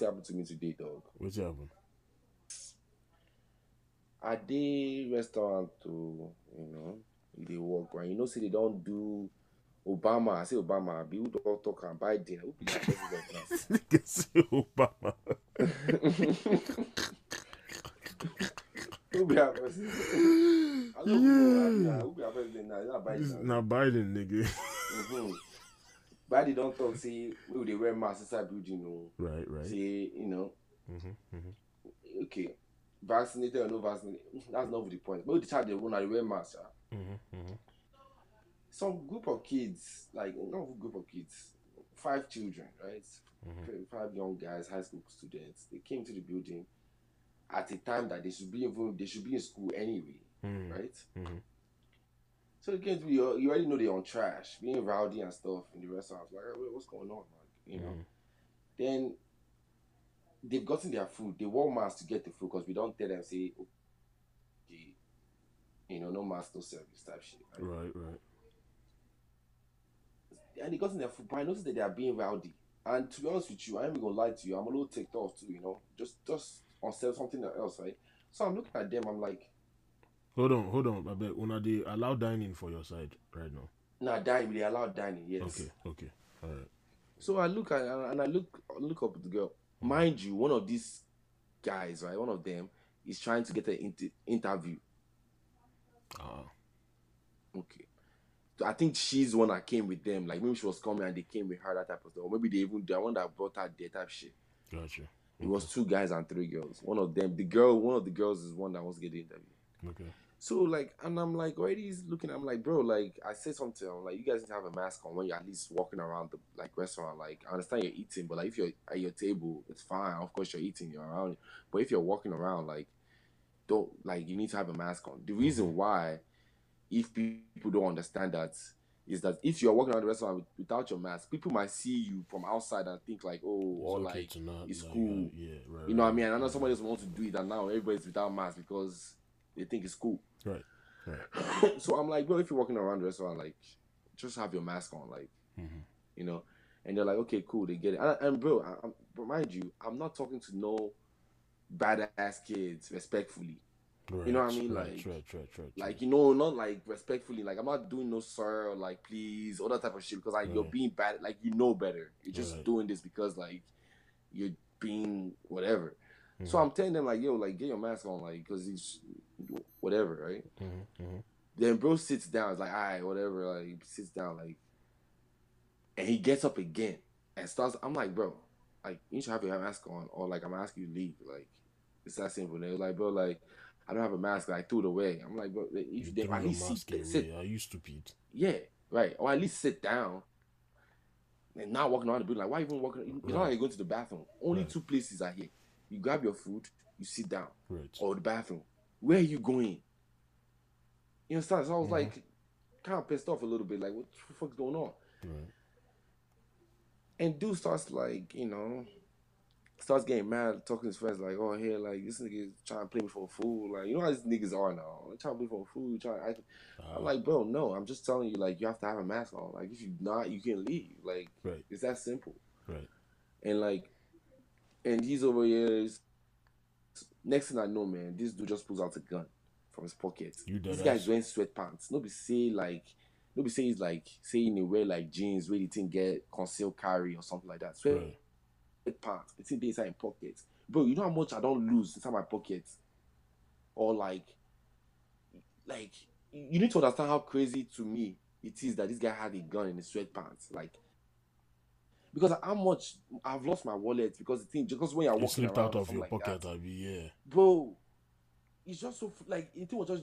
Bro, you know go believe what happened to me today, dog. What's happened? I did restaurant to, you know, they work right. You know, see they don't do Obama. I say Obama. I be who don't talk and Biden. Who be that president now? Say Obama. Who be our president? I who, yeah. who be our president now. It's not This Biden. not Biden, nigga. Mm-hmm. Biden don't talk. Say we they wear masks inside building. No. right, right. Say you know. Mm-hmm, mm-hmm, Okay. Vaccinated or no vaccinated. That's not the point. But the child they want to wear masks. Yeah. mm-hmm, mm-hmm. some group of kids, like not a group of kids, five children, right? Mhm. Five young guys, high school students. They came to the building at a time that they should be involved, they should be in school anyway, Mm-hmm. right? Mhm. So came to be, you already know they're on trash, being rowdy and stuff in the restaurant. Like, what's going on? Like, you know. Mhm. Then they've gotten their food. They wore masks to get the food because we don't tell them say, okay, you know, no mask, no service type shit. right? Right, right. and they got in their food, but I noticed that they are being rowdy. And to be honest with you, I ain't gonna lie to you. I'm a little ticked off too, you know, just just on sell something else, right? So I'm looking at them. I'm like, Hold on, hold on. I bet una they allow dining for your side right now. nah, dining. They allow dining, yes. Okay, okay. All right. So I look at and I look look up at the girl. Mind you, one of these guys, right? One of them is trying to get an inter- interview. Ah, Okay. So I think she's the one that came with them. Like maybe she was coming and they came with her that type of stuff. Or maybe they even the one that brought her there type of shit. gotcha. It was two guys and three girls. One of them, the girl, one of the girls is one that wants to get the interview. Okay. So like, and I'm like, already he's looking. I'm like, bro, like I said something. I'm like, you guys need to have a mask on when you're at least walking around the like restaurant. Like, I understand you're eating, but like if you're at your table, it's fine. Of course you're eating, you're around. But if you're walking around, like, don't like you need to have a mask on. The reason why, if people don't understand that, is that if you're walking around the restaurant with, without your mask, people might see you from outside and think like, oh, It's or okay like not, it's like, cool. uh, yeah, right. you know what I mean? And I know right, somebody doesn't want to do it, and now everybody's without mask because they think it's cool. Right. Right. so I'm like, bro, if you're walking around the restaurant, like, just have your mask on, like, Mhm. you know. And they're like, okay, cool, they get it. And, and bro, I, I'm, but mind you, I'm not talking to no badass kids respectfully. Right, You know what I mean? Right, Like- right. Like, you know, not like respectfully. Like, I'm not doing no sir or like please, all that type of shit. Because like you're being bad, like you know better. You're just doing this because like you're being whatever. So Mhm. I'm telling them like, yo, like get your mask on, like, because he's whatever, right? Mhm, mhm. Then bro sits down. It's like, all right, whatever. Like he sits down, like, and he gets up again and starts. I'm like, bro, like you should have your mask on, or like I'm asking you to leave. Like it's that simple. They're like, bro, like I don't have a mask. I threw it away. I'm like, bro, if You did, at least mask sit. Are you stupid? yeah, right, or at least sit down. And not walking around the building. Like, why even walking? You know, how Right. you go to the bathroom. Only Right. two places are here. You grab your food, you sit down, Right. or the bathroom. Where are you going? You understand? So I was Mhm. like, kind of pissed off a little bit. Like, what the fuck's going on? Right. And dude starts like, you know, starts getting mad, talking to his friends like, "Oh, here, like this nigga is trying to play me for a fool." Like, you know how these niggas are now. They're trying to play for a fool. Trying, I, Ah, I'm like, bro, no. I'm just telling you, like, you have to have a mask on. Like, if you not, you can't leave. Like, Right. it's that simple. Right. And like, and he's over here. is- Next thing I know, man, this dude just pulls out a gun from his pocket. You This guy's wearing sweatpants. Nobody say like, nobody say he's like saying he wear like jeans where the thing get concealed carry or something like that. Sweat Right. pants. The thing they inside in pockets. Bro, you know how much I don't lose inside my pockets? Or like like you need to understand how crazy to me it is that this guy had a gun in his sweatpants. Like because how much I've lost my wallet because the thing because when you're You walking slipped out of your like pocket, that, Abi. Yeah. bro. It's just so like it was just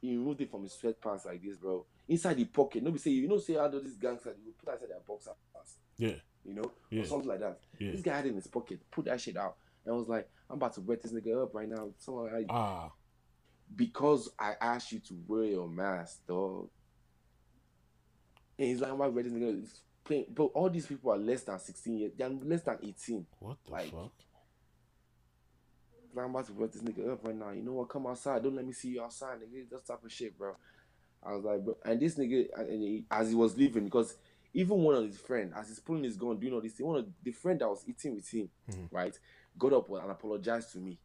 he removed it from his sweatpants like this, bro. Inside the pocket, nobody say you know say how do these gangsters you put that inside their boxer pants, Yeah. you know, Yeah. or something like that. Yeah. This guy had it in his pocket, put that shit out, and I was like, I'm about to wet this nigga up right now. So I, Ah. because I asked you to wear your mask, dog. And he's like, I'm about to wet this nigga. Playing, bro. All these people are less than 16 years. They're less than 18. What the Like, fuck? I'm about to this nigga up right now. You know what? Come outside. Don't let me see you outside, nigga. That type of shit, bro. I was like, bro. And this nigga, and he, as he was leaving, because Even one of his friend, as he's pulling his gun, doing all this thing, one of the friend that was eating with him, Mhm. right, got up and apologized to me.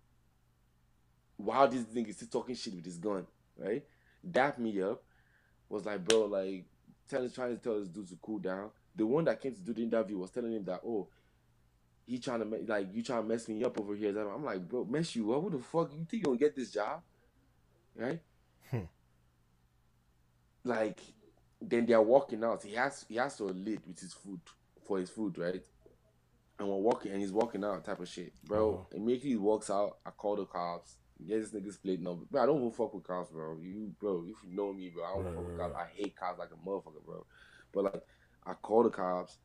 While this nigga is still talking shit with his gun, right? Dapped me up, was like, bro, like, telling, trying to tell this dude to cool down. The one that came to do the interview was telling him that, oh, he trying to me- like you trying to mess me up over here. I'm like, bro, mess you up? Who the fuck you think you gonna get this job, right? Hmm. Like, then they're walking out. He has he has to lead with his food for his food, right? And we're walking, and he's walking out, type of shit, bro. Uh-huh. Immediately he walks out. I call the cops. Get this nigga's plate number. Bro, I don't even fuck with cops, bro. You, bro, if you know me, bro, I don't fuck with cops. I hate cops like a motherfucker, bro. But like, I call the cops.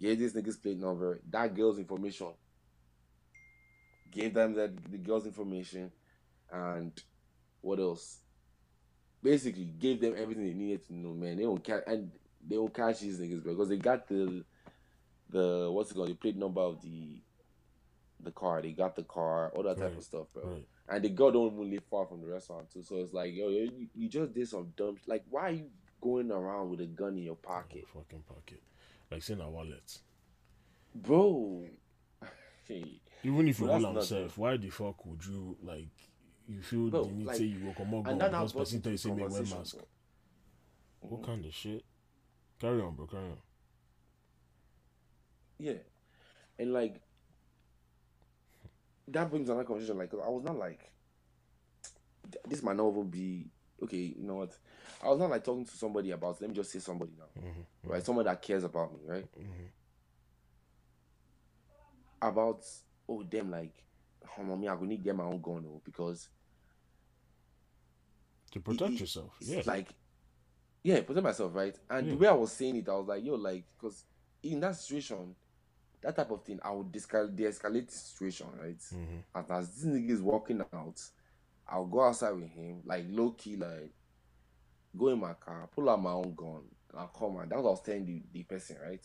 Gave this nigga's plate number. That girl's information. Gave them that the girl's information, and what else? Basically, gave them everything they needed to know, man. They don't catch and they don't catch these niggas, because they got the the what's it called, the plate number of the the car. They got the car, all that type of stuff, bro. Right. And the girl don't even live far from the restaurant too. So it's like, yo, you, you just did some dumb. Like, why are you going around with a gun in your pocket, Fucking pocket. Like saying a wallet. bro? Hey, Even if you Bro, hold that's not himself, why the fuck would you like you feel Bro, the need like- say you will come gun because person tell you say wear mask. bro. What Mhm. kind of shit? Carry on, bro, carry on. Yeah, and like that brings another conversation. Like I was not like this might not even be okay. You know what? I was not like talking to somebody about. Let me just say somebody now, Mm-hmm. right? Someone that cares about me, right? Mm-hmm. About oh them like, oh mommy, I go need to get my own gun oh because To protect it- yourself. Yeah. like yeah, protect myself, right? And Yeah. the way I was saying it, I was like, yo, like, because in that situation, that type of thing, I would de-escalate the situation, right? Mm-hmm. And as this nigga is walking out, I'll go outside with him, like low key, like go in my car, pull out my own gun, and I'll come and that's what I was telling the, the person, right?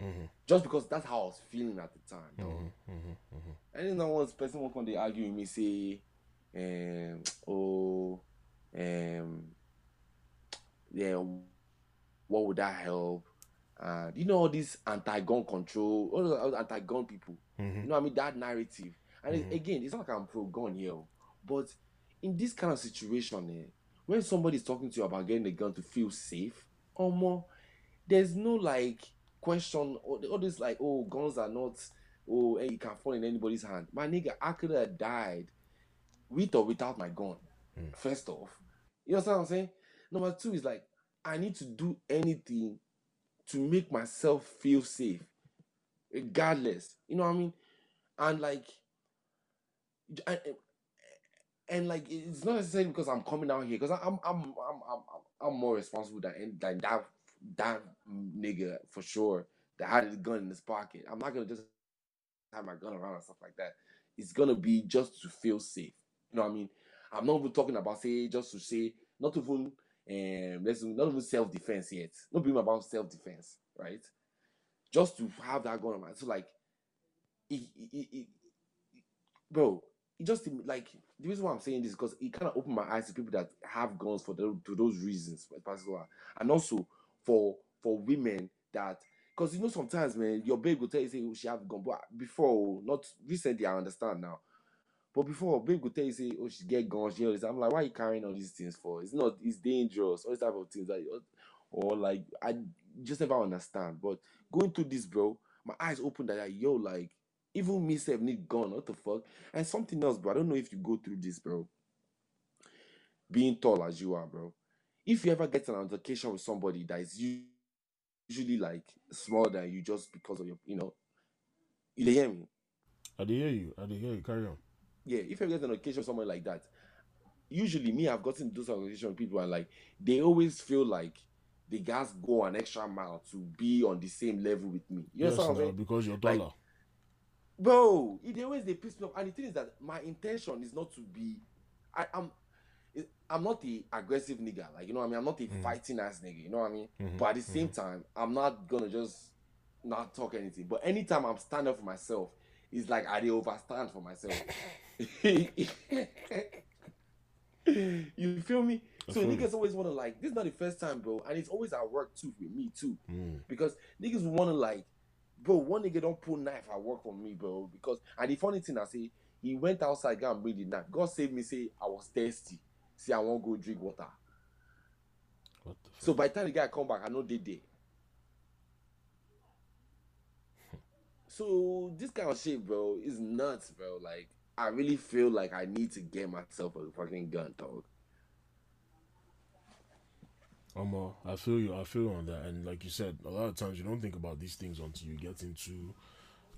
Mm-hmm. Just because that's how I was feeling at the time. Mm-hmm. Mm-hmm. Mm-hmm. And then now one person will come they argue with me, say, um, oh, um, yeah, what would that help? And you know all these anti-gun control, all those anti-gun people. Mm-hmm. You know what I mean? That narrative. And Mhm. again, it's not like I'm pro-gun here, but in this kind of situation, eh, when somebody's talking to you about getting a gun to feel safe, or more, there's no like question or all this like, oh, guns are not, oh, hey, it can fall in anybody's hand. My nigga, I could have died with or without my gun. Mm. First off, you know what I'm saying? Number two is like, I need to do anything to make myself feel safe, regardless. You know what I mean? And like, and, like, it's not necessarily because I'm coming out here because I'm I'm I'm I'm I'm, more responsible than than that that nigga for sure that had his gun in his pocket. I'm not gonna just have my gun around and stuff like that. It's gonna be just to feel safe. You know what I mean? I'm not even talking about say just to say not even um let's not even self defense yet. Not being about self defense, right? Just to have that gun around. So like, it, it, it- bro, just like the reason why I'm saying this because it kind of opened my eyes to people that have guns for the, to those reasons, and also for for women that because you know sometimes man, your babe will tell you say oh, she have gun, but before not recently I understand now. But before, babe could tell you say, oh, she get guns, she this. I'm like, why you carrying all these things for? It's not, it's dangerous, all these type of things. Like, or like, I just never understand. But going through this, bro, my eyes opened that, like, yo, like, even me self need gun, what the fuck? And something else, bro. I don't know if you go through this, bro. Being tall as you are, bro. If you ever get an altercation with somebody that is usually like smaller than you just because of your, you know, you hear me? I did hear you. I did hear you. Carry on. yeah, if you get an occasion with somewhere like that, usually me, I've gotten those occasion people and like they always feel like the guys go an extra mile to be on the same level with me. You know yes, what I'm saying? because you're Like, taller. Bro, it always they piss me off. And the thing is that my intention is not to be I, I'm I'm not the aggressive nigga, like you know what I mean. I'm not a Mm. fighting ass nigga, you know what I mean. Mhm, But at the same time, I'm not gonna just not talk anything. But anytime I'm standing up for myself, it's like I dey overstand for myself. you feel me? So niggas always wanna like this is not the first time, bro, and it's always at work too with me too. Mm. Because niggas wanna like, bro, one nigga don't pull knife at work on me, bro. Because and the funny thing I say, he went outside, go and bring the knife. God save me, say I was thirsty. Say I won't go drink water. What the fuck? So by the time the guy come back, I know they there. so this kind of shit, bro, is nuts, bro. Like I really feel like I need to get myself a fucking gun, dog. Um, I feel you. I feel you on that. And like you said, a lot of times you don't think about these things until you get into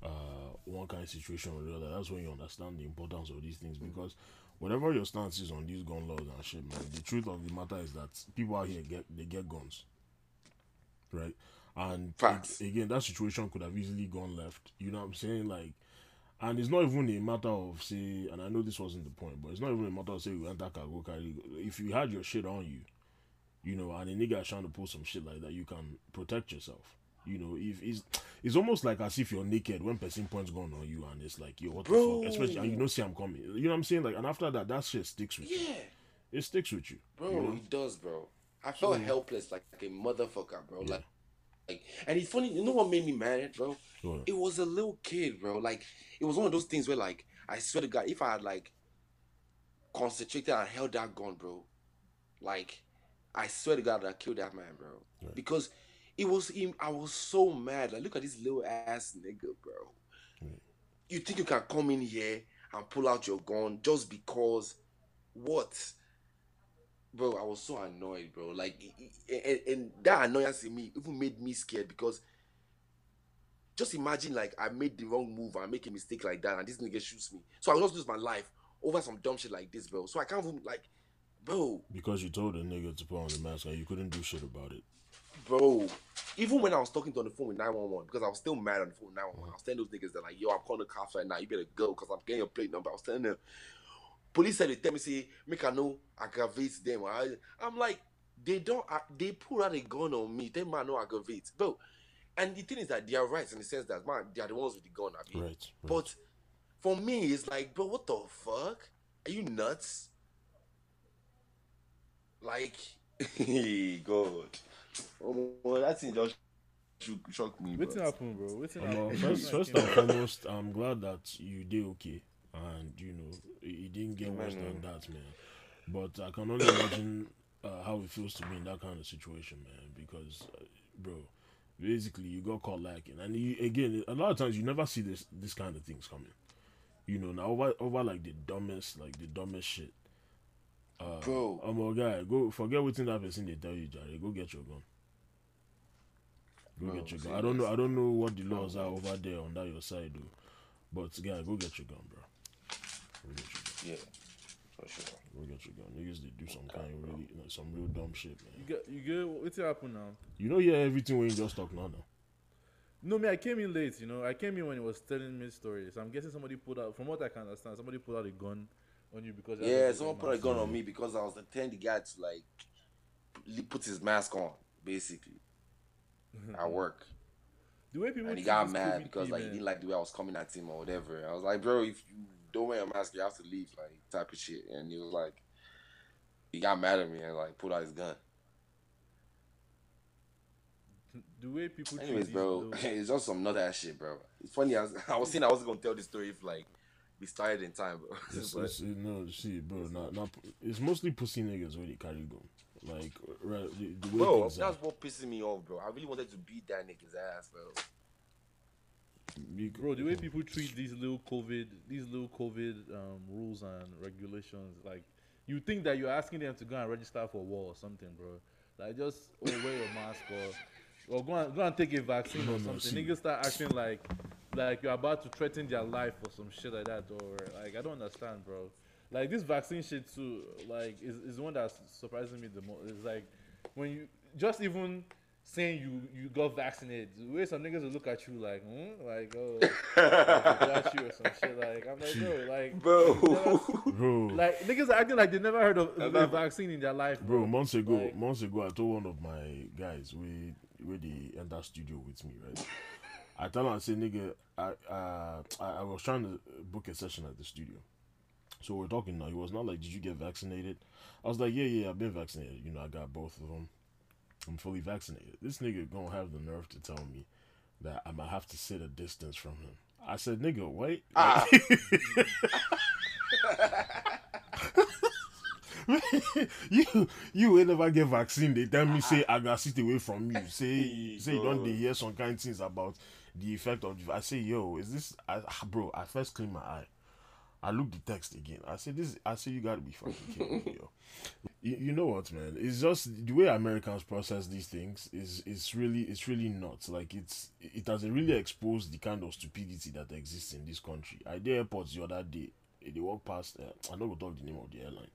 uh, one kind of situation or the other. That's when you understand the importance of these things. Because whatever your stance is on these gun laws and shit, man, the truth of the matter is that people out here get they get guns, right? And Facts. again, that situation could have easily gone left. You know what I'm saying? Like. And it's not even a matter of say, and I know this wasn't the point, but it's not even a matter of say you enter cargo carry. If you had your shit on you, you know, and a nigga is trying to pull some shit like that, you can protect yourself. You know, if it's it's almost like as if you're naked when person points gun on you and it's like, yo, what Bro. the fuck? Especially and you don't see I'm coming. You know what I'm saying? Like and after that, that shit sticks with you. Yeah, It sticks with you. bro, you know? it does, bro. I felt helpless, like, a motherfucker, bro. Like, like, and it's funny. You know what made me mad, bro? What? It was a little kid, bro. Like it was one of those things where, like, I swear to God, if I had like concentrated and held that gun, bro, like, I swear to God, I killed that man, bro. Right. Because it was him. I was so mad. Like, look at this little ass nigga, bro. Right. You think you can come in here and pull out your gun just because? What? Bro, I was so annoyed, bro. Like, and, and that annoyance in me even made me scared because just imagine like I made the wrong move I make a mistake like that and this nigga shoots me. So I will just lose my life over some dumb shit like this, bro. So I can't even like bro, Because you told the nigga to put on the mask and you couldn't do shit about it. bro. Even when I was talking to on the phone with 911, because I was still mad on the phone with 911, I was telling those niggas that like, yo, I'm calling the cops right now. You better go because I'm getting your plate number. I was telling them police said they tell me say make I know aggravate them. I, I'm like, they don't uh, they pull out a gun on me. They might know aggravate. Bro. And the thing is that they are right in the sense that man, they are the ones with the gun, I mean. Right. right. But for me, it's like, bro, what the fuck? Are you nuts? Like, God. Oh, well, that thing just shook, shocked me. What's bro. happened, bro? What's Um, happened? first, first and foremost, I'm glad that you did okay, and you know it it didn't get worse than that, man. But I can only imagine uh, how it feels to be in that kind of situation, man. Because, uh, bro, basically you got caught lacking, and you, again, a lot of times you never see this this kind of things coming. You know, now over over like the dumbest, like the dumbest shit. Uh, Bro. um, oh, guy, go forget what that person they tell you, Jerry. Go get your gun. Go Bro, get your gun. I don't know. I don't know what the laws are over there on that your side, though. But guy, go get your gun, bro. Go get your gun. Yeah, for sure. Go get your gun. Niggas they do some kind of really, you know, some real dumb shit, man. You man. get, you get, what's happened now? You know, yeah, everything when you just talk now, now. No, me, I came in late, you know. I came in when he was telling me stories. I'm guessing somebody pulled out, from what I can understand, somebody pulled out a gun on you because. Yeah, someone put a gun on. me because I was telling the guy to like put his mask on, basically, mm-hmm. at work. The way people And he got mad because like he didn't like the way I was coming at him or whatever. I was like, bro, if you don't wear a mask, you have to leave, like type of shit. And he was like, he got mad at me and like pulled out his gun. the way people. Anyways, bro, it's just some ass shit, bro. It's funny. I was, I was saying I wasn't gonna tell this story if like we started in time, bro. It's, But- it's, it, no, see, bro, not, not, it's mostly pussy niggas where they carry gun. Like, right, the, the way Bro, things are. that's what pisses me off, bro. I really wanted to beat that nigga's ass, bro. Bro, the way people treat these little COVID, these little COVID um, rules and regulations, like you think that you're asking them to go and register for war or something, bro. Like just oh, wear your mask or or go and go and take a vaccine No, or no, something. see. Niggas start acting like like you're about to threaten their life or some shit like that, or like I don't understand, bro. Like this vaccine shit too, like is is the one that's surprising me the most. It's like when you just even saying you you got vaccinated, the way some niggas will look at you like, hmm? like oh, like, they got you or some shit. Like I'm like, bro, like, Bro. bro, like niggas are acting like they never heard of a vaccine in their life, Bro, bro. months ago, Like- months ago, I told one of my guys we where they enter studio with me, right? I tell him, I say, nigga, I, uh, I I was trying to book a session at the studio, So we're talking now. He was not like, "Did you get vaccinated?" I was like, "Yeah, yeah, I've been vaccinated. You know, I got both of them. I'm fully vaccinated." This nigga gonna have the nerve to tell me that I might have to sit a distance from him. I said, "Nigga, wait." Ah. you you will never get vaccine. They tell me say I got sit away from you. Say say you don't they hear some kind of things about the effect of. the- I say yo, is this? I, ah, bro, I first clean my eye. I look the text again. I say this. I say you gotta be fucking kidding me, yo. You, you know what, man? It's just the way Americans process these things is is really it's really nuts. Like it's it has really exposed the kind of stupidity that exists in this country. I did airports the other day. They walk past. Uh, I don't talk the name of the airline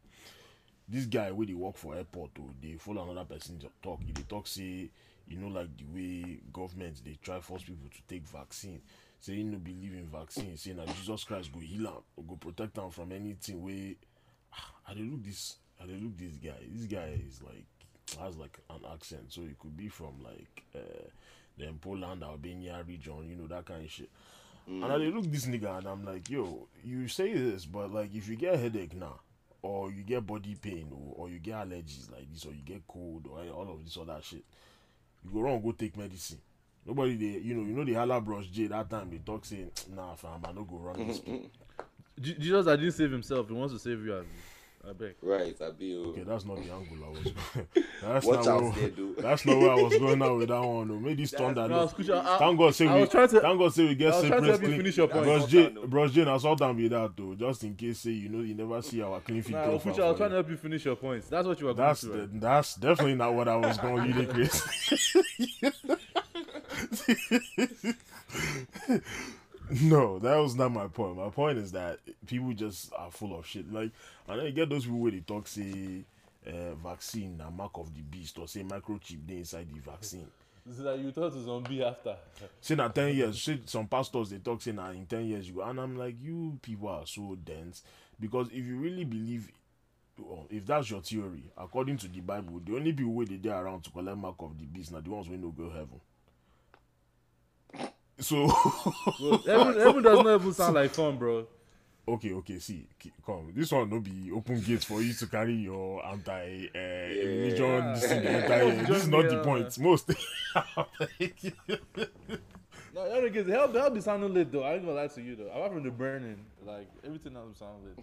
this guy wey dey work for airport o dey follow another person to talk e dey talk say you know like the way government dey try force people to take vaccine say he no believe in vaccine say na jesus christ go heal am go protect am from anything wey Ah, i dey look this i dey look this guy? This guy is like has like an accent so it could be from like uh dem poland albania region you know that kind of shit. And i dey look this nigga and i'm like yo you say this but like if you get headache now or you get body pain or, or you get allergies like this or you get cold or all of this other shit you go run go take medicine nobody dey you know you know the hala bros j that time dey talk say nah fam i no go run this Je- Jesus, I didn't save himself. He wants to save you. Abi. I beg. Right, I be. okay that's not the angle i was going that's Watch not out where, there, that's not where i was going now with that one though maybe this That's- thunder no, Skucha, I- thank god say I we was trying to- thank god say we get I was trying to separate help you clean finish your point. bros That's j not bad, bros j na salt am be that though just in case say you know you never see our clean feed Nah, profile Okucha, I was for trying to help you finish your points. That's what you were going That's to. the, right? that's definitely not what I was going to Chris. no, that was not my point. My point is that people just are full of shit. Like, and then you get those people where they talk say uh, vaccine a mark of the beast or say microchip they inside the vaccine. Is that you thought to zombie after. Say na ten years. Say some pastors they talk say na in ten years you and I'm like, you people are so dense because if you really believe, well, if that's your theory, according to the Bible, the only people where they there around to collect mark of the beast, now the ones wey no go heaven. So heaven does not even sound like fun, bro. okay, okay, see, come. This one no be open gates for you to carry your anti uh, religion. This, the entire year. this is not the Yeah. point. Most No, that niggas, help, help be sounding lit though. I ain't gonna lie to you though. Apart from the burning, like everything else sound lit.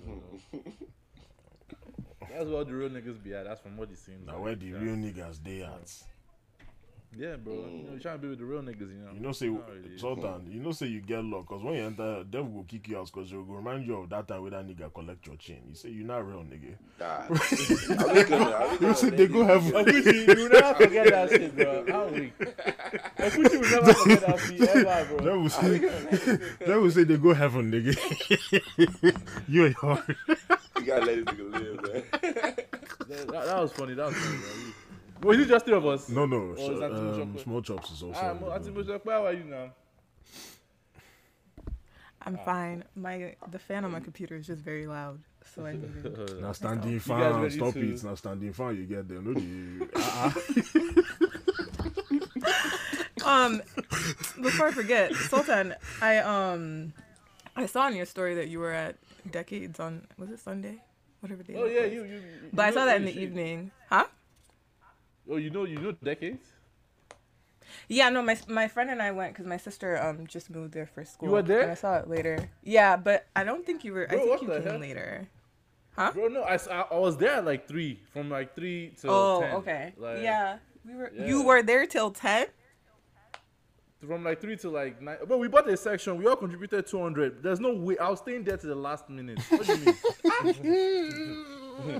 Though. That's what the real niggas be at. That's from what it seems. now like. where the yeah. real niggas they at. Yeah, bro. You know, you trying to be with the real niggas, you know. You know, say Not really. Sultan. Hmm. You know, say you get luck because when you enter, devil will kick you out because they will remind you of that time where that nigga collect your chain. You say you not real nigga. God. Are we gonna? You say they go this- have. Okuchi, you will never forget that shit, bro. How weak. Okuchi will never forget that shit ever, bro. Devil say, devil say they go heaven, nigga. you ain't hard. You gotta let this nigga live, man. That, that, that was funny. That was funny, bro. Was it just three of us? No, no. Is sh- that too much um, small chops is also. Ah, in the Mo- Auntie building. How are you now? I'm fine. My the fan on my computer is just very loud, so I need it. Now standing guys fan, ready stop to- it. Now standing fan, you get there. No, the, uh-uh. Um, before I forget, Sultan, I um, I saw in your story that you were at Decades on was it Sunday, whatever day. Oh that yeah, was. you. you, you But I saw that in the evening, huh? Oh, you know, you know, decades. Yeah, no, my my friend and I went because my sister um just moved there for school. You were there? And I saw it later. Yeah, but I don't think you were. I think you came hell? later. Huh? Bro, no, I, I was there at like three, from like three to Oh, 10. okay. Like, yeah, we were. Yeah. You were there till ten. From like three to like nine. But we bought a section. We all contributed 200. There's no way. I was staying there to the last minute. What do you mean?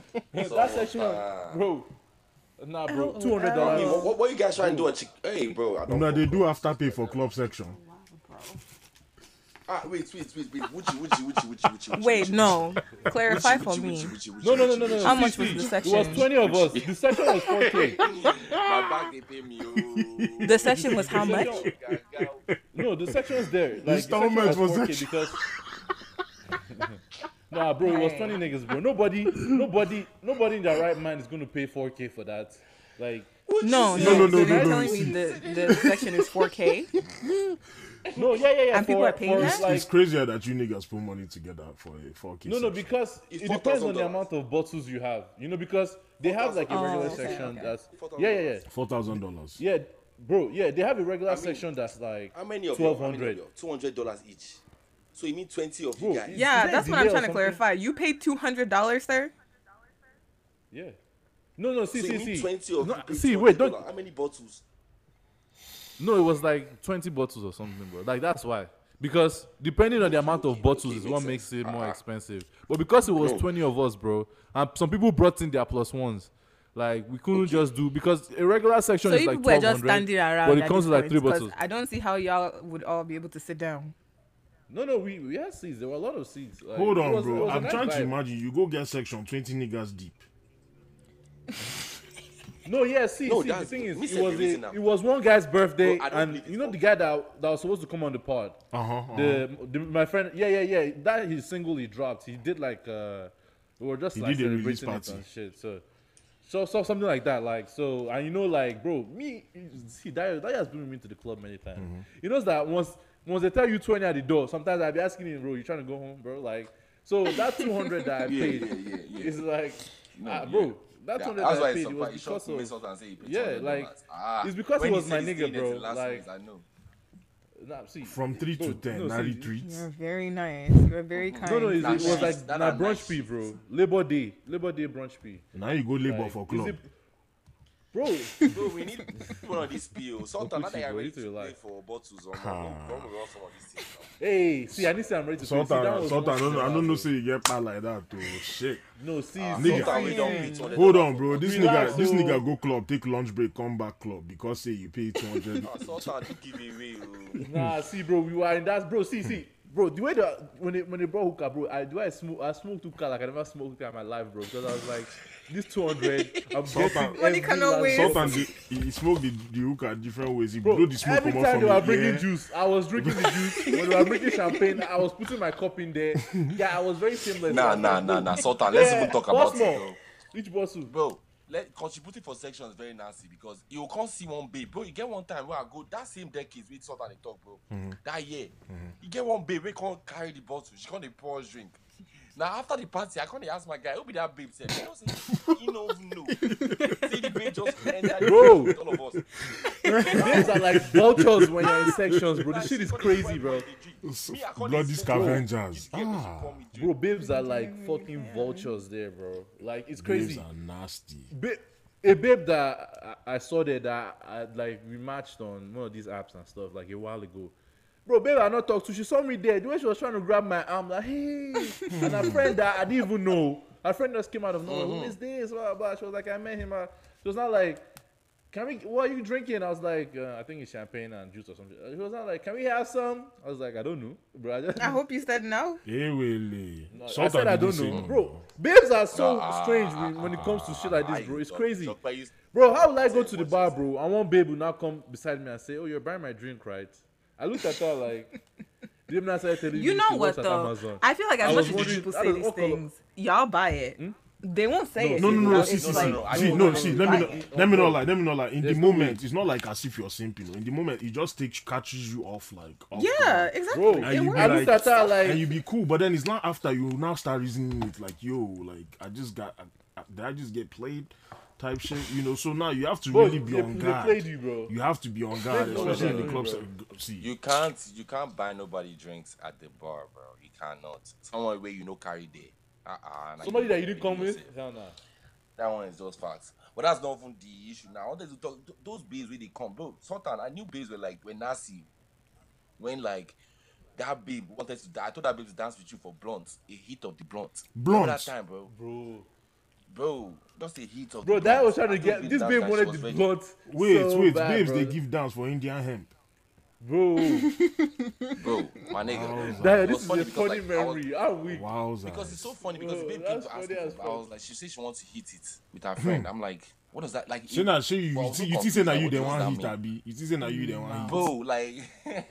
that section, was- bro. Nah, bro. Oh, Two hundred I mean, dollars. what, what, what you guys trying to do at Chick? Hey, bro. I don't. no, they do afterpay for club section. Ah, wait, wait, wait, wait. Wuchi, wuchi, wuchi, wuchi, wuchi, wuchi. Wait, no. Clarify for me. No, no, no, no, no. How much was see, the It section? was 20 of us. The section was 4K. My bag, they pay me. Oh. The session was how much? No, the section's there. Like, the installment section was 4K because. Nah, bro, it was Right. 20 niggas, bro. Nobody, nobody, nobody in their right mind is gonna pay 4K for that. Like, No, no, No, no, no, you're telling me the, the section is 4K? No, yeah, yeah, yeah. And people are paying for, that? like, it's crazier that you niggas put money together for a 4K. No, no, because It's it depends on the amount of bottles you have. You know, because they have like a Oh, regular okay, section okay. that's yeah, yeah, yeah, four thousand dollars. yeah, bro. Yeah, they have a regular I mean, section that's like How many of twelve you? hundred. Two hundred dollars each. So you mean twenty of Bro, you guys? Yeah, that's what I'm trying to clarify. You paid $200, sir? Yeah. No, no. See, so see, you mean see. twenty of No, you see, $200. wait, don't. How many bottles? No, it was like twenty bottles or something, bro. Like that's why. Because depending on the amount of bottles is what makes it more Ah. expensive. But because it was 20 of us, bro, and some people brought in their plus ones, like we couldn't just do because a regular section So is you like people were just standing around. but it comes with like three bottles. I don't see how y'all would all be able to sit down. No, no, we, we had seats. There were a lot of seats. Like, Hold on, was- bro. was a I'm nice trying to imagine you go get section twenty niggas deep. No, yeah, see, No, see the thing is, it was a, it was one guy's birthday, Bro, and you know the guy that that was supposed to come on the pod. Uh huh. The, the my friend, yeah, yeah, yeah. That his single he dropped. He did like uh, we were just He like did a release celebrating it party. and shit. So, so, so something like that. Like so, and you know, like bro, me, see that that has been with me to the club many times. Mm-hmm. He knows that once once they tell you twenty at the door, sometimes I be asking him, bro, you trying to go home, bro? Like, so that two hundred that I Yeah, paid yeah, yeah, yeah. is like, No, ah, yeah. bro. That two hundred that's that I paid it was surprised. Because of someone say he paid Yeah, like, ah, it's because it was my nigga, bro, last like- I know. nah, see, From three to bro, ten, no, no, see, retreats. You're very nice. You're very kind. No, no, it, it was like That na are brunch nice. P, bro. Labor Day, Labor Day brunch P. Now you go labor Like, for club. it- Bro, Bro, we need one of these PO. Sultan, now Gucci, that you're ready to to your for bottles or Ha. more, don't run some of these things. now. hey, see, I need to say I'm ready to pay. See, that Sultan, was Sultan, I don't, I don't know. Say you get pat like that, too. Shit. No, see, Ah, Nigga. We don't pay $200 Hold on, bro. This Relax, nigga, this nigga go club, take lunch break, come back club because say you pay two hundred. Ah, Sultan, you give away. oh. Nah, see, bro, we were in that, bro. See, see, bro. The way that when they when they brought hookah, bro, I do I smoke I smoked hookah like I never smoked hookah in my life, bro. Because I was like, this two hundred, I'm getting When every you cannot last wait. drop. Sultan, the, he smoked the, the hookah different ways. He Bro, blew the smoke every come out time from they were it, bringing yeah. juice, I was drinking the juice. when they were bringing champagne, I was putting my cup in there. Yeah, I was very seamless. Nah, I was nah, nah, nah. Sultan, let's yeah, even talk what's about it, more? bro. Which bottle? Bro, let contributing for section is very nasty because you can't see one babe, bro. You get one time where I go that same decades with Sultan they talk, bro. Mm-hmm. That year, mm-hmm. you get one babe we can't carry the bottle. She can't dey pour us drink. Now after the party, I can't dey ask my guy, who be that babe? Say, you know, say, he don't even know. say the babe just enter the Bro. with all of us. Babes are like vultures when you're in sections, bro. Like, This shit is crazy, bro. everybody drink. Me, I can't dey Bloody scavengers. The girl wey she Ah. pour me drink. Bro, babes are like fucking vultures there, bro. Like it's crazy. Babes are nasty. Ba- a babe that I, I saw there that I, like we matched on one of these apps and stuff like a while ago. Bro, babe, I not talk to. She saw me there. The way she was trying to grab my arm, like, hey, and a friend that I didn't even know. Her friend just came out of nowhere. Who is this? Blah, blah. She was like, I met him. Uh, she was not like, can we? What are you drinking? I was like, uh, I think it's champagne and juice or something. She was not like, can we have some? I was like, I don't know, bro. I, just, I hope you said no. Hey, Willie. I Sultan said I don't know, bro. Babes are so Ah, strange when, when it comes to shit like this, ah, bro. It's talk- crazy. talk Bro, how will I go to the bar, bro? I want babe will now come beside me and say, "Oh, you're buying my drink, right?" I looked at her like, "Didn't say telling You she know works what at though? Amazon?" I feel like I as was much as people say these things, y'all buy it. Hmm? They won't say it. No, no, no, no. See, see, see, no, see, no, see. Let me, Buy not, let me not lie. Let me not lie. In There's the moment, way. it's not like as if you're simping. In the moment, it just takes catches you off like. Off Yeah, guard. exactly. Bro, And you be works. I looked at her like, and you be cool, but then it's not after you now start reasoning it like, yo, like I just got, I, I, did I just get played? Type shit, you know. So now you have to bro, really be they, on they guard. played you, bro. You have to be on guard, especially in the clubs. See, You can't you can't buy nobody drinks at the bar, bro. You cannot. Someone where you know carry there. Uh-uh, Somebody that you didn't come with, hell nah. That one is just facts. But that's not even the issue now. I wanted talk those babes where they come, bro. Sultan, I knew babes were like when Nasi, when like that babe wanted to. I told that babe to dance with you for blunt, a hit of the blunt. Remember Blunt? that time, bro. Bro, Bro, just a heat of. bro, the that blunt. was trying to get this that babe time, wanted the ready. blunt. wait, so wait, bad, babes, they give dance for Indian hemp. bro. Bro, my nigga. That, this was is funny a because, funny like, I was- memory. I'm weak. Wowza. Because it's so funny because the babe came to ask me. as I was like, she said she wants to hit it with her friend. I'm like, what does that like? Say it- now, say you, Well, you, see- so you think say now you like, the what one does hit, that mean? Abi. You think say now you the one hit. bro, like, it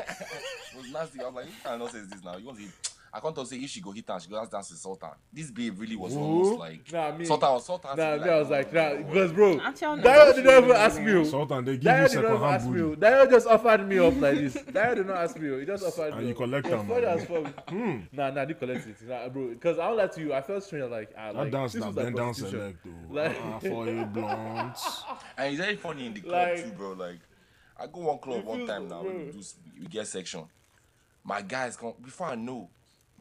was nasty. I was like, you cannot say this now. You want to? I can't talk say if she go hit her, she go dance dance with Sultan. This babe really was Who? almost like Nah, me. Sultan was Sultan. Nah, be me, I was like, nah, no, no, because bro, Not Dayo did not even ask me. oh. Sultan, they give Dayo you second even ask hand me. oh. booty. Dayo just offered me up like this. Dayo did not ask me. oh. He just offered And me. you up. collect It's am, funny as fuck. Nah, nah, I didn't collect it, nah, bro. Because I don't lie to you. I felt strange. Like, ah, like dance this na was like bend down prostitution. select though. Like- uh, for you blondes. And it's very funny in the club Like- too, bro. Like, I go one club one time now. We, do, we get section. My guys come before I know.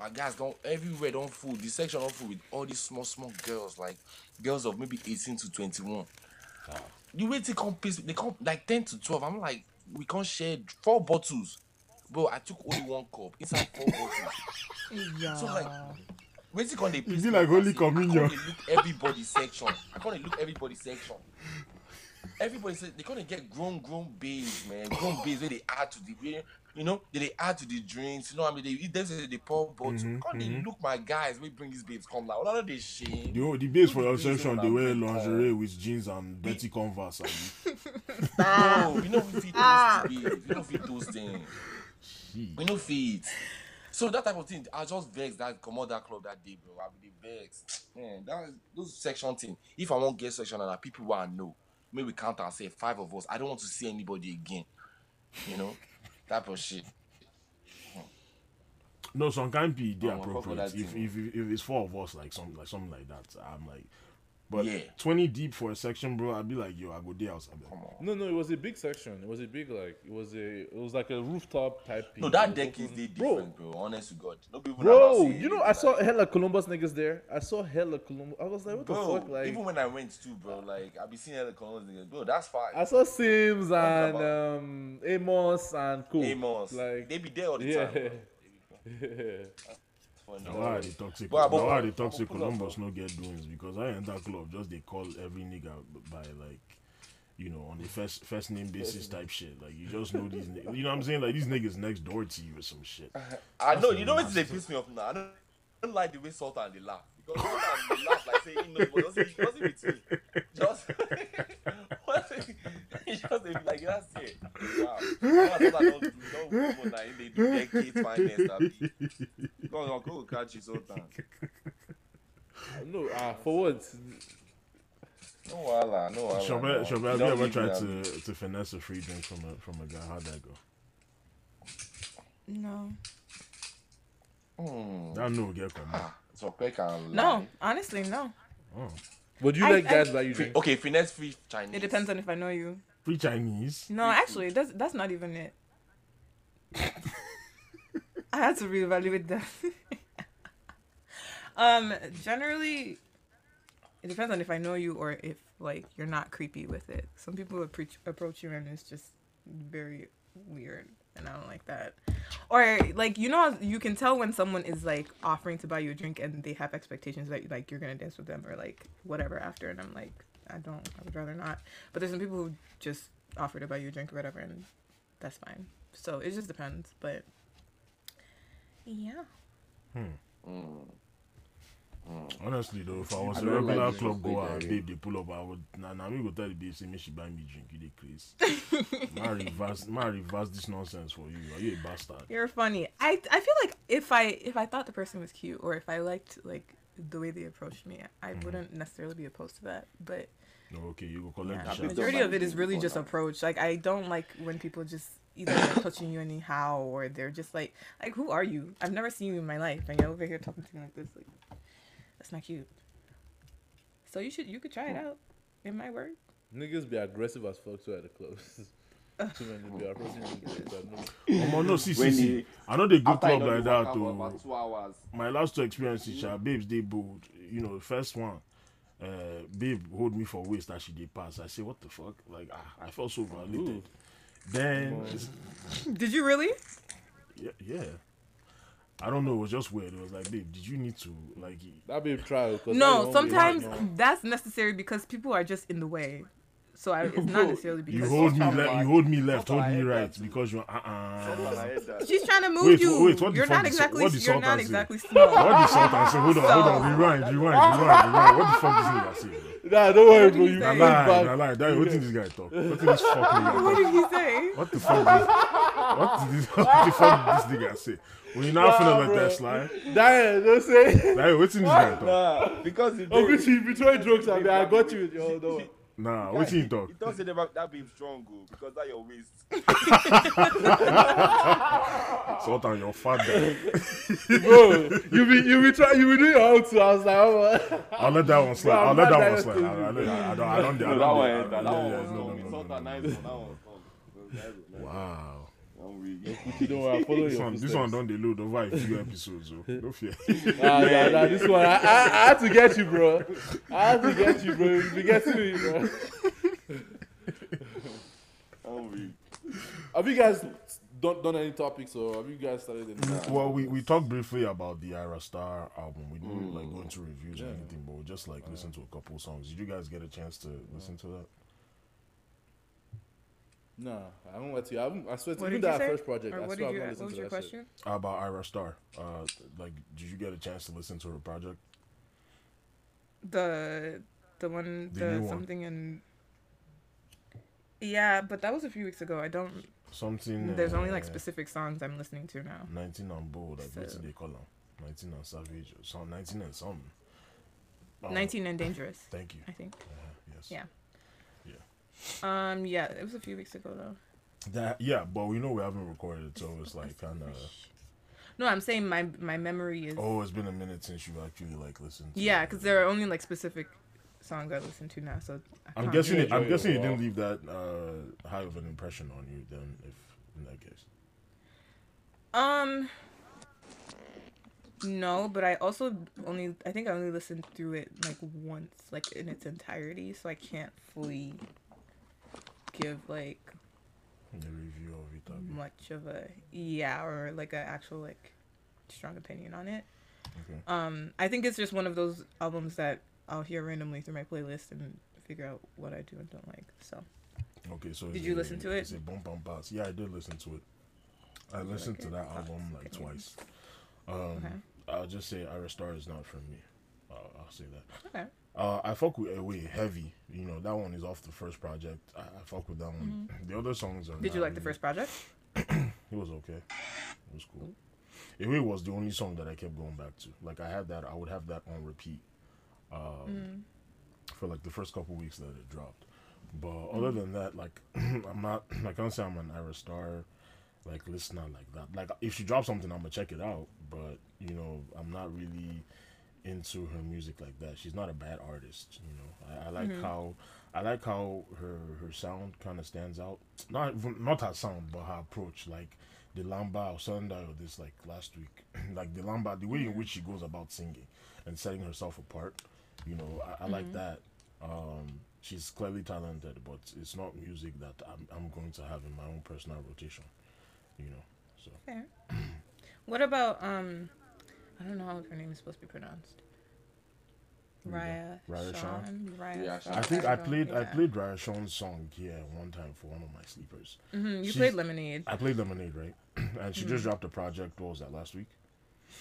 My guys don't everywhere don't full. The section don't full with all these small small girls, like girls of maybe eighteen to twenty one. The way they come piss, they come like ten to twelve. I'm like, we can't share four bottles, bro. I took only one cup inside four bottles. Yeah. So like, Wait till come they piss be me like off, I Holy say, I come Communion. dey look everybody section. I can't look everybody section. Everybody say they gonna get grown, grown babes, man. Grown babes where they add to the, where, you know, they, they add to the drinks. You know, what I mean, they eat them, say they pour bottle. Mhm, Can't they look my guys? We bring these babes come now. None of this shit. The, the base for your Please don't section, they wear have me lingerie with jeans and dirty Converse. abi. No, we know we feed those babes. We don't feed those things. We no feed. So that type of thing, I just vex that come out that club that day, bro. I be the vex. Man, that those section thing. If I want get section and people who I know, maybe count and say five of us. I don't want to see anybody again. You know, type of shit. No, some can't be fuck appropriate. If, if if if it's four of us, like something like something like that, I'm like, but Yeah. twenty deep for a section, bro, I'd be like, yo, I go there outside. Come on. No, no, it was a big section. It was a big like it was a it was like a rooftop type. Thing. No, that It deck is they bro, different, bro. Honest to God. No people Bro, you know I saw hella Columbus niggas there. I saw hella Columbus. I was like, what Bro, the fuck? Like even when I went too, bro, like I be seeing other Columbus niggas, bro. That's fine. I saw Sims and about? um Amos and Cool. Amos, Like they be there all the yeah. time. Bro. Funny. Now why the toxic? But I- but- why the toxic but pull up, Columbus no get doings? Because I enter club just they call every nigga by like, you know, on the first first name basis type shit. Like you just know these, niggas, you know what I'm saying? Like these niggas next door to you or some shit. I know, you know what they piss me off now. I don't, I don't like the way Sultan they laugh. Because Sultan they laugh like say he knows, but doesn't, doesn't with me. Just, what he just they be like, that's it. Wow. Now Sultan don't do, don't do for now, they do decades finest. abi. Go on, go catch you, Sultan. no, ah, for what? No wala, no wala. Shobe, no. Shobe, have you Don't ever leave tried me, to to finesse a free drink from a from a guy? How'd that go? No. Hmm. That no get come. Ah, so quick and No, honestly, no. Oh, Would you I- let guys I- buy you drink? Okay, finesse free Chinese. It depends on if I know you. free Chinese. No, actually, that's that's not even it. I had to reevaluate that. um, generally, it depends on if I know you or if like you're not creepy with it. Some people approach approach you and it's just very weird, and I don't like that. Or like you know, you can tell when someone is like offering to buy you a drink and they have expectations that like you're gonna dance with them or like whatever after, and I'm like, I don't. I would rather not. But there's some people who just offer to buy you a drink or whatever, and that's fine. So it just depends. But yeah, hmm. mm. Mm. Honestly though, if I was I a don't regular like club this goer, very- babe, they pull up, I would nah nah me go tell the babe say me she buy me drink, you dey craze. Ma reverse, ma reverse this nonsense for you. Are you a bastard? you're funny. I I feel like if I if I thought the person was cute or if I liked like the way they approached me, I mm-hmm. wouldn't necessarily be opposed to that. But No, okay, you go collect yeah, the the majority of it is really just approach. Like I don't like when people just either like touching you anyhow or they're just like like who are you? I've never seen you in my life, and you're over here talking to me like this. Like that's not cute. So you should you could try it out. It might work. Niggas be aggressive as fuck too at the clubs. Too many be approaching niggas. I know. Omo, no, see, see, see. I know they go club like that waka about too. two hours. My last two experiences, sha, babes, they bold. You know, the first one, uh, babe hold me for waist as she did pass. I say, what the fuck? Like, ah, I felt so violated. Then, Did you really? yeah, yeah. I don't know. It was just weird. It was like, babe, did you need to like? That be trial. 'cause that No, one sometimes way- that's necessary because people are just in the way. So I, it's not necessarily because You hold me left. You hold me left. Hold me right because you're uh uh she's trying to move Wait, you. wait, what you're not exactly. what did You're not exactly small. What the Sultan say? Hold on, hold on. Rewind, rewind, rewind, rewind. What the fuck this nigga say? Nah, don't worry, What bro. You say? I bring lie, back. I lie. That, what did this guy talk? What did this fuck nigga What did he say? What the fuck? This, what, did this, what the fuck did this nigga say? When you not Nah, finna let that slide, Diane, don't say. like, what did this guy talk? Nah, because he Oh, did. bitch, you betray jokes. I mean, I got you with your. No. Nah, what did he talk? He don't say that, that being strong, go, because that your waist. Sort on your father. bro, you be you be try you be doing your own too. I was like, oh, I'll let that one slide. Bro, I'll let that one slide. I, I, I don't. I don't. I don't. No, that one, I- that one yeah, was strong. no, He sort no, that nice one. That one was strong. Wow. I'm weak. you don't worry, I'm This your one, this footsteps. one don't they load over a few episodes. Oh. No fear. Nah, nah, nah, this one, I, I, I had to get you, bro. I had to get you, bro. You be getting me, bro. I'm weak. Have you guys done, done any topics or have you guys started any? Mm, well, we, we talked briefly about the Ayra Starr album. We didn't like mm. go into reviews or anything, but we just like listen to a couple songs. Did you guys get a chance to listen to that? Nah, I haven't let you. I, haven't, I swear to What even you that say? first project, Or I what swear did you? I've not What listened was to your that question? About Ayra Starr. Uh, like, did you get a chance to listen to her project? The the one The the, new something and yeah, but that was a few weeks ago. I don't. Something. There's only like uh, specific songs I'm listening to now. 19 on board. Like, what So- did they call them? 19 on Savage. or some 19 and something. Uh, 19 and Dangerous, Thank you. I think. Uh, yes. Yeah. Yeah. Um. Yeah, it was a few weeks ago though. That yeah, but we know we haven't recorded it, so it's like kind of. No, I'm saying my my memory is. Oh, it's been a minute since you've actually like listened. To Yeah, because there are only like specific songs I listen to now. So I I'm guessing. It, I'm it guessing you didn't leave that uh, high of an impression on you. Then, if in that case, Um. No, but I also only I think I only listened through it like once, like in its entirety, so I can't fully give like the review of it. Much of a yeah or like an actual like strong opinion on it. Okay. Um, I think it's just one of those albums that I'll hear randomly through my playlist and figure out what I do and don't like. So Okay. So Did you a- listen to it? It's a bump bump pass. Yeah, I did listen to it. I listened like to that album like opinions? twice. Um, Okay. I'll just say Ayra Starr is not for me. Uh, I'll say that. okay, Uh, I fuck with Away Heavy. You know that one is off the first project. I, I fuck with that one. The other songs are. Mm-hmm. did you like the first project? It was okay. It was cool. Away was the only song that I kept going back to. Like I had that. I would have that on repeat. Um, for like the first couple weeks that it dropped. But other than that, like I'm not. I can't say I'm an Ayra Starr like listener like that. Like if she drops something, I'm gonna check it out. But you know, I'm not really into her music like that. She's not a bad artist. You know, I, I like how I like how her her sound kind of stands out. Not not her sound, but her approach. Like the Lamba or Sunday or this like last week. like the Lamba, the way in which she goes about singing and setting herself apart. You know, I, I like that. Um, she's clearly talented, but it's not music that I'm, I'm going to have in my own personal rotation. You know, so Fair. what about um? I don't know how her name is supposed to be pronounced. Who you got? Raya, Ria Sean? Shawn. Raya Yeah, Shawn. I think I don't- played I played Ria Sean's song here one time for one of my sleepers. Mhm, you she's- played Lemonade. I played Lemonade, right? and she just dropped a project. What was that last week?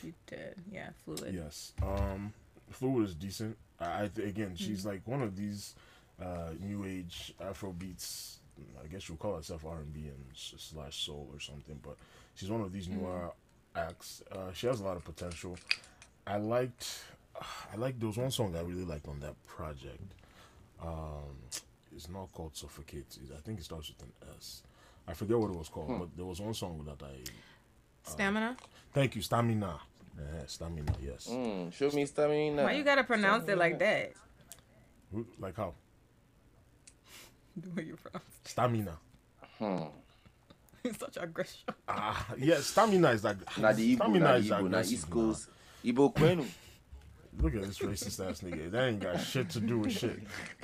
You did, yeah. Fluid. Yes. Um, Fluid is decent. I, I th- again, she's like one of these uh, new age Afro beats. I guess you'll call herself R and B and slash soul or something. But she's one of these newer acts. Uh, she has a lot of potential. I liked. I like there was one song I really liked on that project. Um, it's not called Suffocate. I think it starts with an S. I forget what it was called, but there was one song that I. Stamina. Thank you, Stamina. Yeah, Stamina. Yes. Mm, show me stamina. Why you gotta pronounce it like that? Like how? Where you from? Stamina. Hmm. it. Such aggression. Ah, yeah, stamina is like. Na the Igbo, stamina na the is Igbo, na aggressive, East nah. Coast. Igbo Kwenu. Look at this racist ass nigga. That ain't got shit to do with shit.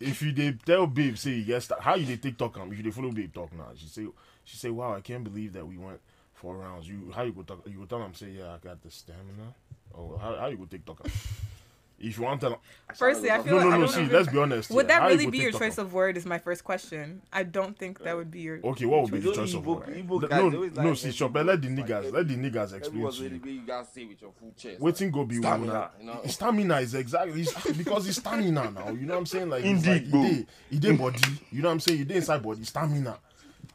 if you did tell babe say yes, how you did TikTok am? If you did follow babe talk now, she say she say, wow, I can't believe that we went four rounds. You how you go talk? You go tell them say, yeah, I got the stamina. Oh, how how you go TikTok am? If you want to, Firstly, I feel no, like no, I no. don't See, let's be honest. Would yeah, that really be your choice of word? Is my first question. I don't think that would be your. Okay, what would be the Those choice of word? Igbo guys, No, they no. See, it. Chopper, let the Like, niggas, let the niggas explain to you. big. You gotta say with your full chest. Waiting go be Stamina, you know? Stamina is exactly it's, because it's stamina now. You know what I'm saying? Like it's Indeed, like it dey- it dey body. You know what I'm saying? It dey inside body. Stamina.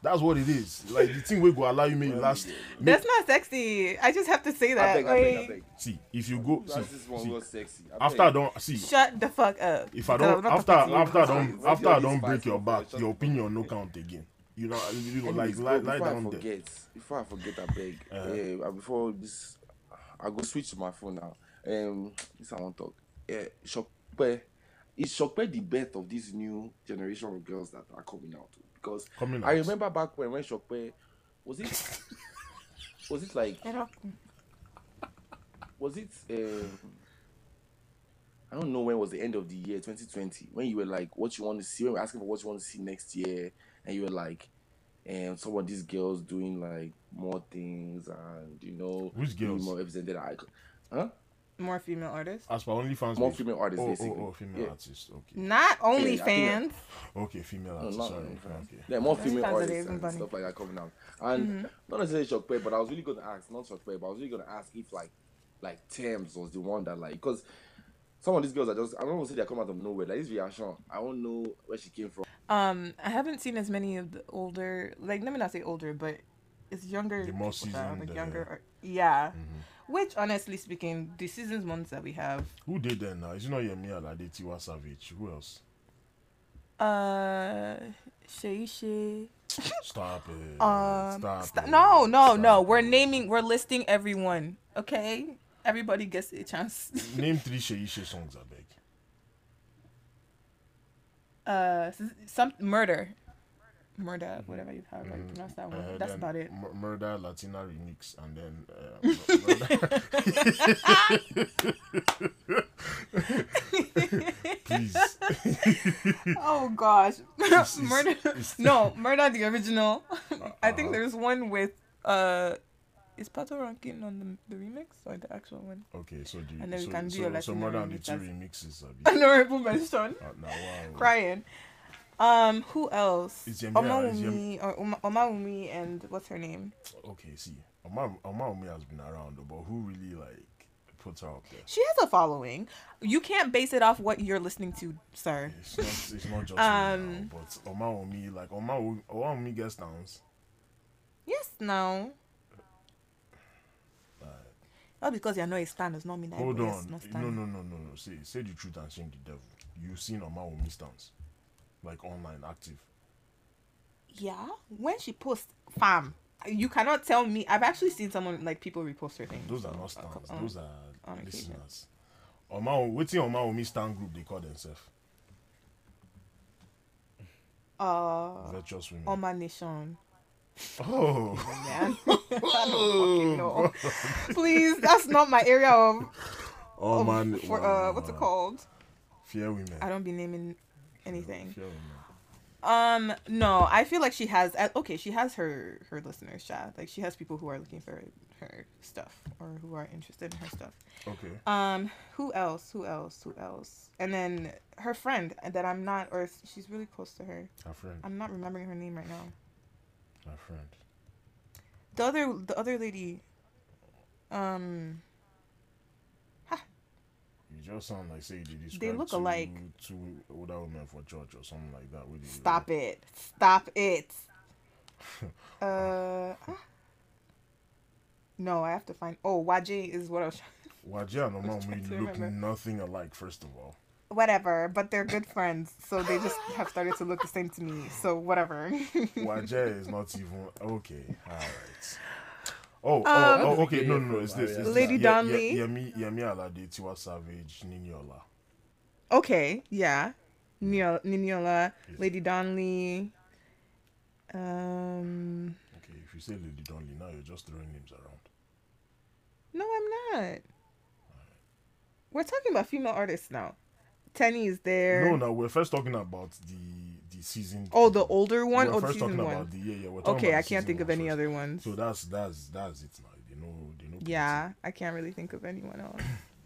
That's what it is. Like the thing we go allow you maybe last. That's not sexy. I just have to say I that. beg, I beg, I beg. See, if you go, see, this one see, was sexy. I after I don't see, Shut the fuck up. if I don't I'm after talking to you. after I don't It's after I don't break your back, your opinion no count again. You know, you know, like Anyways, lie, bro, lie before I down there. forget, before I forget, I beg. Uh-huh. eh, uh, before this, I go switch to my phone now. Um, this I want to talk. Yeah, Shokpe, is Shokpe the birth of this new generation of girls that are coming out? Because Coming I out. remember back when when Shokpe was it was it like I don't- was it um I don't know when was the end of the year 2020 when you were like what you want to see when we were asking for what you want to see next year and you were like and some of these girls doing like more things and you know Which being girls? more represented I huh More female artists. As per OnlyFans, more female artists Oh, basically oh, oh, female yeah. artists. Okay, Not I think OnlyFans. okay, female artists. not Sorry, OnlyFans. okay. Yeah, more female are artists and bunny. stuff like that coming out. And not necessarily Shockpay, but I was really gonna ask, not Shockpay, but I was really gonna ask if like like Tems was the one that like because some of these girls are just I don't want to say they come out of nowhere. Like this reaction, I don't know where she came from. Um, I haven't seen as many of the older, like let me not say older, but it's younger. The more people that are, seasoned, like uh, younger. ar- yeah. Which, honestly speaking, the seasons months that we have, Who did that now? Is it not Yemi Alade, Tiwa Savage? Who else? uh, Shay. Stop it. Um, Stop. st- it. no, no, no. Stop We're naming, we're listing everyone. Okay, everybody gets a chance. Name three Seyi Shay songs, I beg. uh, some murder, murder, whatever you have. Like, pronounce that one. Uh, That's about it. Mur- Murder Latina remix, and then. Uh. Please. Oh gosh, it's- murder. it's- no, murder the original. I think uh-huh. there's one with uh, is Patoranking on the, the remix or the actual one? Okay, so do you, And then we so, can do so, a so Latina Murder and the two remixes. Abi. Honorable mention. Uh, wow. Crying. Um, who else? It's Yemia, it's Omawumi or Oma- Omawumi and what's her name? Okay, see, Oma Omawumi has been around, but who really like puts her out there? She has a following. You can't base it off what you're listening to, sir. It's not. It's not just Um, me now, but Omawumi, like Omawumi- Oma Umi gets downs. Yes, no. All because you're not a stan does not mean that Hold on, no, no, no, no, no. Say, say the truth and shame the devil. You've seen Omawumi stance, like online, active. Yeah, when she posts, fam, you cannot tell me. I've actually seen someone like people repost her things. Those are not stands. um, Those on are listeners. Oma, waiting Omawumi stand group they call themselves Uh, virtuous women. Oma Nation. oh, Man, know. Please, that's not my area of. oh of- man, For wow, uh, what's it called? Fear women. I don't be naming anything. Um, no, I feel like she has. Okay, she has her her listeners, chat. Like she has people who are looking for her stuff or who are interested in her stuff. Okay. Um, who else? Who else? Who else? And then her friend that I'm not, or she's really close to her. Our friend. I'm not remembering her name right now. Our friend. The other, the other lady. Um, You just sound like say did describe look two, alike. two older women for church or something like that. With stop it! Stop it! uh, no, I have to find. Oh, Waje is what I was. And trying Umi to look remember. nothing alike. First of all, Whatever, but they're good friends, so they just have started to look the same to me. So whatever. Waje is not even okay. All right. Oh, Um, oh, oh, okay. No, no, no. It's this. It's Lady this. Ye- Donli. Yemi, Yemi Alade, Tiwa Savage, Niniola. okay, yeah. Nio- Niniola, Lady Donli. Um, Okay, if you say Lady Donli, now you're just throwing names around. no, I'm not. We're talking about female artists now. Teni is there. No, no, we're first talking about the the season. Oh, the older one We're the first talking season about the yeah, yeah. We're Okay, I can't think of any first. other ones. So that's that's that's it now. They know they know. Yeah, I can't really think of anyone else.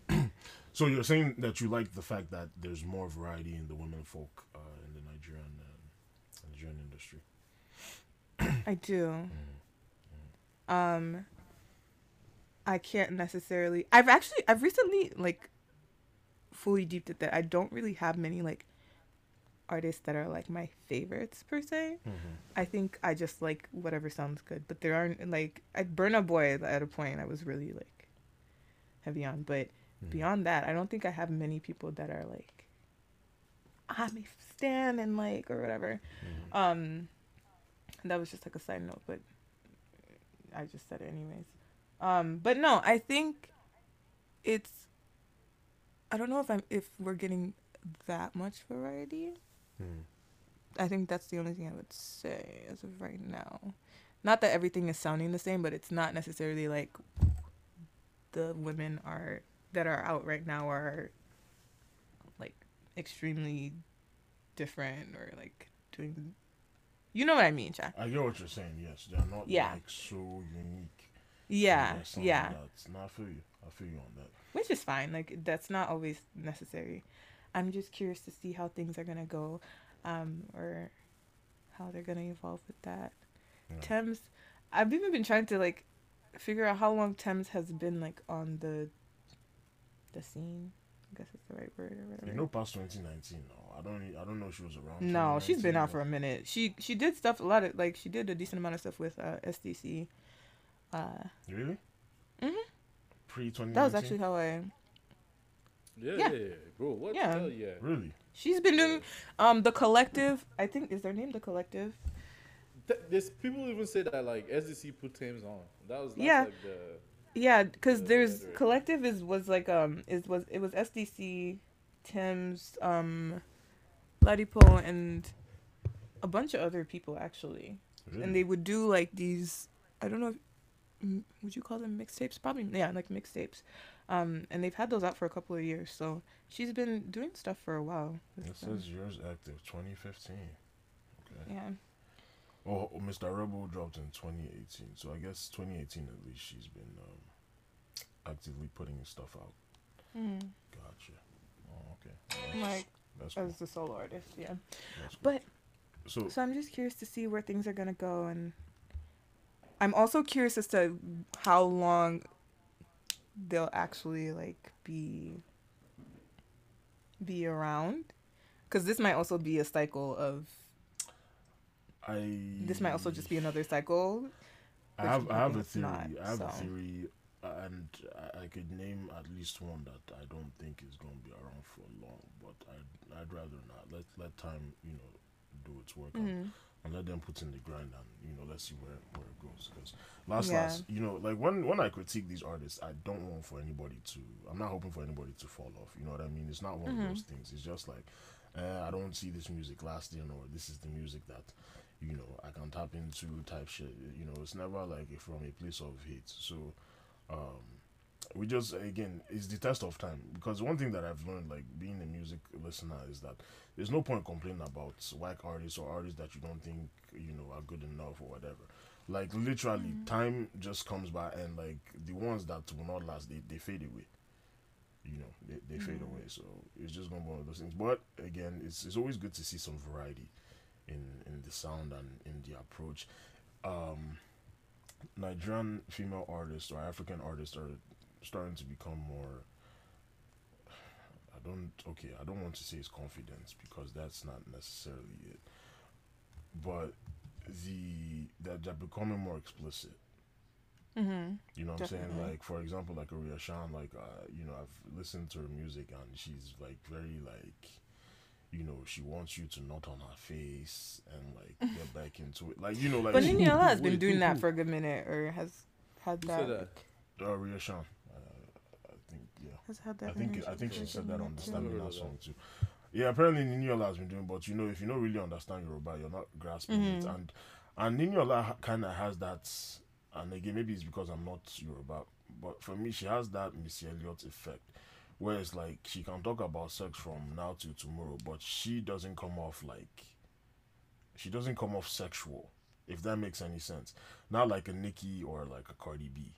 So you're saying that you like the fact that there's more variety in the women folk uh, in the Nigerian um, Nigerian industry. I do. Um, I can't necessarily. I've actually, I've recently like fully deeped it that I don't really have many like artists that are like my favorites per se. I think I just like whatever sounds good, but there aren't like I Burna Boy at a point I was really like heavy on, but beyond that, I don't think I have many people that are like I'm a stan and like or whatever. Um, that was just like a side note, but I just said it anyways. Um, but no, I think it's. I don't know if I'm if we're getting that much variety. Hmm. I think that's the only thing I would say as of right now. Not that everything is sounding the same, but it's not necessarily like the women are that are out right now are like extremely different or like doing. You know what I mean, Jack? I get what you're saying. Yes, they're not Yeah. like so unique. Yeah, yeah. That's not I feel you. I feel you on that. which is fine like that's not always necessary i'm just curious to see how things are going to go um or how they're going to evolve with that Yeah. Tems i've even been trying to like figure out how long Tems has been like on the the scene i guess it's the right word or whatever You know, past 2019. No, I don't. I don't know if she was around. no she's been out for a minute she she did stuff a lot of like she did a decent amount of stuff with uh sdc uh Really? Mhm. Pre 2019. that was actually how i Yeah, Yeah. yeah, bro. What? Yeah. Hell yeah. Really? she's been doing um the collective i think is their name the collective Th- There's people even say that like SDC put Tems on. That was that's Yeah. like the Yeah, because Yeah, there's right. collective is was like um is was it was SDC, Tems, um, Ladipoe and a bunch of other people actually, Really? and they would do like these. I don't know. If, m- would you call them mixtapes? Probably yeah, like mixtapes. Um, and they've had those out for a couple of years. So she's been doing stuff for a while. them. says yours active 2015. Okay. yeah. Oh, oh, Mr. Rebel dropped in 2018. So I guess 2018 at least she's been um, actively putting stuff out. Mm. Gotcha. Oh, okay. Like That's cool. as a solo artist, yeah. Cool. But so So I'm just curious to see where things are gonna go, and I'm also curious as to how long they'll actually like be be around, because this might also be a cycle of I this might also just be another cycle. I have I'm have a theory. not, I have a theory, and I, I could name at least one that I don't think is going to be around for long. But I'd I'd rather not let let time you know do its work Mhm. And let them put in the grind and you know let's see where where it goes. Because last Yeah. last you know like when when I critique these artists, I don't want for anybody to. I'm not hoping for anybody to fall off. You know what I mean? It's not one Mhm. of those things. It's just like. Uh, I don't see this music lasting, or this is the music that you know I can tap into type shit. You know, it's never like from a place of hate. So um we just again it's the test of time because one thing that I've learned like being a music listener is that there's no point complaining about whack artists or artists that you don't think you know are good enough or whatever. Like literally time just comes by and like the ones that will not last they, they fade away. You know, they, they fade away. So it's just gonna be one of those things. But again, it's it's always good to see some variety in in the sound and in the approach. Um, Nigerian female artists or African artists are starting to become more. I don't okay. I don't want to say it's confidence because that's not necessarily it. But the that they're becoming more explicit. Mm-hmm. You know what I'm saying? Like for example, like Ria Sean, like uh, you know, I've listened to her music and she's like very like you know, she wants you to not on her face and like get back into it. Like you know, like But Niniola has been doing that for a good minute, or has had Who that. said that? uh, Aria Shan. Uh, I think yeah. Has had that. I think I think she said that on the. Stamina song too. Yeah, apparently Niniola has been doing, but you know, if you don't really understand Yoruba, you're not grasping it. Mhm. And and Niniola kind of has that, and again, maybe it's because I'm not Yoruba, but for me, she has that Missy Elliott effect, where it's like she can talk about sex from now to tomorrow, but she doesn't come off like, she doesn't come off sexual, if that makes any sense. Not like a Nicki or like a Cardi B.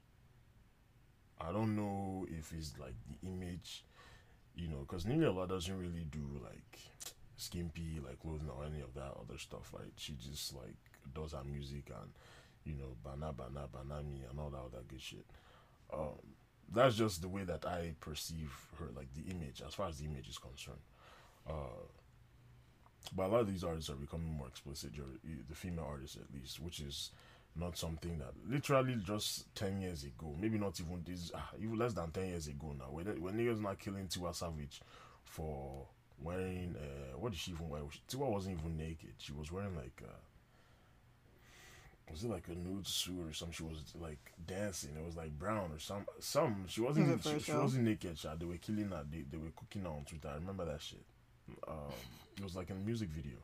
I don't know if it's like the image you know, because Niniola doesn't really do like skimpy like clothing or any of that other stuff, right? She just like does her music and you know, bana bana banami and all that other good shit. Um, that's just the way that I perceive her, like the image, as far as the image is concerned. Uh, but a lot of these artists are becoming more explicit, the female artists at least, which is not something that literally just 10 years ago, maybe not even this, ah, even less than 10 years ago now, when, when niggas not killing Tiwa Savage for wearing, uh, what did she even wear? Tiwa wasn't even naked. She was wearing like, uh, was it like a nude suit or something? She was like dancing. It was like brown or some, some. She wasn't. Was she, she wasn't naked. Child. They were killing her. They, they were cooking her on Twitter. I remember that shit. Um, it was like a music video,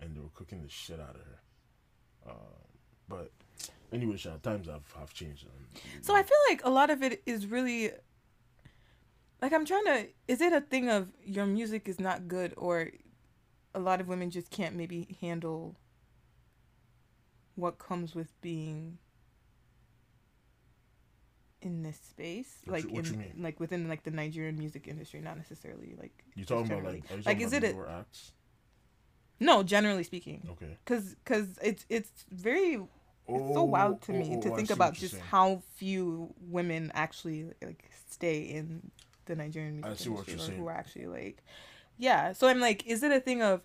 and they were cooking the shit out of her. Um, but anyway, child, times have have changed. And, So I feel like a lot of it is really like I'm trying to is it a thing of your music is not good or a lot of women just can't maybe handle what comes with being in this space What like you- in like within like the Nigerian music industry not necessarily like you talking about like you Like, talking is about it a- acts? No generally speaking Okay. cuz cuz it's it's very it's so wild to Oh, me oh, to oh, think about just saying. how few women actually like stay in the Nigerian music I see what industry you're or saying. who are actually like yeah so I'm like is it a thing of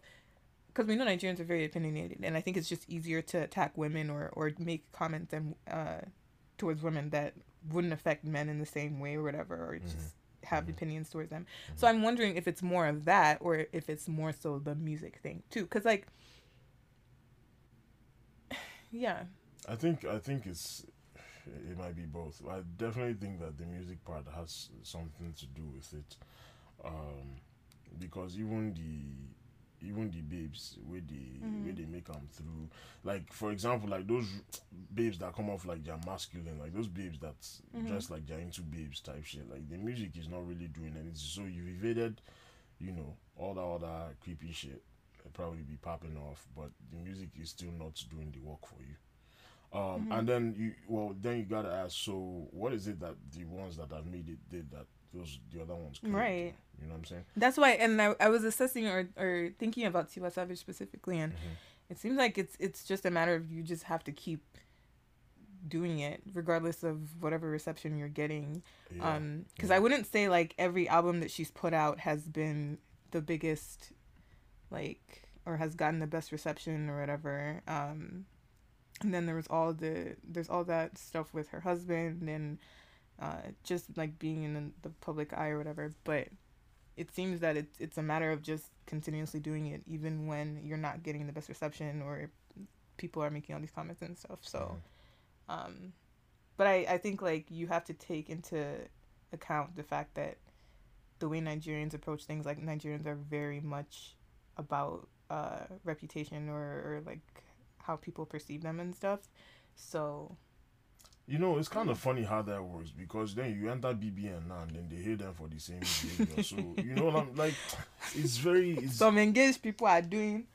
because we know Nigerians are very opinionated and I think it's just easier to attack women or or make comments and uh towards women that wouldn't affect men in the same way or whatever or Mm-hmm. just have opinions towards them so I'm wondering if it's more of that or if it's more so the music thing too because like yeah I think I think it's it might be both. I definitely think that the music part has something to do with it, um, because even the even the babes where they where they make them through, like for example, like those babes that come off like they're masculine, like those babes that mm-hmm. dress like they're into babes type shit. Like the music is not really doing anything. So you've evaded, you know, all that other creepy shit. It'll probably be popping off, but the music is still not doing the work for you. Um, and mm-hmm. then you well then you gotta ask so what is it that the ones that have made it did that those the other ones couldn't? Right. you know what I'm saying That's why, and I, I was assessing or, or thinking about Tiwa Savage specifically, and Mm-hmm. it seems like it's it's just a matter of you just have to keep doing it regardless of whatever reception you're getting. Yeah. Um, because I wouldn't say like every album that she's put out has been the biggest, like or has gotten the best reception or whatever. Um, and then there was all the there's all that stuff with her husband and uh, just like being in the public eye or whatever. But it seems that it's it's a matter of just continuously doing it, even when you're not getting the best reception or people are making all these comments and stuff. So, um, but I I think like you have to take into account the fact that the way Nigerians approach things, like Nigerians are very much about uh reputation or or like how people perceive them and stuff. So you know it's kind of funny how that works because then you enter BBN now and then they hate them for the same behavior so you know what I'm like it's very it's some engaged people are doing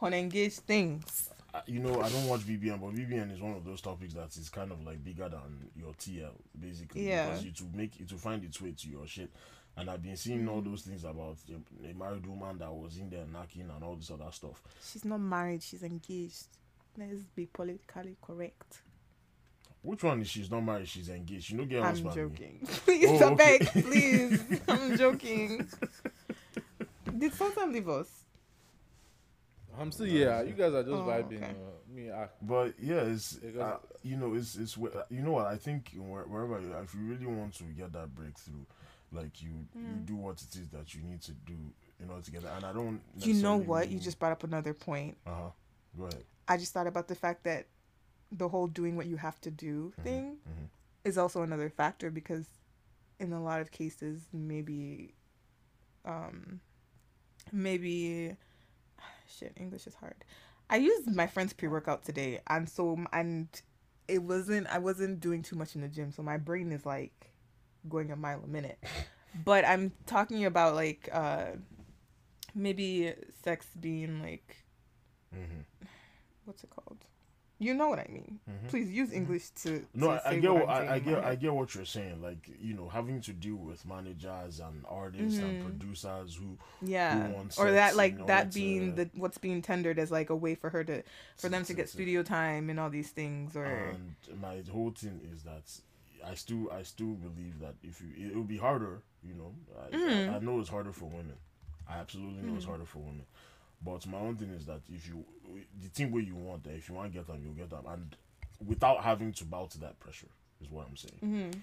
unengaged things. you know, I don't watch BBN, but BBN is one of those topics that is kind of like bigger than your TL, basically. Yeah. Because you to make it to find its way to your shit. And I've been seeing all mm. those things about a, a married woman that was in there knocking and all this other stuff. She's not married, she's engaged. Let's be politically correct. Which one is she's not married? She's engaged. You know, get I'm husband. joking. Please, Oh, I beg, please. I'm joking. Did Sultan leave us? I'm still yeah. You guys are just Oh, vibing. okay. Uh, me, I, But yeah, it's uh, you know it's it's you know what I think wherever you, if you really want to get that breakthrough, like you you Mm. do what it is that you need to do in order to get that. And I don't. You know what? You uh just brought up another point. Uh huh. Go ahead. I just thought about the fact that the whole doing what you have to do thing mhm. is also another factor because in a lot of cases maybe um maybe shit english is hard i used my friend's pre-workout today and so and it wasn't i wasn't doing too much in the gym so my brain is like going a mile a minute but i'm talking about like uh maybe sex being like Mm-hmm. what's it called You know what I mean. Mhm. Please use English to. No, to I, I get what what I, I get I get what you're saying. Like you know, having to deal with managers and artists and Mhm. producers who Yeah, who want or that like that being to- the what's being tendered as like a way for her to for them to to- get to- studio time and all these things. Or And my whole thing is that I still I still believe that if you it will be harder, you know. I, Mhm. I, know it's harder for women. I absolutely know it's Mhm. harder for women. But my own thing is that if you the thing where you want, that if you want to get them, you'll get them, and without having to bow to that pressure is what I'm saying. Mhm.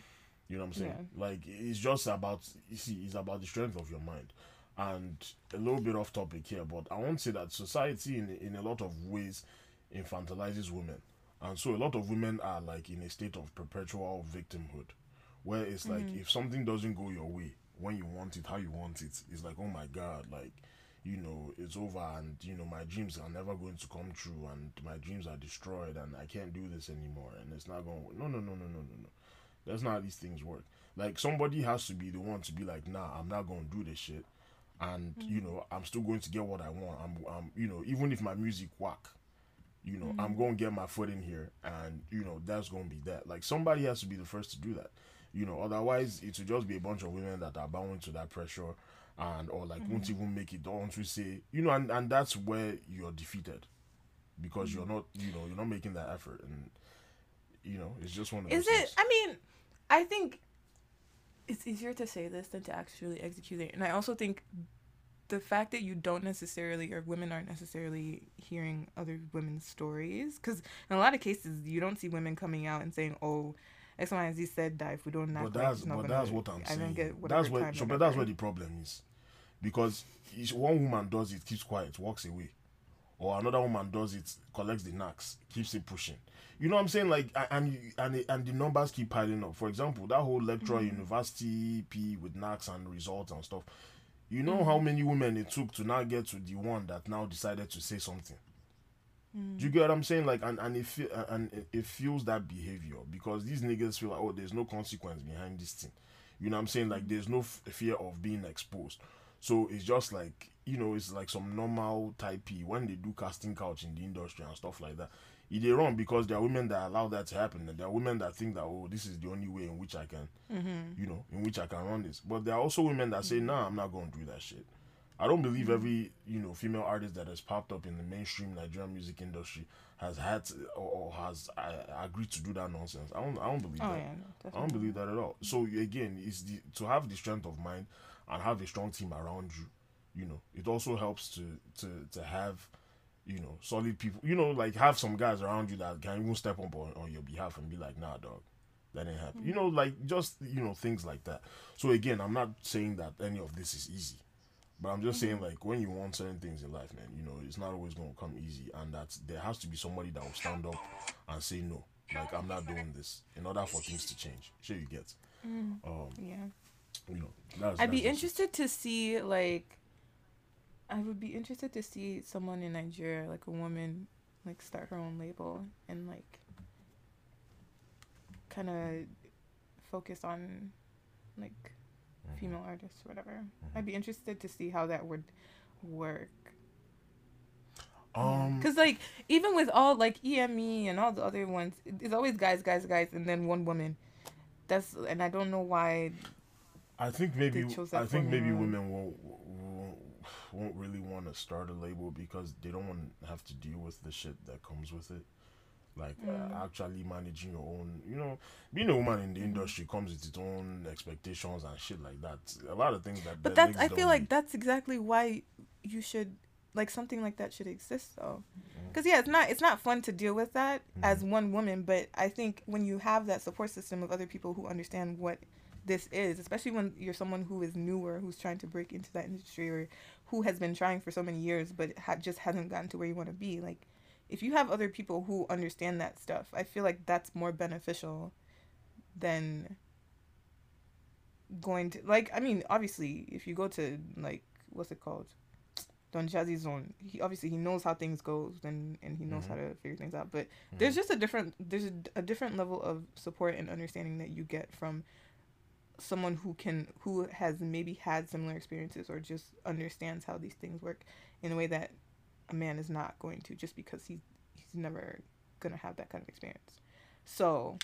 You know what I'm saying? Like it's just about you see, it's about the strength of your mind. And a little bit off topic here, but I won't say that society in in a lot of ways infantilizes women. And so a lot of women are like in a state of perpetual victimhood. Where it's like if something doesn't go your way when you want it, how you want it, it's like, oh my god, like you know, it's over and you know, my dreams are never going to come true and my dreams are destroyed and I can't do this anymore and it's not going no no no no no no no. That's not how these things work. Like somebody has to be the one to be like, nah, I'm not gonna do this shit, and you mm. know, I'm still going to get what I want. I'm, I'm, you know, even if my music whack, you know, I'm mm. gonna get my foot in here, and you know, that's gonna be that. Like somebody has to be the first to do that, you know. Otherwise, it will just be a bunch of women that are bound to that pressure, and or like mm-hmm. won't even make it. Don't we say, you know, and and that's where you're defeated, because you're mm-hmm. not, you know, you're not making that effort, and you know, it's just one of is it? things. I mean, I think it's easier to say this than to actually execute it, and I also think the fact that you don't necessarily or women aren't necessarily hearing other women's stories because in a lot of cases you don't see women coming out and saying oh x y and z said that if we don't act But that's not but that's what I'm I saying. get that's where so, but that's where the problem is, because one woman does it, keeps quiet, walks away, or another woman does it, collects the knacks, keeps it pushing. You know what I'm saying? Like and and the- and the numbers keep piling up. For example, that whole lecturer Mm-hmm. university P with knacks and results and stuff. You know Mm-hmm. how many women it took to now get to the one that now decided to say something. Mm. Do you get what I'm saying? Like, and and it feel, and it, feels that behavior because these niggas feel like, oh, there's no consequence behind this thing. You know what I'm saying? Like, there's no f- fear of being exposed. So it's just like you know, it's like some normal type P when they do casting couch in the industry and stuff like that. It they wrong because there are women that allow that to happen, and there are women that think that oh, this is the only way in which I can, you know, in which I can run this. But there are also women that say, nah, I'm not going to do that shit. I don't believe every you know female artist that has popped up in the mainstream Nigerian music industry has had to, or, or has uh, agreed to do that nonsense. I don't. I don't believe oh that. yeah no, I don't believe that at all. So again, it's the to have the strength of mind and have a strong team around you. You know, it also helps to to to have you know solid people. You know, like have some guys around you that can even step up on, on your behalf and be like, nah, dog. That ain't happen. You know, like just you know things like that. So again, I'm not saying that any of this is easy, but I'm just saying like when you want certain things in life, man, you know, it's not always gonna come easy, and that there has to be somebody that will stand up and say no. Like I'm not doing this in order for things to change. Sure, you get. Um, yeah you know, that's, I'd be that's it. interested to see like I would be interested to see someone in Nigeria, like a woman, like start her own label and like kind of focus on like. Female artists, whatever. I'd be interested to see how that would work. Um, Cause like even with all like EME and all the other ones, it's always guys, guys, guys, and then one woman. That's and I don't know why. I think maybe chose that I think maybe women won't won't, won't really want to start a label because they don't want to have to deal with the shit that comes with it. Like Mm. uh, actually managing your own, you know, being a woman Mm-hmm. in the industry comes with its own expectations and shit like that. A lot of things that. But that that's I feel like that's exactly why you should like something like that should exist though. Mm-hmm. Because yeah, it's not it's not fun to deal with that as one woman, but I think when you have that support system of other people who understand what this is, especially when you're someone who is newer, who's trying to break into that industry, or who has been trying for so many years but ha- just hasn't gotten to where you want to be. Like, if you have other people who understand that stuff, I feel like that's more beneficial than going to like. I mean, obviously, if you go to like what's it called, Don Jazzy Zone, he obviously he knows how things go and and he knows mm-hmm. how to figure things out. But mm-hmm. there's just a different there's a, a different level of support and understanding that you get from someone who can who has maybe had similar experiences or just understands how these things work in a way that a man is not going to just because he he's never gonna have that kind of experience. So,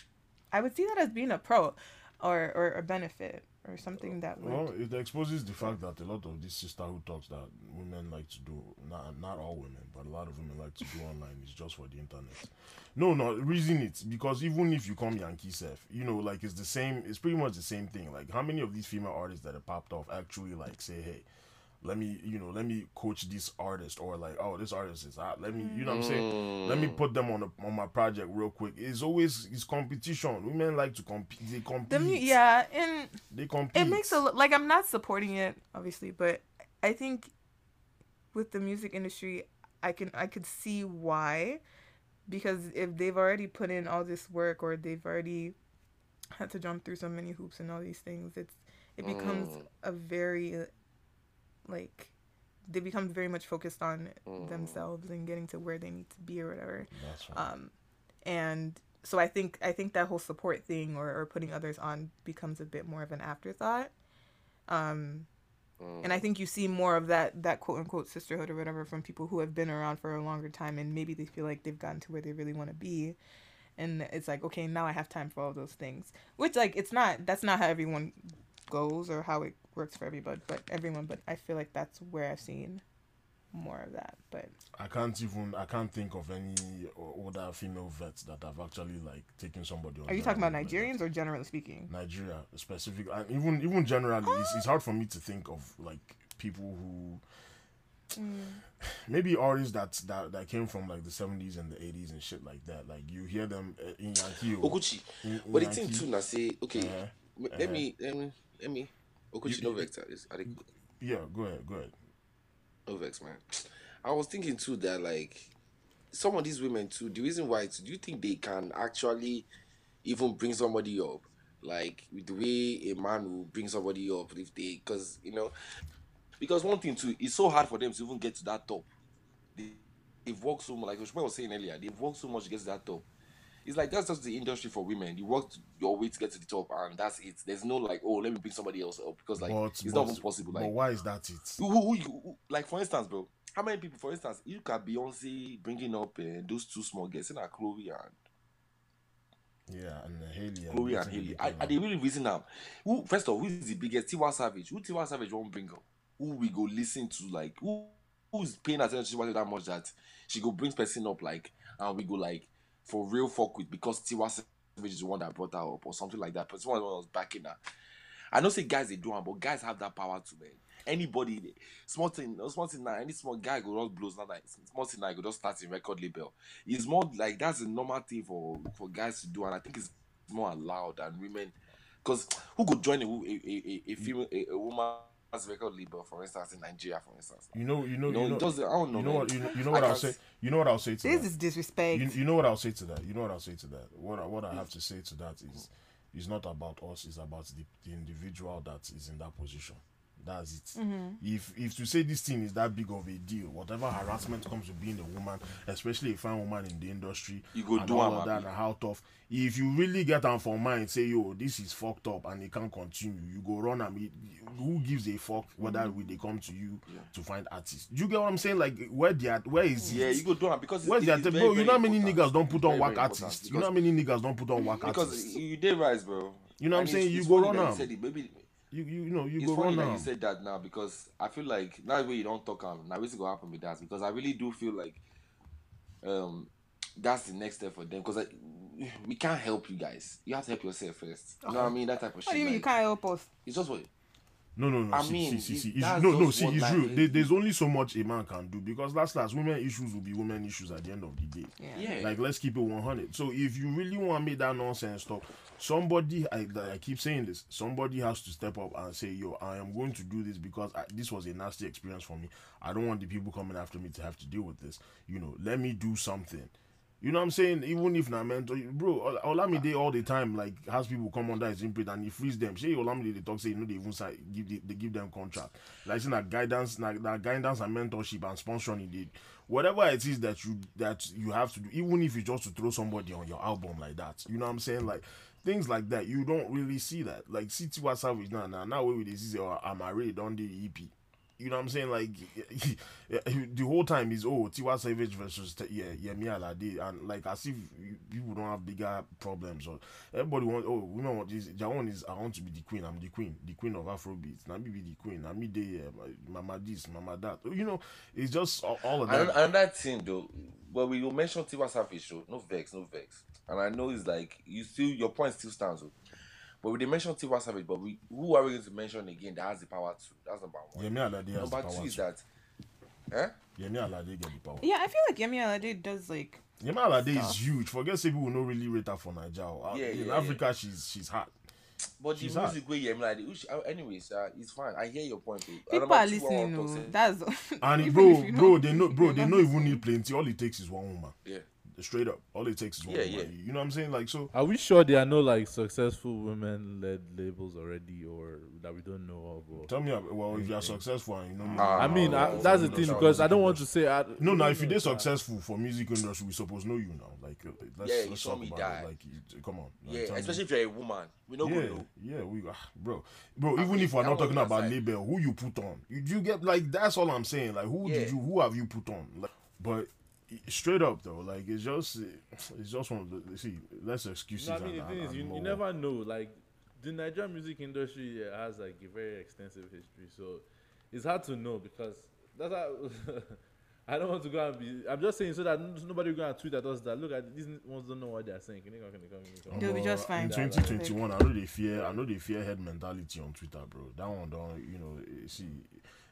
I would see that as being a pro, or or a benefit, or something uh, that would. Well, it exposes the fact that a lot of this sisterhood talks that women like to do, not not all women, but a lot of women like to do online is just for the internet. No, no, reason it's because even if you come Yankee Sef, you know, like it's the same. It's pretty much the same thing. Like how many of these female artists that have popped off actually like say, hey. Let me, you know, let me coach this artist, or like, oh, this artist is hot. Let me, you know, what I'm saying, let me put them on a, on my project real quick. It's always it's competition. Women like to compete. They compete. The mu- yeah, and they compete. it makes a lo- like I'm not supporting it obviously, but I think with the music industry, I can I could see why, because if they've already put in all this work or they've already had to jump through so many hoops and all these things, it's it becomes a very uh, like they become very much focused on themselves and getting to where they need to be or whatever. That's right. um and so i think i think that whole support thing or, or putting others on becomes a bit more of an afterthought. Um and i think you see more of that that quote unquote sisterhood or whatever from people who have been around for a longer time and maybe they feel like they've gotten to where they really want to be. And it's like okay now i have time for all those things. Which like it's not that's not how everyone goes or how it works for everybody but everyone but i feel like that's where i've seen more of that but I can't even I can't think of any o- older female vets that have actually like taken somebody. on are you talking about own like that. nigerians or generally speaking Nigeria specific, and even even generally, it's, it's hard for me to think of like people who Mm. maybe artists that that that came from like the seventies and the eighties and shit like that. Like you hear them uh, in Yankee. Okuchi. in- in But the thing Yankee. too, now say, okay, Uh-huh. m- let me, let me, let me. Okuchi, You- no vex. Is are they mm, Yeah, go ahead, go ahead. no vex, man? I was thinking too that like some of these women too. The reason why, too, do you think they can actually even bring somebody up? Like with the way a man will bring somebody up if they, because you know, because one thing too, it's so hard for them to even get to that top. They, they've worked so much, like Oshman was saying earlier, they've worked so much to get to that top. It's like that's just the industry for women. You work your way to get to the top, and that's it. There's no like, oh, let me bring somebody else up because like but, it's but, not even possible. but Like, why is that it? who, who, who, like for instance, bro, how many people, for instance, you got Beyonce bringing up uh, those two small girls, in a Chloe and Yeah, and uh, Halle. Chloe and Betty Halle. Are, are they really reason now? Who first of all, who is the biggest? Tiwa Savage. Who Tiwa Savage won't bring up? Who we go listen to? Like who who's paying attention to Tiwa that much that she go brings person up like and we go like for real fuck with because Tiwa Savage is the one that brought her up or something like that. But someone was backing her. I know say guys they do am, but guys have that power to man. Anybody, small thing, small thing now, any small guy go just blows now. Like small thing now, go just start a record label. It's more like that's a normal thing for for guys to do, and I think it's more allowed than women. Because who could join a a a, a, female a, a woman's record label, for instance, in Nigeria, for instance? You know, you know, You know, you know, doesn't- I don't know, You know man. what? You know, you know I what I'll say. You know what I'll say to this that. is disrespect you, you know what I'll say to that. You know what I'll say to that. What I, what I have to say to that is, it's not about us. It's about the, the individual that is in that position. That's it. Mm-hmm. If if to say this thing is that big of a deal, whatever harassment comes with being a woman, especially a fine woman in the industry, You go and do all of that, and how tough. If you really get on for mind, say yo, this is fucked up and it can't continue. You go run and meet. Who gives a fuck whether mm-hmm. will they come to you to find artists? Do you get what I'm saying? Like where they are, where is it? Yeah, you go do it because Where's it's, that? Bro, you know how many niggas don't put on Very, work artists? You know how many niggas don't put on work artists. because you did rise, bro. You know what I'm saying? You go run that you am. said it. Maybe You you know you it's go funny that you said that now because I feel like now way you don't talk um now what's gonna happen with that because I really do feel like um that's the next step for them because like we can't help you guys. You have to help yourself first. You know what I mean? That type of shit. what do you mean you can't help us It's just what No, no, no. I see, mean, see, see, see. it- no, no. See, it's true. There, there's only so much a man can do because last, last, women issues will be women issues at the end of the day. yeah, yeah. Like, let's keep it 100. So, if you really want to make that nonsense stop, somebody, I, I keep saying this, somebody has to step up and say, yo, I am going to do this because I, this was a nasty experience for me. I don't want the people coming after me to have to deal with this. You know, let me do something. You know what I'm saying? Even if not mentor, bro, Ol- Olamide all the time like has people come under his imprint and he frees them. Say Olamide they talk say you know they even say, give the, they give them contract. Like saying that guidance, like that guidance and mentorship and sponsoring they whatever it is that you that you have to do, even if you just to throw somebody on your album like that. You know what I'm saying? Like things like that, you don't really see that. Like see Tiwa Savage now, now now we they see say oh, I'm already done the EP. You know what I'm saying? Like the whole time is oh Tiwa Savage versus yeah Yemi Alade, and like as if people don't have bigger problems or everybody wants oh women want this. One is I want to be the queen. I'm the queen, the queen of Afrobeat. Now me be the queen. Now me dey uh, mama this, mama that. You know, it's just all, all of And that. another thing though, well we will mention Tiwa Savage show, no vex, no vex. And I know it's like you still your point still stands. oh. But we did mention Tiwa Savage, but we who are we going to mention again that has the power to? That's number one. Yemi Alade has the power. two is too. that eh? Yemi Alade get the power. Yeah, I feel like Yemi Alade does like Yemi Alade Stuff. is huge. Forget say people no really rate her for Nigeria. Uh, Yeah, in yeah, Africa, she's she's hot. But the She's music way Yemi like which uh, anyways, uh, it's fine. I hear your point. though. And people are listening. want to Oh, say- that's And even bro, if you bro, know- they know, bro, you're they not know even listening. need plenty. All it takes is one woman. yeah. Straight up, all it takes is one Yeah, woman. yeah. You know what I'm saying? Like so. Are we sure there are no like successful women-led labels already, or that we don't know of? Or? Tell me, ab- well, if you are successful and you know, I mean, I, that's the thing because I don't want to say. I, no, no, if you did successful for music industry, we supposed know you now. Like, uh, let's, Yeah, you let's saw talk me about die. it. Like, you- come on, like, Yeah, tell me. especially if you're a woman. We don't yeah, know. yeah, we ah, bro, bro. I Even mean, if we're not talking about side. label, who you put on, you, you get like that's all I'm saying. Like, who did you, who have you put on? Like, but straight up though, like it's just, it's just one of the see less excuses. No, I mean the and- thing and- is, you, and you more. never know. Like the Nigerian music industry has like a very extensive history, so it's hard to know because that's how. I don't want to go and be. I'm just saying so that n- nobody will go and tweet at us that look at these ones don't know what they're saying. Can you come? Can you come? Can you come? They'll be just fine. In 2021, I know they fear. I know they fear head mentality on Twitter, bro. That one don't. You know, eh, see.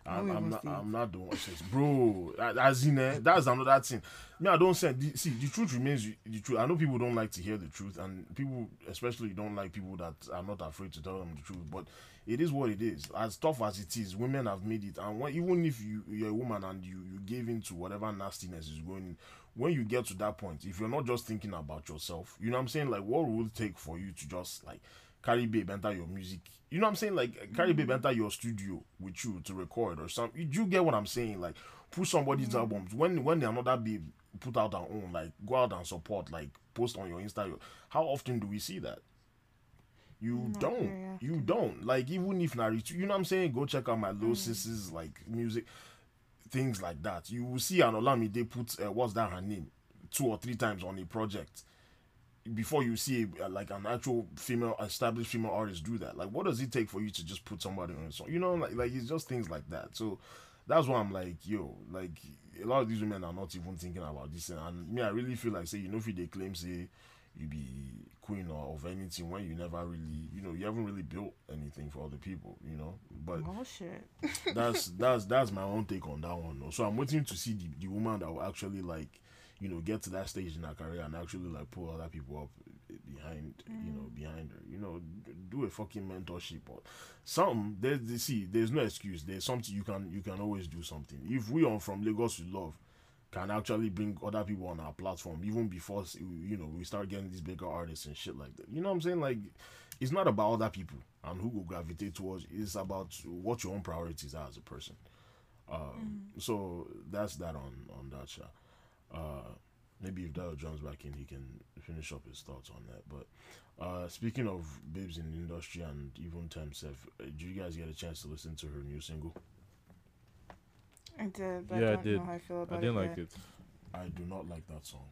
I'm, I'm not. I'm not the one. Says, bro. As in, eh, that's another thing. Me, I don't say. The, see, the truth remains the truth. I know people don't like to hear the truth, and people, especially, don't like people that are not afraid to tell them the truth. But it is what it is. As tough as it is, women have made it, and when, even if you you're a woman and you you give in to whatever nastiness is going, when you get to that point, if you're not just thinking about yourself, you know what I'm saying? Like, what will it take for you to just like carry babe enter your music? You know what I'm saying? Like, carry babe enter your studio with you to record or something. You, you get what I'm saying? Like, put somebody's albums when when they another babe put out her own, like, go out and support, like, post on your Instagram. How often do we see that? You Not don't. You don't. Like even if Naruto, you know what I'm saying? Go check out my Mm. little sisters like music, things like that. You will see an Olami they put uh, what's that her name two or three times on a project before you see a, like an actual female established female artist do that. Like what does it take for you to just put somebody on a song? You know, like like it's just things like that. So that's why I'm like, yo, like a lot of these women are not even thinking about this. And me, I really feel like say, you know, if they claim say you be queen or of anything when you never really, you know, you haven't really built anything for other people, you know. But oh shit. that's that's that's my own take on that one. though. So I'm waiting to see the, the woman that will actually like, you know, get to that stage in her career and actually like pull other people up behind, you know, behind her. You know, do a fucking mentorship or something. There's see, there's no excuse. There's something you can you can always do something. If we on from Lagos with love can actually bring other people on our platform even before you know we start getting these bigger artists and shit like that. You know what I'm saying? Like it's not about other people and who will gravitate towards. It's about what your own priorities are as a person. Um, So that's that on on that shot. Uh, maybe if Daryl Jones back in, he can finish up his thoughts on that. But uh, speaking of babes in the industry and even Temsef, uh, did you guys get a chance to listen to her new single? I did. But Yeah, I I don't did. know how I feel about I didn't it. like yet. it. I do not like that song.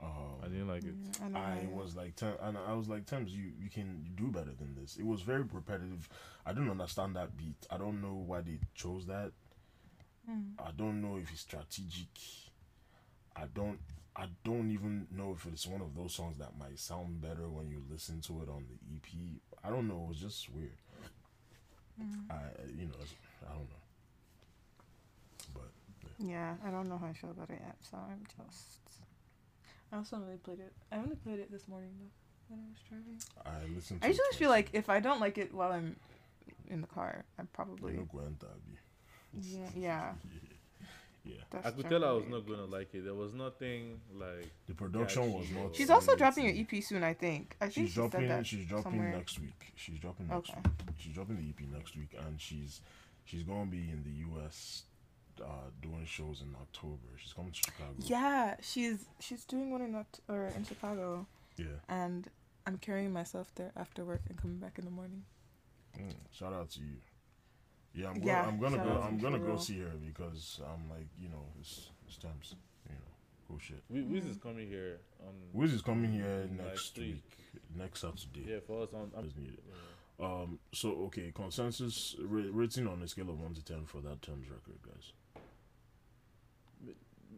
Um, I didn't like it. Yeah, I, I was like, Tem- and I was like, Tems, you you can do better than this. It was very repetitive. I didn't understand that beat. I don't know why they chose that. Hmm. I don't know if it's strategic. I don't. I don't even know if it's one of those songs that might sound better when you listen to it on the EP. I don't know. It was just weird. Hmm. I, you know, I don't know. But Yeah, I don't know how I feel about it yet, so I'm just. I also only played it. I only played it this morning though, when I was driving. I listened. To I it usually feel like if I don't like it while I'm in the car, I probably. You know, Gwenta, abi. Yeah, yeah. Yeah. That's I could tell I was not gonna like it. There was nothing like. The production was not. She's also dropping to- an EP soon, I think. I think She's she dropping. She's dropping somewhere. next week. She's dropping next Okay. week. She's dropping the EP next week, and she's she's gonna be in the U.S. Uh, doing shows in October. She's coming to Chicago. Yeah, she's she's doing one in Oct- or in Chicago, Yeah. and I'm carrying myself there after work and coming back in the morning. Mm, shout out to you. Yeah, I'm gonna, Yeah, I'm gonna go. to I'm gonna go see her because I'm like, you know, it's it's Tems, you know, cool shit. Wiz Wiz is coming here on. Wiz is coming here Next next week. week, next Saturday. Yeah, for us on. I'm, Is needed. yeah. Um. So okay, consensus ra- rating on a scale of one to ten for that Tems record, guys.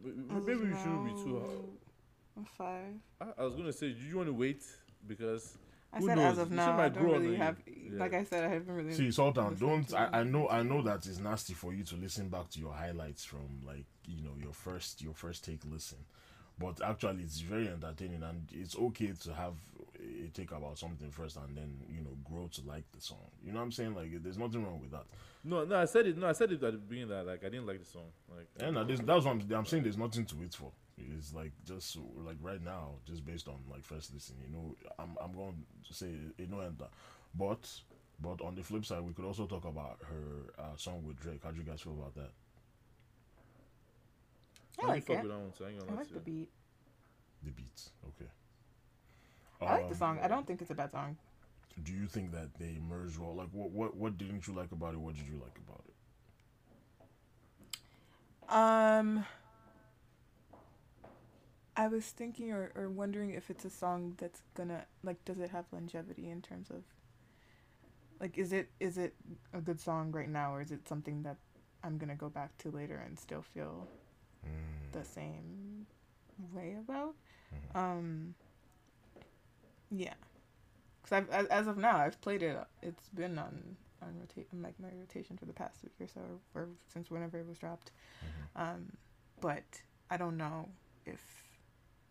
M- Maybe we shouldn't be too hard. Five. I, I was gonna say, do you want to wait because I Who said knows? as of now, I might don't grow really have. Yeah. Like I said, I haven't really. See, Sultan, listened don't. I. I know. I know that it's nasty for you to listen back to your highlights from like you know your first your first take listen, but actually it's very entertaining and it's okay to have a take about something first and then you know grow to like the song. You know what I'm saying? Like there's nothing wrong with that. no, no, I said it. No, I said it at the beginning that like I didn't like the song. Like And that is, that's what I'm, I'm saying. There's nothing to wait for. It's like just like right now, just based on like first listen. You know, I'm I'm going to say it no enter, but but on the flip side, we could also talk about her uh, song with Drake. How do you guys feel about that? I like it. that I ain't gonna I lie like the beat. The beats, okay. I like the Um, song. I don't think it's a bad song. Do you think that they merged well? Like, what what what didn't you like about it? What did you like about it? Um, I was thinking or, or wondering if it's a song that's gonna like, does it have longevity in terms of, like, is it is it a good song right now, or is it something that I'm gonna go back to later and still feel Mm, the same way about? mhm. Um, yeah, because I've as, as of now I've played it. It's been on on rotate like my rotation for the past week or so, or since whenever it was dropped. Mhm. Um, but I don't know if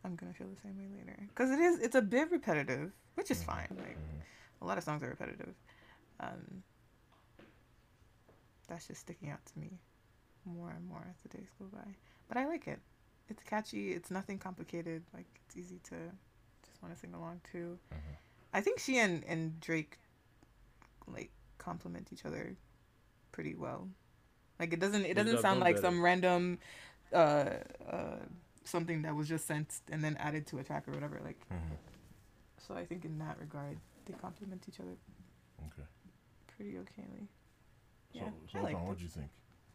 I'm gonna feel the same way later because it is it's a bit repetitive, which is fine. Like Mhm. a lot of songs are repetitive. Um, that's just sticking out to me more and more as the days go by. But I like it. It's catchy. It's nothing complicated. Like it's easy to just want to sing along to. Mhm. I think she and, and Drake like complement each other pretty well. Like it doesn't it doesn't sound like better. some random uh uh something that was just sent and then added to a track or whatever. Like Mhm. so I think in that regard they complement each other Okay. pretty okayly. So, Yeah, I Sultan, liked what do you think?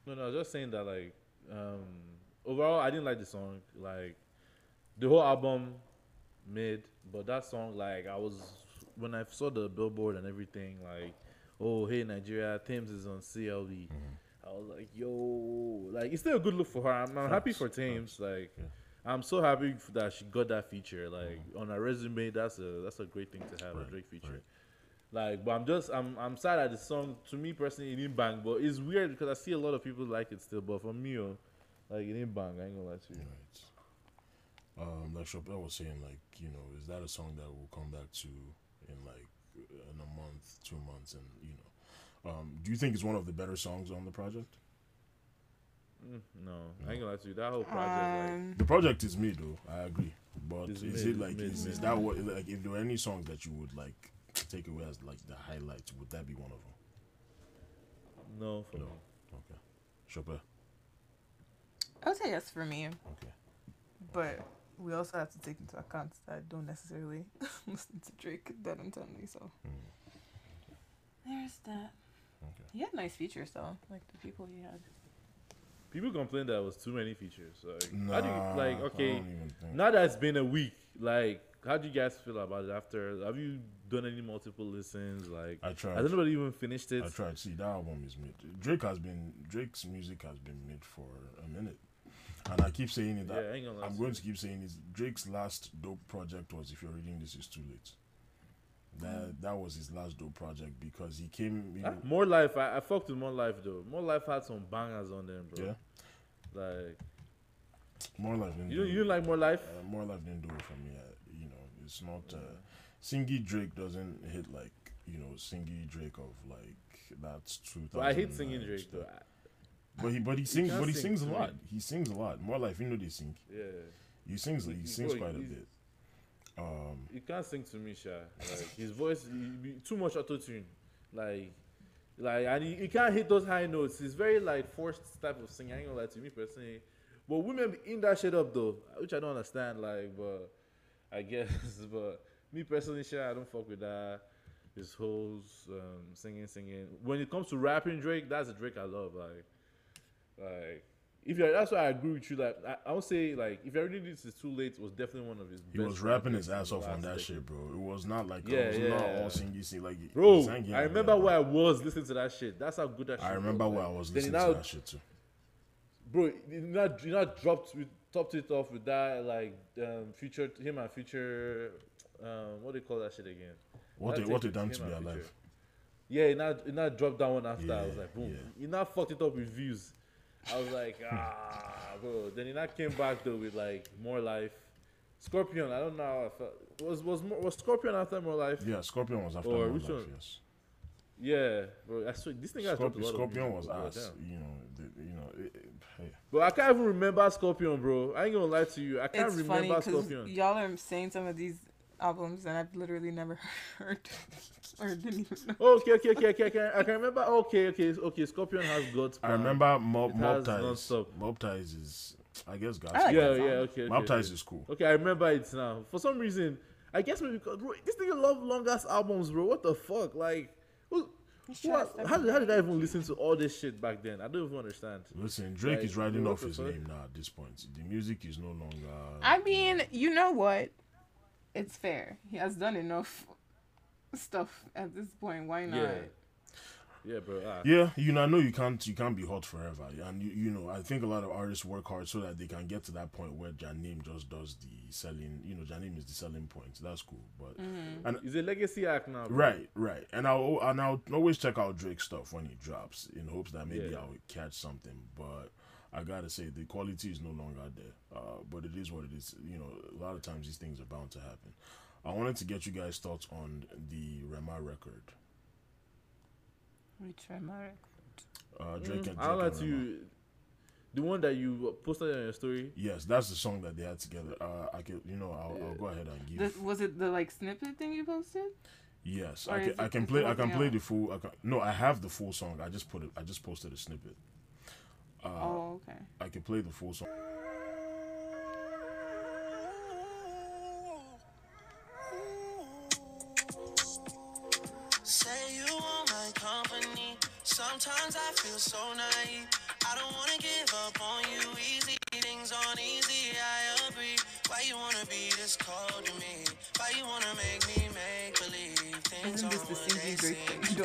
No, no, I was just saying that like um overall I didn't like the song. Like the whole album mid, but that song like I was when I saw the billboard and everything like oh hey Nigeria Tems is on CLB. Mhm. I was like yo like it's still a good look for her. I'm, I'm happy for Tems like Yeah. I'm so happy that she got that feature like on her resume. That's a that's a great thing to have Right, a Drake feature. right. Like, but I'm just I'm I'm sad that the song to me personally it didn't bang, but it's weird because I see a lot of people like it still. But for me, oh, like it didn't bang. I ain't gonna lie to you. Right. Um, like Chopin was saying, like you know, is that a song that we'll come back to in like in a month, two months, and you know, um, do you think it's one of the better songs on the project? Mm, no, I ain't gonna lie to you. That whole project, Um, The project is me though. I agree, but is mid, it like mid, is, is mid. that what like if there were any songs that you would like take away as like the highlights, would that be one of them? no, for No. me. Okay, Chopin. I would say yes for me, Okay, but we also have to take into account that I don't necessarily listen to Drake that intently. So Mm. there's that. Okay. He had nice features though, like the people he had. People complained that it was too many features. Like, how do you Nah, like? Okay, don't even think- now that it's been a week, like, how do you guys feel about it after? Have you done any multiple listens? Like, I tried. has anybody even finished it? I tried. See, that album is mid. Drake has been Drake's music has been mid for a minute, and I keep saying it. Yeah, That I ain't gonna lie I'm going to keep saying it. Drake's last dope project was "If You're Reading This Is Too Late." That that was his last dope project because he came. Ah, More life. I, I fucked with more life though. More life had some bangers on them, bro. yeah, Like more life. Didn't you do you like more life? uh, more life didn't do it for me. Uh, you know, it's not. Uh, Singy Drake doesn't hit like you know Singy Drake of like that's two thousand. But I hate singing Drake though. I- But he but he sings but he sing sings a lot. He sings a lot. More life, you know they sing. Yeah, He sings he He- sings quite a bit. Um, can't sing to me, Sha. Like his voice, too much auto tune. Like, like and he, he can't hit those high notes. He's very like forced type of singing. I ain't gonna lie to me personally. But women be in that shit up though, which I don't understand. Like, but I guess, but me personally, Sha, I don't fuck with that. his whole um, singing, singing. When it comes to rapping, Drake, that's a Drake I love. Like, like if you that's why I agree with you. Like, I, I would say like if everything this is too late, was definitely one of his. He was rapping his ass off on that decade. shit, bro. It was not like Yeah, it was not yeah. all singy sing like Bro, I remember where I was listening to that shit. That's how good that shit I remember was. where I was listening now, to that shit too. bro, you not you not dropped with topped it off with that like um future him and future um what do you call that shit again? What That they what they tape done to be alive? Future. Yeah, he not he not dropped that one after. I was like, boom. yeah. He not fucked it up with views. I was like, ah, bro. Then he not came back though with like more life. Scorpion, I don't know how I felt. Was was more, was Scorpion after more life? Yeah, Scorpion was after Or More Life, one? yes. Yeah, bro. I swear, this thing has dropped a Scorpion, lot Scorpion music, was bro, ass. damn. You know, the, you know. It, it, hey. Bro, I can't even remember Scorpion, bro. I ain't gonna lie to you. I can't It's funny remember because Scorpion. y'all are saying some of these albums and I've literally never heard or didn't even know. Oh, okay, okay, okay, okay. I can, I can remember. Okay, okay, okay. Scorpion has guts. I remember Mob, Mob Ties. Mob Ties is, I guess, God. I like Yeah, yeah. Okay, okay. Mob okay. Ties is cool. Okay, I remember it now. For some reason, I guess maybe because bro, this nigga love long ass albums, bro. What the fuck? Like, who, who, trying how, did, how did I even listen to all this shit back then? I don't even understand. Listen, Drake Like, is writing off his name now at this point. The music is no longer. I mean, you know what? It's fair. He has done enough stuff at this point. Why not? Yeah. Yeah, bro. Ah. Yeah, you know, I know you can't you can't be hot forever, and you you know, I think a lot of artists work hard so that they can get to that point where Janim just does the selling. You know, Janim is the selling point. That's cool, but and It's a legacy act now. Bro. right, right, and I'll and I'll always check out Drake stuff when he drops in hopes that maybe Yeah. I'll catch something, but. I gotta say the quality is no longer there, uh, but it is what it is. You know, a lot of times these things are bound to happen. I wanted to get you guys' thoughts on the Rema record. Which am I? Uh, Drake and Mm, I'll Drake let you. The one that you posted on your story. Yes, that's the song that they had together. Uh, I can, you know, I'll, I'll go ahead and give. The, was it the like snippet thing you posted? yes, or I can. I can play. I can play else? the full. I can, no, I have the full song. I just put it. I just posted a snippet. Uh, oh, okay. I can play the full song. Say you want my company. Sometimes I feel so naive. I don't wanna give up on you easy. Things aren't easy, I agree. Why you wanna be this cold to me? Why you wanna make me make believe things Isn't this the what singing they Drake thing?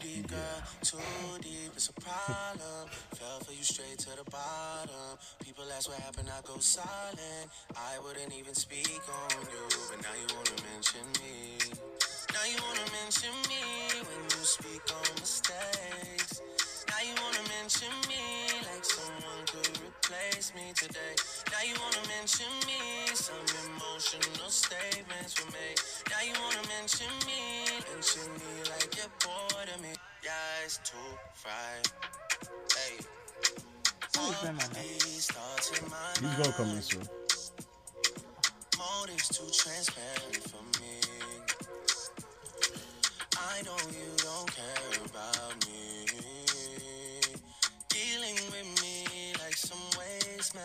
Deep, girl, too deep. It's a problem. Fell for you straight to the bottom. People ask what happened, I go silent. I wouldn't even speak on you, but now you wanna mention me. Now you wanna mention me when you speak on mistakes. Now you wanna mention me like someone could replace me today. Now you wanna mention me, some emotional statements were made. Now you wanna mention me, mention me like you're bored of me. Yeah, it's too fried. Hey. Who is Rema, man? These thoughts in my He's gonna come in soon. Motives too transparent for me. I know you don't care about me. Dealing with me like some waste man.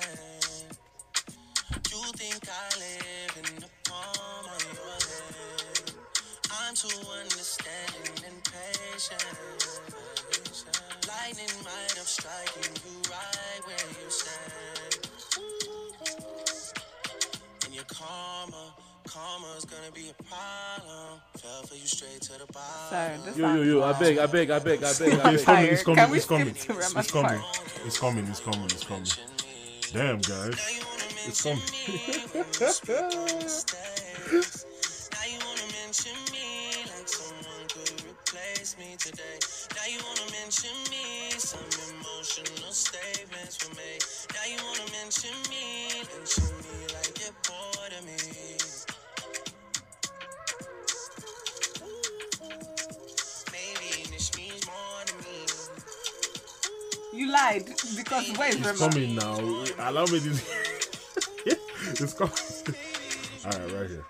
You think I live in the palm of your hand. I'm too understanding and patient. Lightning might have striking you right where you stand. And your karma, karma's gonna be a problem. Fell for you straight to the bottom. Sorry, Yo, yo, yo! I beg, I beg, I beg, I beg, I Okay, it's coming. It's coming. Can we It's coming. skip to It's, Rema's it's coming. It's coming. It's coming. It's coming. Damn, guys. It's coming. Now you wanna mention me like someone could replace me today. Now you wanna mention me, some emotional statements were made. Now you wanna mention me, mention me like you're bored of me. You lied because where is It's Rema? coming now. Allow me to. it's coming. All right, right here.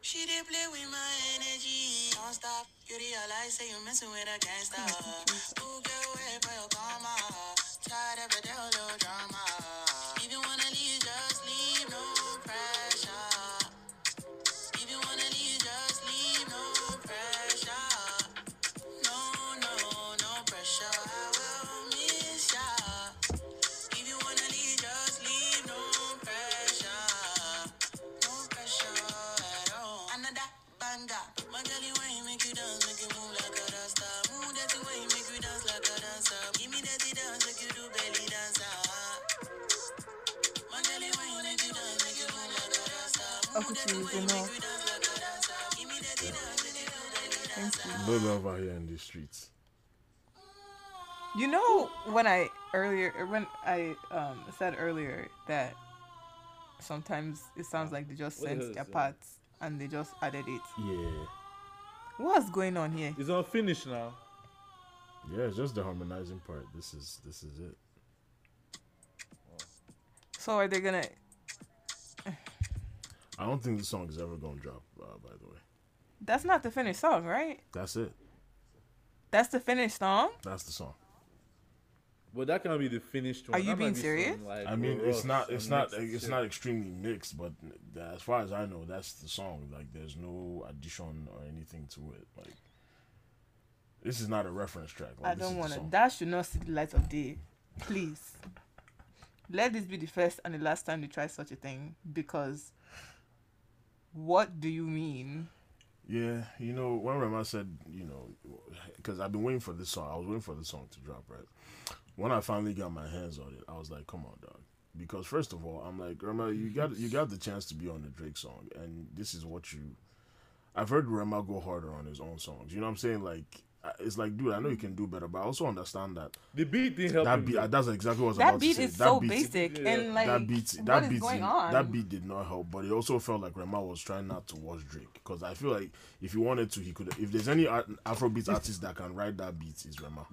She did play with my energy. Don't stop. You realize say you messing with a gangster. Who get away for your karma? Tired of the whole drama. If you wanna leave, fuck with you, you know. No love out here in the streets. You know when I earlier when I um said earlier that sometimes it sounds like they just What sent their parts and they just added it. Yeah. What's going on here? It's all finished now. Yeah, it's just the harmonizing part. This is this is it. So are they gonna? I don't think this song is ever gonna drop. Uh, by the way, That's not the finished song, right? that's it. That's the finished song. That's the song. Well, that can't be the finished one. Are you That might being be serious? some, like, I mean, it's not it's not mixed it's shit. not extremely mixed, but as far as I know, that's the song. Like, there's no addition or anything to it. Like, this is not a reference track. Like, I don't want to. That should not see the light of day. Please. Let this be the first and the last time you try such a thing because what do you mean? Yeah, you know, when Rema said, you know, because I've been waiting for this song. I was waiting for this song to drop, right? When I finally got my hands on it, I was like, "Come on, dog!" Because first of all, I'm like, Rema, you got you got the chance to be on the Drake song, and this is what you. I've heard Rema go harder on his own songs. You know what I'm saying? Like, Uh, it's like, dude, I know you can do better, but I also understand that The beat didn't help that beat. though. Uh, that's exactly what I was That about beat to say. is that so beat, basic Yeah. and like that beat what that is beat going did- on? that beat did not help but it also felt like Rema was trying not to watch Drake because I feel like if he wanted to he could if there's any Afrobeat artist that can write that beat is Rema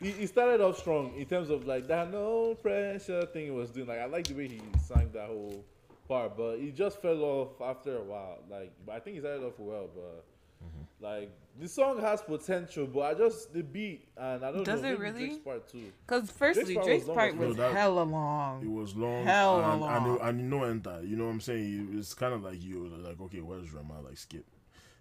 he, he started off strong in terms of like that no pressure thing he was doing. Like I like the way he sang that whole part, but he just fell off after a while. Like, but I think he started off well, but. Mm-hmm. Like the song has potential, but I just the beat and I don't Does know. it maybe really? Drake's part too. Because firstly, part Drake's was long part was well. No, that- hella it was long Hell and, long. and, it, and no enter you know what I'm saying it's kind of like you were like okay where's Rema like skip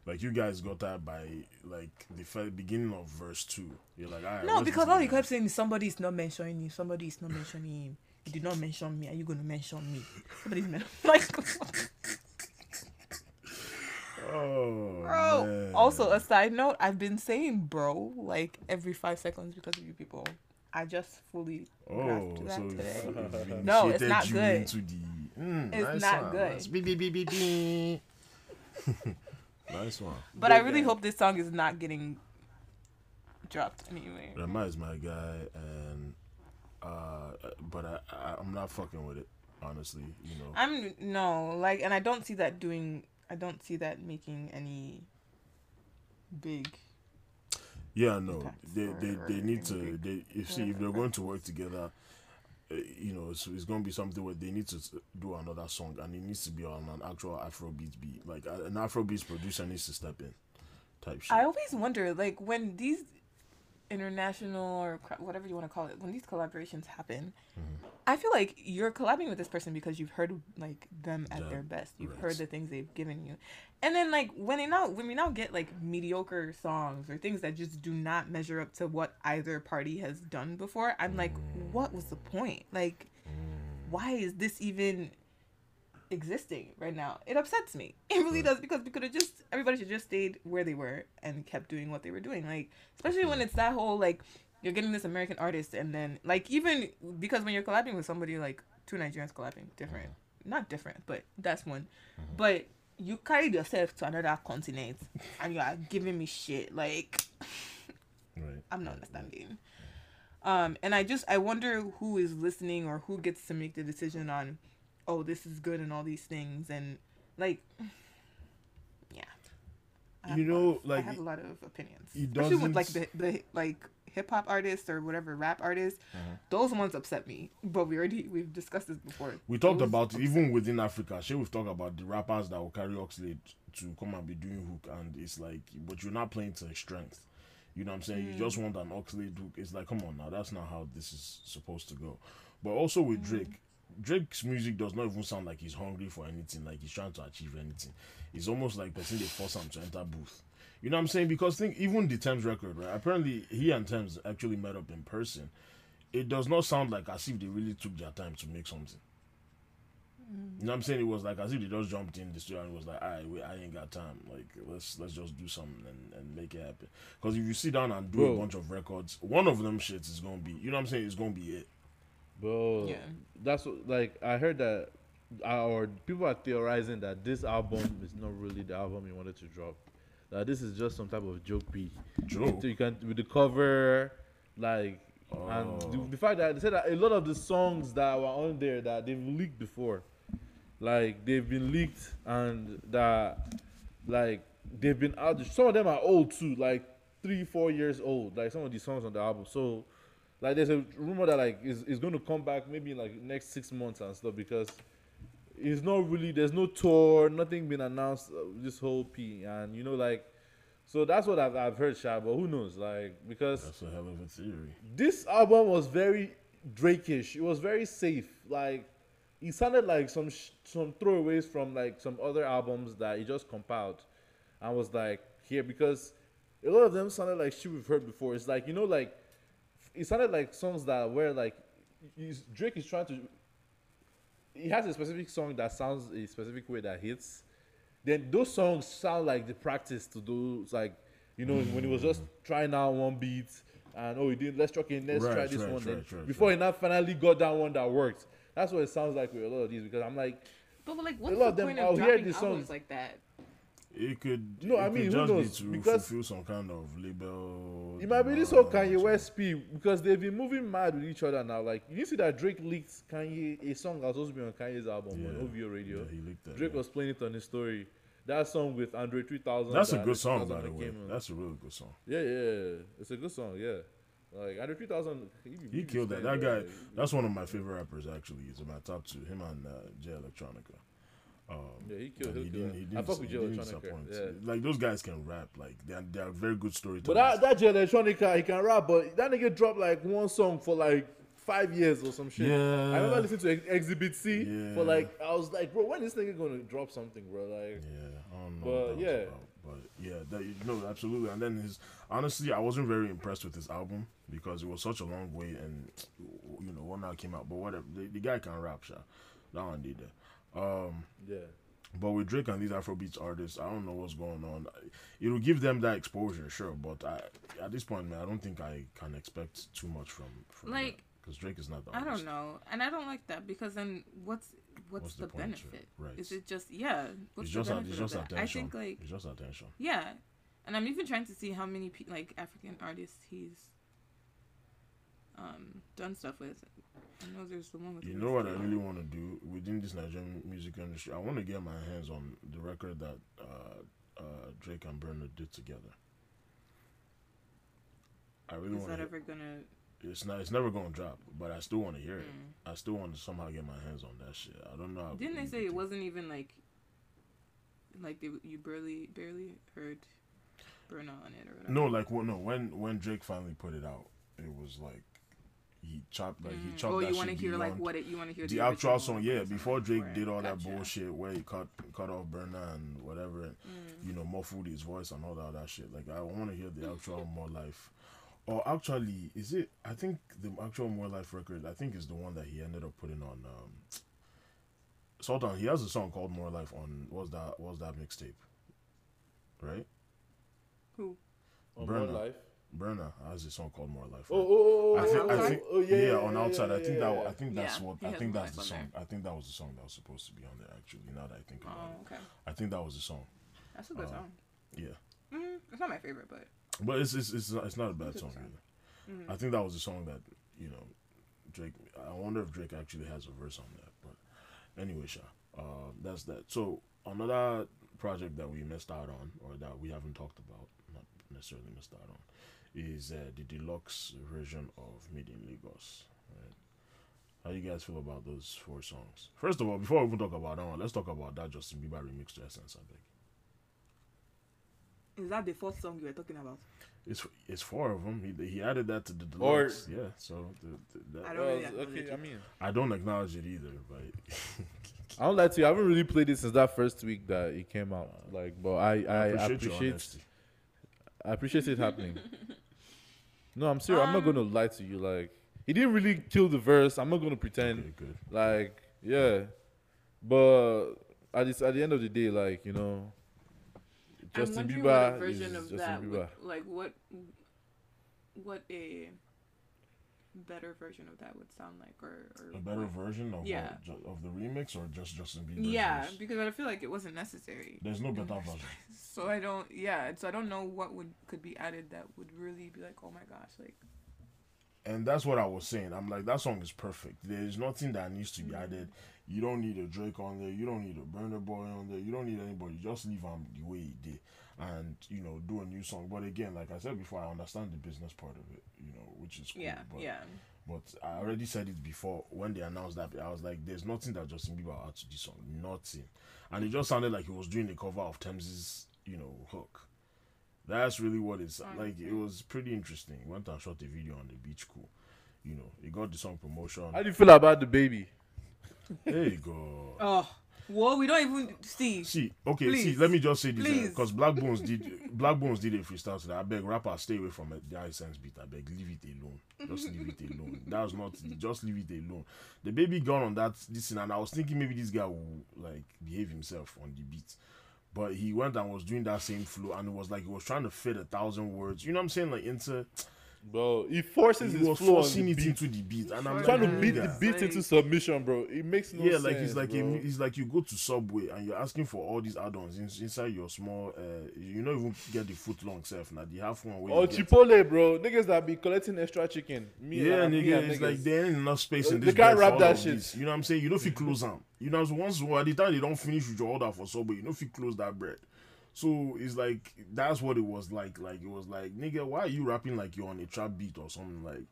like you guys got that by like the fir- beginning of verse two you're like all right, No, because all you nigga? kept saying is somebody is not mentioning you. Somebody is not mentioning him. You did not mention me. Are you going to mention me? Somebody's men- like, oh bro. man. Also, a side note, I've been saying bro like every five seconds because of you people. I just fully Oh, grasped that so today. No, it's not good. The, mm, It's nice not one. good. Nice. Beep, beep, beep, beep. nice one. But I really guy. hope this song is not getting dropped anyway. Rema is my guy, and uh, but I, I I'm not fucking with it. Honestly, you know. I'm no like, and I don't see that doing. I don't see that making any big. Yeah, no, they they, they need to they if see if they're going to work together, uh, you know, it's, it's going to be something where they need to do another song and it needs to be on an actual Afrobeat beat, like an Afrobeat producer needs to step in, type shit. I always wonder, like, when these international or whatever you want to call it, when these collaborations happen, Mm-hmm. I feel like you're collabing with this person because you've heard like them at Yeah, their best. You've right. heard the things they've given you, and then like when they now when we now get like mediocre songs or things that just do not measure up to what either party has done before, I'm like, Mm. what was the point? Like, why is this even existing right now. It upsets me. It really hmm. does because we could have just everybody should just stayed where they were and kept doing what they were doing. Like especially when hmm. it's that whole like you're getting this American artist and then like even because when you're collabing with somebody like two Nigerians collabing different, hmm. not different, but that's one. But you carried yourself to another continent and you are giving me shit like Right. I'm not understanding. Um, and I just I wonder who is listening or who gets to make the decision on, oh, this is good and all these things and like, yeah. You know, of- like, I have a lot of opinions, especially with like the the like hip hop artists or whatever rap artists. Uh-huh. Those ones upset me, but we already we've discussed this before. We talked Those about upset even within Africa. Shit, we've talked about the rappers that will carry Oxlade to come and be doing hook, and it's like, but you're not playing to his strength. You know what I'm saying? You just want an Oxlade hook. It's like, come on now, that's not how this is supposed to go. But also with Drake, Drake's music does not even sound like he's hungry for anything, like he's trying to achieve anything. It's almost like person they force him to enter booth. You know what I'm saying? Because think even the Tems record, right? Apparently he and Tems actually met up in person. It does not sound like as if they really took their time to make something. You know what I'm saying? It was like as if they just jumped in the studio and was like, "I wait, I ain't got time. Like, let's let's just do something and, and make it happen." Because if you sit down and do a bunch of records, one of them shits is gonna be, you know what I'm saying? It's gonna be it. Bro, Yeah. that's what, like I heard that uh, or people are theorizing that this album is not really the album he wanted to drop. That this is just some type of joke piece. Joke? So you can with the cover, like, and the, Oh. the fact that they said that a lot of the songs that were on there that they've leaked before, like they've been leaked and that, like they've been out. Some of them are old too, like three, four years old. Like some of these songs on the album. So, like there's a rumor that like is is going to come back maybe in like next six months and stuff because it's not really there's no tour, nothing been announced uh, this whole P and you know like so that's what I've, I've heard, Sha, but who knows? Like because That's a hell of a theory. this album was very Drake-ish. It was very safe. Like it sounded like some sh- some throwaways from like some other albums that he just compiled, and was like here because a lot of them sounded like shit we've heard before. It's like you know like it sounded like songs that were like he's, Drake is trying to. He has a specific song that sounds a specific way that hits. Then those songs sound like the practice to those like you know when he was just mm. trying out one beat and oh he did let's try okay, let's Right, try this right, one then right, right, before he now finally got that one that worked. That's what it sounds like with a lot of these because I'm like But like, what's lot the of them- point I'll of hear dropping these albums songs. like that? It could. No, it I could mean, who just knows? be to Because- fulfill some kind of label. it might be this whole Kanye West speed because they've been moving mad with each other now. Like you see that Drake leaked Kanye a song that was supposed to be on Kanye's album Yeah. on OVO Radio. Yeah, he leaked that. Drake yeah. was playing it on his story. That song with Andre 3000. That's a good song, by the way. That's a really good song. Yeah, yeah, it's a good song. Yeah, like Andre 3000. He, be- He killed that. That guy. That's one of my favorite rappers. Actually, he's in my top two. Him and uh, Jay Electronica. Um, Yeah, he killed. He he didn't. He I didn't, fuck with he Jay didn't Electronica. disappoint. Yeah. Like those guys can rap. Like they are, they are very good storytellers. But that that Jay Electronica, he can rap. But that nigga dropped like one song for like five years or some shit. Yeah. I remember listening to Ex- Exhibit C Yeah. for like I was like, bro, when is nigga gonna drop something, bro? Like, Yeah, I don't know. But, what that was yeah. about, but yeah, that, you know, absolutely. And then his honestly, I wasn't very impressed with his album because it was such a long wait, and you know, one now came out. But whatever, the, the guy can rap, sha. That one did that. Um, yeah, but with Drake and these Afrobeats artists, I don't know what's going on. It'll give them that exposure, sure. But I, at this point, man, I don't think I can expect too much from from Like, because Drake is not the I don't know, and I don't like that because then what's what's, What's the, the point, benefit? Right. Is it just yeah? What's It's the just, a- it's just of attention. I think like it's just attention. yeah, and I'm even trying to see how many pe- like African artists he's um done stuff with. I know there's the one with. You know what I really want to do within this Nigerian music industry? I want to get my hands on the record that uh, uh, Drake and Burna did together. I really Is that ever gonna? It's not. It's never gonna drop, but I still want to hear it. Mm. I still want to somehow get my hands on that shit. I don't know. how Didn't they say it wasn't even like like they, you barely barely heard Burna on it or whatever? No, like well, no. When when Drake finally put it out, it was like he chopped like he Mm. chopped Oh, that you want to shit hear like what it? You want to hear the original actual song, yeah. Before Drake for it. did all that bullshit where he cut cut off Burna and whatever, and Mm. you know, muffled his voice and all that other shit. Like I want to hear the actual More Life. Or actually, is it? I think the actual More Life record. I think is the one that he ended up putting on. Um, Sultan. He has a song called More Life on. What's that? What's that mixtape? Right. Who? on Burna. One Life. Burna has a song called More Life. Oh, right? oh, oh, oh, I think, I oh, think, oh, yeah, on outside. yeah, I think that. I think that's Yeah, what, I think More that's the Life on song. I think that was the song that was supposed to be on there. Actually, now that I think about Oh, it, okay. I think that was the song. That's a good Uh, song. Yeah, Mm, it's not my favorite, but but it's it's it's not, it's not a bad It's song song. either. mm. I think that was the song that you know Drake. I wonder if Drake actually has a verse on that. But anyway, Sha, uh, that's that. So another project that we missed out on, or that we haven't talked about, not necessarily missed out on, is uh, the deluxe version of Made in Lagos. Right? How you guys feel about those four songs? First of all, before we even talk about that one, let's talk about that Justin Bieber remix to Essence. I beg. is that the fourth song you were talking about? It's it's four of them. He, he added that to the Or- deluxe. yeah. So the, the, that, I I don't really was- acknowledge okay, it. I mean, I don't acknowledge it either, but I don't lie to you. I haven't really played it since that first week that it came out. Like, but I, I, appreciate, your honesty. I appreciate it happening. no, I'm serious. I'm not Um, gonna lie to you. Like, he didn't really kill the verse. I'm not gonna pretend. Okay, good. Like, yeah, but at this, at the end of the day, like you know, Justin I'm Bieber what is version of Justin that, Bieber. would- like what, what a better version of that would sound like, or, or A better version of Yeah. what, ju- of the remix or just Justin Bieber. Yeah, verse? because I feel like it wasn't necessary. There's no better version. So I don't. Yeah, so I don't know what would could be added that would really be like, oh my gosh, like. And that's what I was saying. I'm like, that song is perfect. There's nothing that needs to be Mm-hmm. added. You don't need a Drake on there. You don't need a Burna Boy on there. You don't need anybody. Just leave him the way he did, and you know, do a new song. But again, like I said before, I understand the business part of it. You know, which is cool. Yeah, but, yeah. But I already said it before when they announced that. I was like, "There's nothing that Justin Bieber had to this song, nothing," and it just sounded like he was doing a cover of Tems's, you know, hook. That's really what it's mm-hmm. like. It was pretty interesting. Went and shot a video on the beach, cool. You know, he got the song promotion. How do you feel about DaBaby? There you go. Oh, well, we don't even see. See, okay, see, let me just say this eh, Please. because Blaqbonez did Blaqbonez did a freestyle today. I beg rappers stay away from it, the high sense beat. I beg leave it alone. Just leave it alone. That's not just leave it alone. DaBaby gone on that this thing, and I was thinking maybe this guy will like behave himself on the beat. But he went and was doing that same flow, and it was like he was trying to fit a thousand words. You know what I'm saying? Like into Bro, he forces he his was flow on forcing the it beat. into the beat, and I'm trying to like, beat the beat into submission, bro. It makes no yeah, sense. like it's like bro. a, it's like you go to Subway and you're asking for all these add-ons in, inside your small. Uh, you don't even get the foot long self now. The half one you get- Chipotle, bro. Niggas that be collecting extra chicken. Me, Yeah, and, me nigga, and it's niggas. like there ain't enough space in this. They can't wrap that shit. this. You know what I'm saying? You don't feel close them. You know, once at the time they don't finish with your order for Subway, you don't feel close that bread. So it's like that's what it was like. Like it was like, nigga, why are you rapping like you're on a trap beat or something? Like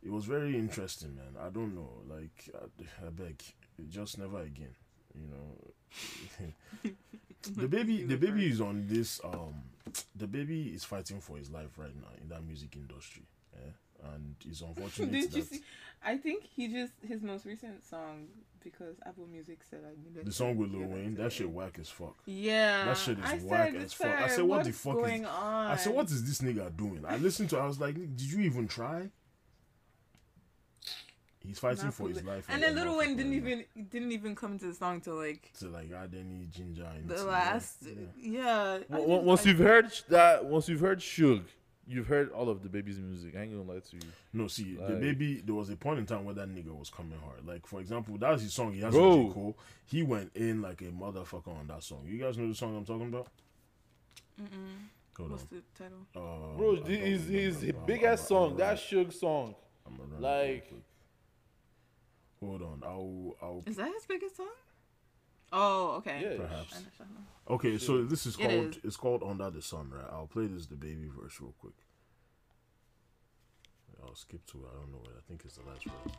it was very interesting, man. I don't know. Like I, I beg, just never again. You know. the baby, DaBaby is on this. Um, DaBaby is fighting for his life right now in that music industry. Yeah? And it's unfortunate Did you see? I think he just his most recent song because Apple Music said I needed. the song with Lil hear Wayne, that shit whack as fuck. Yeah, That shit is I whack said, as fuck. I said, what the what's fuck is- going on? I said, what is this nigga doing? I listened to it, I was like, did you even try? He's fighting Not for his life. And then Lil Wayne didn't even didn't even come to the song till like to like add any ginger. the into it. last. Yeah. Yeah. I Wa- wa- once I- you've heard that, once you've heard Suge, you've heard all of DaBaby's music. I ain't gonna lie to you. No, see, the baby. There was a point in time where that nigga was coming hard. Like for example, that was his song. He has Bro. with J. Cole. He went in like a motherfucker on that song. You guys know the song I'm talking about? Mm-mm. Hold What's on. the title? Uh, Bro, I don't his his remember. I'm- big I'm- ass I'm song, gonna that Suge song. I'm gonna run it real like- Hold on, I'll, I'll Is that his biggest song? Oh, okay. Yeah. perhaps. I understand now. Okay, so this is called is. it's called Under the Sun, right? I'll play this DaBaby verse real quick. I'll skip to it. I don't know what I think it's the last verse.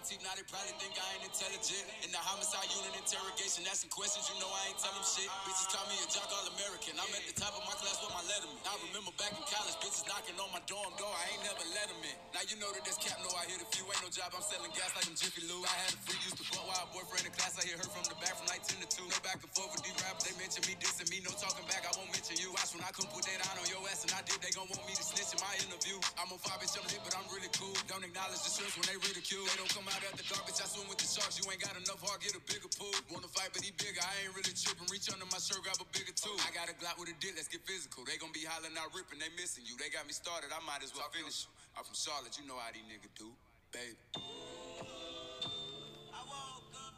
Now they probably think I ain't intelligent. In the homicide unit interrogation, asking questions. You know I ain't telling shit. Bitches call me a jock all American. I'm at the top of my class with my letterman. I remember back in college, bitches knocking on my dorm door. I ain't never let them in. Now you know that this cap know I hit a few. Ain't no job. I'm selling gas like I'm Jiffy Lube. I had a free used to fuck while a boyfriend in class. I hear her from the back from like 10 to 2. No back and forth with these rappers. They mention me, dissing me. No talking back. I won't mention you. Watch when I come put that on your ass and I did. They gon' want me to snitch in my interview. I'm on five bitch, I'm but I'm really cool. Don't acknowledge the shrimps when they ridicule. They don't come out at the garbage. I swim with the sharks. You ain't got enough heart, get a bigger pool. Wanna fight, but he bigger. I ain't really tripping. Reach under my shirt, grab a bigger tool. I got a Glock with a dick. Let's get physical. They gon' be hollering out, ripping. They missing you. They got me started. I might as well finish. you. I'm from Charlotte. You know how these niggas do, baby.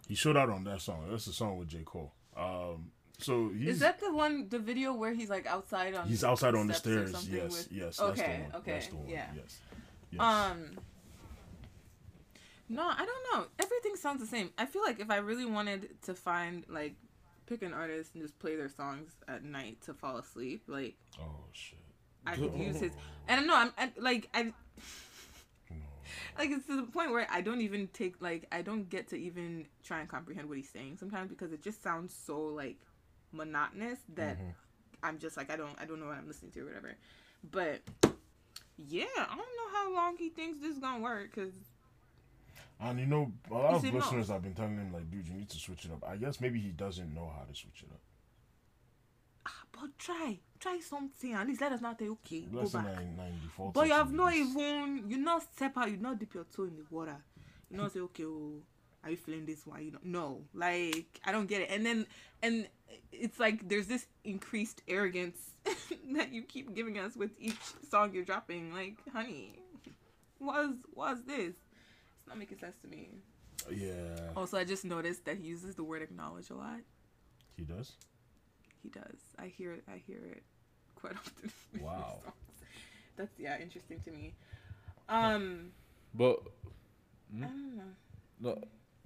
He showed out on that song. That's the song with J. Cole. Um, so he's Is that the one, the video where he's like outside on? he's outside on the stairs. Yes, with- yes. That's the Okay, one. okay, That's the one. yeah. Yes. yes. Um. No, I don't know. Everything sounds the same. I feel like if I really wanted to find like pick an artist and just play their songs at night to fall asleep, like oh shit. I could use his. And no, I'm I, like I. Like it's to the point where I don't even take like I don't get to even try and comprehend what he's saying sometimes because it just sounds so like monotonous that mm-hmm. I'm just like I don't I don't know what I'm listening to or whatever. But yeah, I don't know how long he thinks this is gonna work because And you know, a lot He of listeners have been telling him like, dude, you need to switch it up. I guess maybe he doesn't know how to switch it up. Ah, but try try something. At least let us not say okay, go Blessing back. nine- 94 But you have not even you not step out, you not dip your toe in the water. You not say, okay, oh, are you feeling this one? You know, no, like I don't get it. And then and it's like there's this increased arrogance that you keep giving us with each song you're dropping. Like, honey, was was this? It's not making sense to me. Yeah, Also, I just noticed that he uses the word acknowledge a lot. he does. He does. I hear it. I hear it quite often. Wow. That's yeah, interesting to me. Um, But I don't know. no,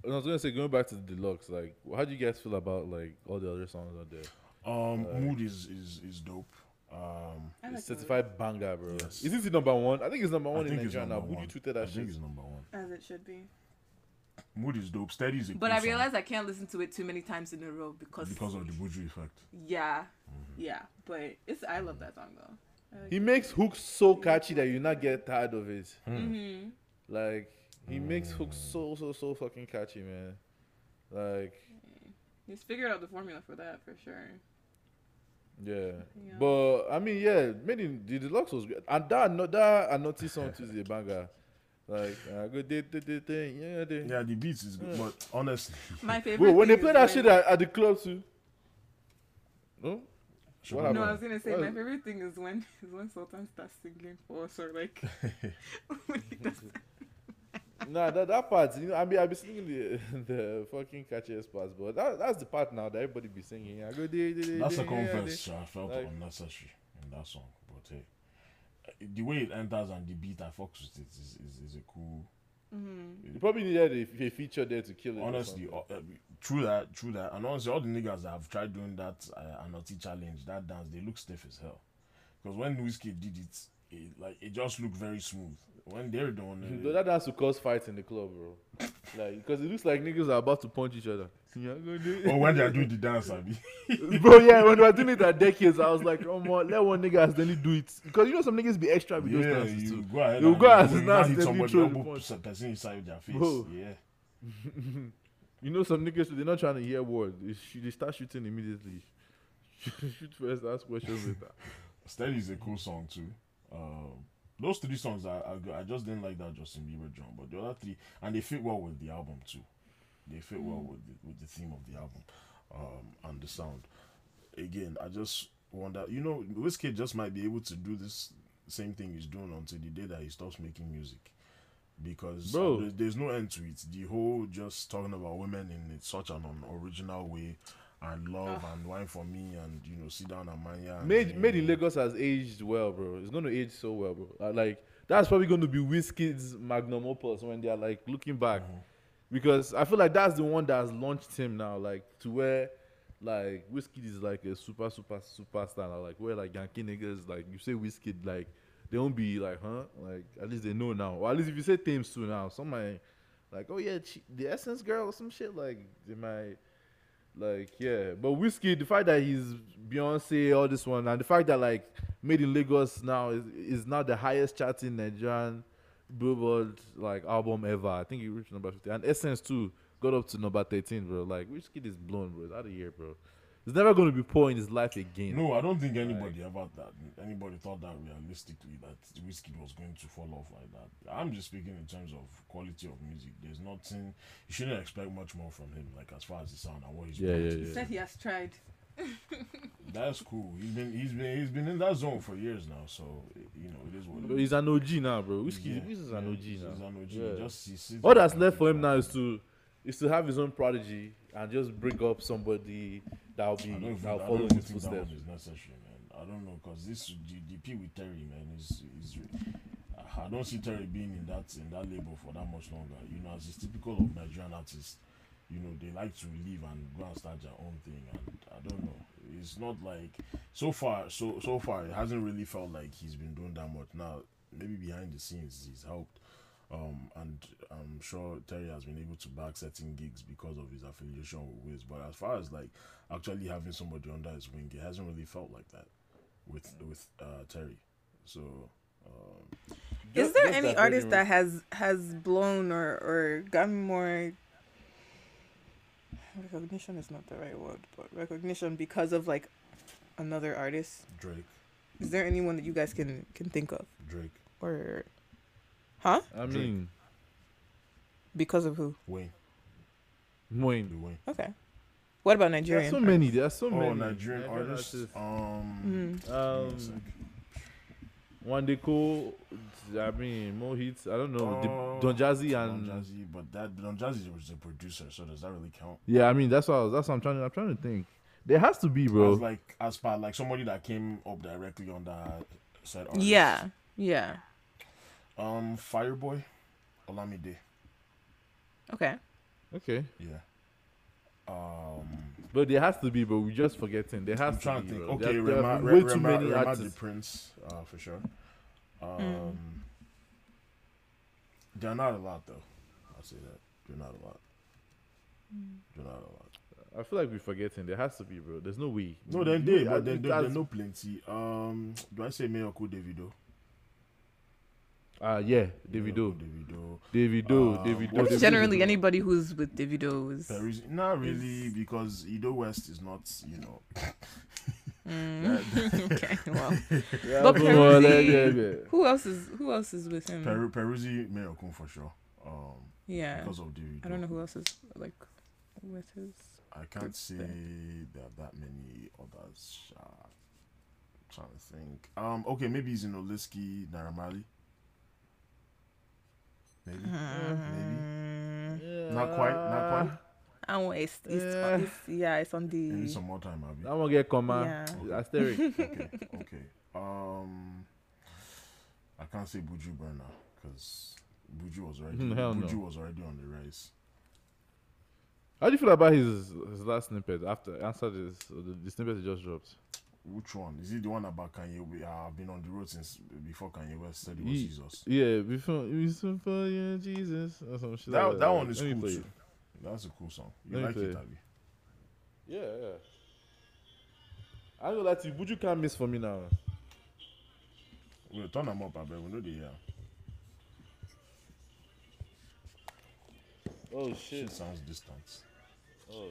I was gonna say going back to the deluxe. Like, how do you guys feel about like all the other songs out there? Um, mood is is is dope. Um, I like It's certified banger, bro. Yes. Isn't it number one? I think it's number I one in Nigeria now. Would one. you tweeted I that think shit? it's number one. as it should be. Mood is dope. Steady is a But cool I song realize I can't listen to it too many times in a row because because of the Buju effect. yeah, Mm-hmm. yeah. But it's I love that song though. Like He it. makes hooks so catchy that you not get tired of it. Mhm. Like he makes hooks Mm. so so so fucking catchy, man. Like He's figured out the formula for that for sure. Yeah. Yeah. But I mean yeah, made in the deluxe was great. And that no that I noticed song too is a banger. Like uh, go day, day, day, day, yeah, day. Yeah, the beats is good, but honestly, My favorite. Bro, when they play that when- shit at, at the club too. No? What No, happened? I was gonna say What my favorite thing is when is when Sultan starts singing for us or like when he does nah, that, that part, you know, I mean, I be singing the the fucking catchiest parts, but that, that's the part now that everybody be singing. I go, day, day, day, that day, second yeah, verse. I felt Like- unnecessary in that song. But hey, uh, the way it enters and the beat I fucks with it is, is, is a cool. You probably needed a, a feeture there to kill it. Honestly, something. uh, uh, true that, true that, and honestly, all the niggas that have tried doing that uh, Anoti challenge, that dance, they look stiff as hell. Because when Whiskey did it, it like it just looked very smooth. When they're doing it, that dance will cause fights in the club, bro. like, because it looks like niggas are about to punch each other. or when they're doing the dance, I mean, bro, yeah, when we were doing it at decades, I was like, oh, man, let one nigga accidentally do it. Because you know, some niggas be extra with those dances you too. go ahead. You go as you now now hit accidentally somebody, throw the punch. person inside their face. Bro. Yeah. You know, some niggas, they're not trying to hear words. They, sh- they start shooting immediately. Shoot first, ask questions later. Steady is a cool song too. Um, those three songs I, I I just didn't like that Justin Bieber drum, but the other three and they fit well with the album too. They fit well with the, with the theme of the album, um, and the sound. Again, I just wonder, you know, Wizkid just might be able to do this same thing he's doing until the day that he stops making music. Because Bro. there- there's no end to it. The whole just talking about women in such an original way, and love and wine for me, and you know, sit down and mania. and Made, drink made in and- Lagos has aged well, bro. It's going to age so well, bro. Uh, Like, that's probably going to be Whiskey's magnum opus when they're like looking back. Because I feel like that's the one that has launched him now, like, to where. Like whiskey is like a super super superstar now. Like where like Yankee niggas like you say whiskey like they won't be like huh like at least they know now or at least if you say Tems too now somebody like oh yeah she, the Essence girl or some shit like they might like yeah. But whiskey the fact that he's Beyonce all this one and the fact that like Made in Lagos now is is now the highest charting Nigerian Billboard like album ever. I think he reached number 50 and Essence too got up to number 13 bro. Like whiskey is blown bro. It's out of here bro he's never gonna be poor in his life again No, I don't think anybody ever that anybody thought that realistically that whiskey was going to fall off like that. I'm just speaking in terms of quality of music. There's nothing you shouldn't expect much more from him, like as far as the sound and what he's Yeah, yeah, yeah. the- said he has tried. That's cool. He's been he's been he's been in that zone for years now, so you know it is what it But is. he's an OG now bro whiskey Yeah, is yeah, an OG he's now an OG. Yeah. Just he sits all that's left for him now is to is to have his own prodigy and just bring up somebody that'll be I don't, even, that'll I follow don't in even his think that one footsteps. is necessary, man. I don't know because this the, the P with Terry, man, is is. I don't see Terry being in that in that label for that much longer. You know, as is typical of Nigerian artists, you know, they like to leave and go and start their own thing. And I don't know, it's not like so far. So so far, it hasn't really felt like he's been doing that much. Now, maybe behind the scenes, he's helped. Um, and I'm sure Terry has been able to back certain gigs because of his affiliation with Wiz. But as far as like actually having somebody under his wing, it hasn't really felt like that with with uh, Terry. So um, Is Just- there just any that artist that has has blown or or gotten more recognition is not the right word, but recognition because of like another artist? Drake, Is there anyone that you guys can can think of Drake, or, huh? I mean, Because of who? Wayne, Moin. Lil Wayne. Okay. What about There are Nigerian? so many. There are so Oh, many Nigerian artists. Um, Mm. give Um, sec. one day cool. I mean, more hits. I don't know. The- Oh, Don Jazzy and Don Jazzy, but that Don Jazzy was a producer, so does that really count? yeah. I mean, that's what I was, that's what I'm trying. To, I'm trying to think. There has to be, bro. As like as part like somebody that came up directly on that said artist. Yeah. Yeah. Um, Fireboy, Olamide. Okay. okay, Yeah. Um, but there has to be, but we're just forgetting. There has I'm to trying be. to think. bro. Okay, there, there Rema, have been Rema, way too Rema, many Rema the artists. Prince, uh, for sure. Um, Mm. they're not a lot though. I'll say that they're not a lot. Mm. They're not a lot. I feel like we're forgetting. There has to be, bro. There's no way. No, they You- did, but they, it they, has- they plenty. Um, do I say Miracle Davido? Ah, yeah, Davido, Davido. Davido, Uh, Davido. what is Davido. Generally, anybody who's with Davido is. Peruzzi, not really, because Idowest is not, you know. Mm. okay. Well, Yeah, But Peruzzi- yeah, yeah, yeah. who else is who else is with him? Peru, Peruzzi Miracle for sure. Um, yeah. because of Davido. I don't know who else is like with his. I can't Good say there. there are that many others. Uh, trying to think. Um, okay, maybe he's in Oliski Naramali. Maybe, maybe. Mm, Not quite, not quite. and it's, it's, Yeah. it's yeah, it's on Maybe the. some more time, Abby. I won't get comma. Yeah. Asterisk. okay, okay. Um, I can't say Buju Burner because Buju was already Hmm, hell no. Buju was already on the rise. How do you feel about his his last snippet after answer this the, the snippet he just dropped? Which one is it? The one about Kanye? We have ah, been on the road since before Kanye West said he was Ye- Jesus. Yeah, before before you Jesus or some shit. That like that one is Let cool too. it. That's a cool song. You Let like it, it. Abby? Yeah, yeah. I like to, but you can't miss for me now. We'll turn them up, I bet. We know they hear. Oh Shit sounds distant. Oh,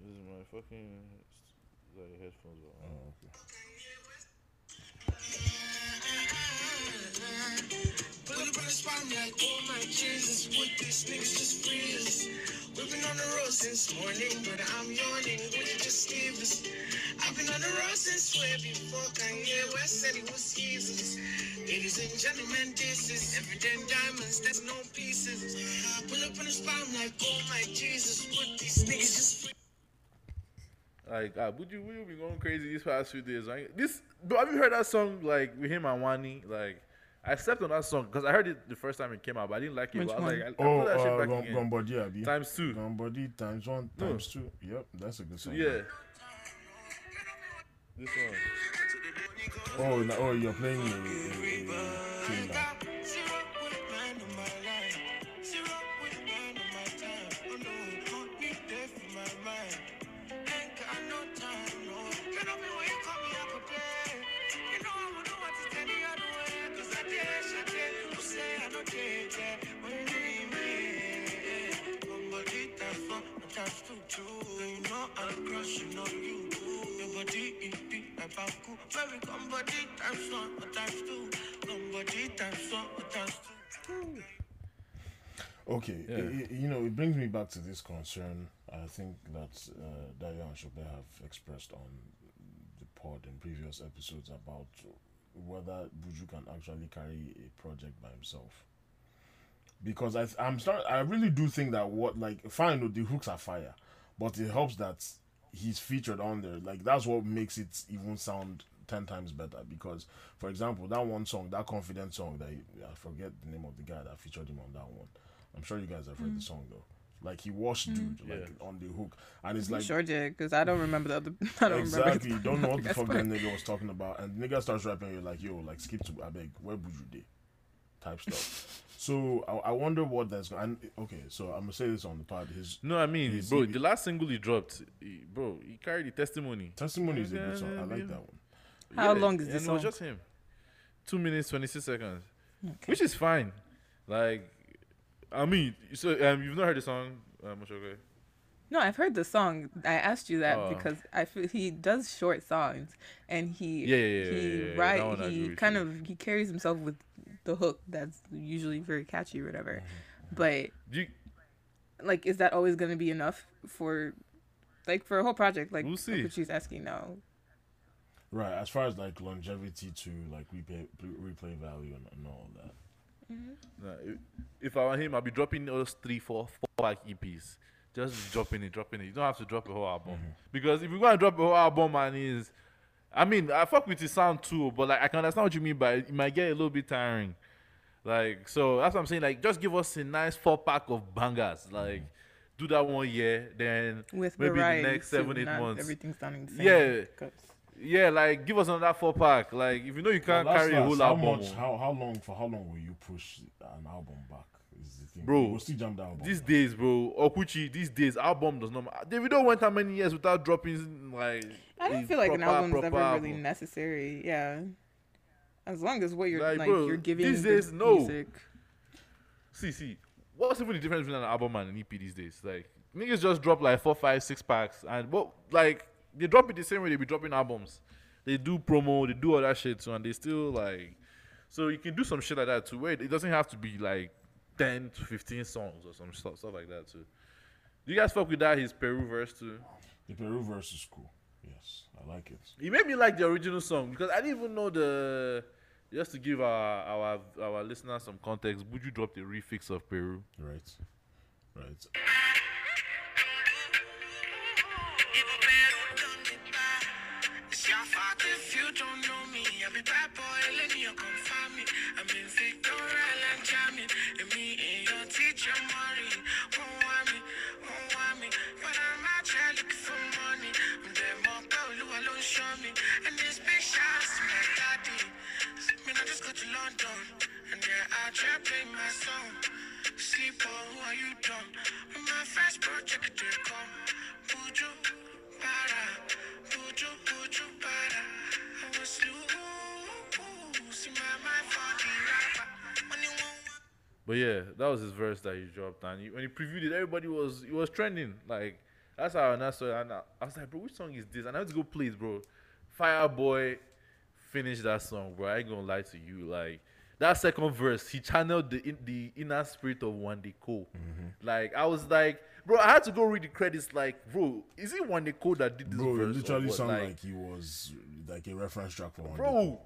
this is my fucking like headphones. Oh, okay. Pull up in the spot, I'm like, oh my Jesus, what these niggas just free us. We've been on the road since morning, but I'm yawning. Would you just leave us? I've been on the road since way before Kanye West said he was Jesus. Ladies and gentlemen, this is everyday diamonds, that's no pieces. Pull up in the spot, I'm like, oh my Jesus, what these niggas just free Like, ah, would you would you be going crazy these past few days? Right? This, bro, have you heard that song like with him and Wani? Like, I slept on that song because I heard it the first time it came out, but I didn't like it. Which but I was one? like, I, I Oh, put that shit uh, back Gun, again. Gun Body, Abby. Times two. Gun Body times one No. times two. Yep, that's a good song. Yeah. This one. Oh, no, oh, you're playing a, a, a a times two, two. You know I'm crushing on you. Your body, it be about cool. Baby, somebody times one, a times two. Somebody times one, a times two. Okay, Yeah. i- i- you know, it brings me back to this concern. I think that uh, Dayo and Shope have expressed on the pod in previous episodes about whether Buju can actually carry a project by himself. Because I, I'm start, I really do think that what like fine, the hooks are fire, but it helps that he's featured on there. Like that's what makes it even sound ten times better. Because, for example, that one song, that confident song that he, I forget the name of the guy that featured him on that one. I'm sure you guys have heard the mm. song though. Like he washed mm. dude like on the hook, and it's like sure did because I don't remember the other. I don't exactly remember. don't know what the That's fuck that nigga was talking about, and the nigga starts rapping. You're like, yo, like skip to I beg, where would you day, type stuff. so I, I wonder what that's going. Okay, so I'm gonna say this on the pod. His No, I mean, His bro, CV. the last single he dropped, he, bro, he carried the testimony. testimony is a good song. I like that one. How long is and this It was song? just him. Two minutes twenty six seconds, Okay. which is fine. Like, I mean, so um, you've not heard the song, uh, much okay? No, I've heard the song. I asked you that Oh. because I feel he does short songs and he Yeah, yeah, yeah, he yeah, yeah, that write one I agree he kind you. of he carries himself with the hook that's usually very catchy or whatever. Mm-hmm. But you, like, is that always going to be enough for like for a whole project? Like We'll see. what she's asking now. Right, as far as like longevity to like replay replay value and, and all that. Nah, if- if I were him, I'd be dropping those three, four, four like EPs. Just dropping it, dropping it. You don't have to drop a whole album because if you're gonna drop a whole album, man, is I mean, I fuck with the sound too, but like I can understand what you mean by it might get a little bit tiring. Like so, that's what I'm saying. Like, just give us a nice four pack of bangers. Mm. Like, do that one year, then With maybe variety, the next too, seven, eight months. Everything's sounding the same. Yeah. 'Cause- Yeah, like give us another four pack. Like, if you know you can't Well, carry a whole last. how album, much? How how long for how long will you push an album back? Is the thing, Bro, You will still jam the album. These back. days, bro, Okuchi, these days, album does not. ma- Davido went how many years without dropping like? I don't a feel like an proper- album's ever proper really necessary. Yeah. As long as what you're Like, like, bro, you're giving these good days, no. music. See, see, what's even the difference between an album and an EP these days? Like niggas just drop like four, five, six packs, and what like they drop it the same way they be dropping albums. They do promo, they do all that shit too, and they still like. So you can do some shit like that too. Where it doesn't have to be like ten to fifteen songs or some stuff, stuff like that too. You guys fuck with that? His Peru verse too. The Peru verse is cool. Yes, I like it. He made me like the original song because I didn't even know the. Just to give our our our listeners some context, would Buju dropped a refix of Peru. Right, right. And this big shots to my daddy. Man, I just got to London. And they're out here playing my song. Sleep on, who are you done? When my first project did come. Buju, para. Buju, buju, para. I was losing my mind for the rapper. But yeah, that was his verse that he dropped, and he, when he previewed it, everybody was it was trending. Like that's how and that's why and I, I was like, bro, which song is this? And I had to go play it, bro. Fireboy finished that song, bro. I ain't gonna lie to you, like. That second verse, he channeled the in, the inner spirit of Wande Coal. Mm-hmm. Like I was like, bro, I had to go read the credits. Like, bro, is it Wande Coal that did this Bro, verse? it literally sounded Like, like, he was like a reference track for one. bro.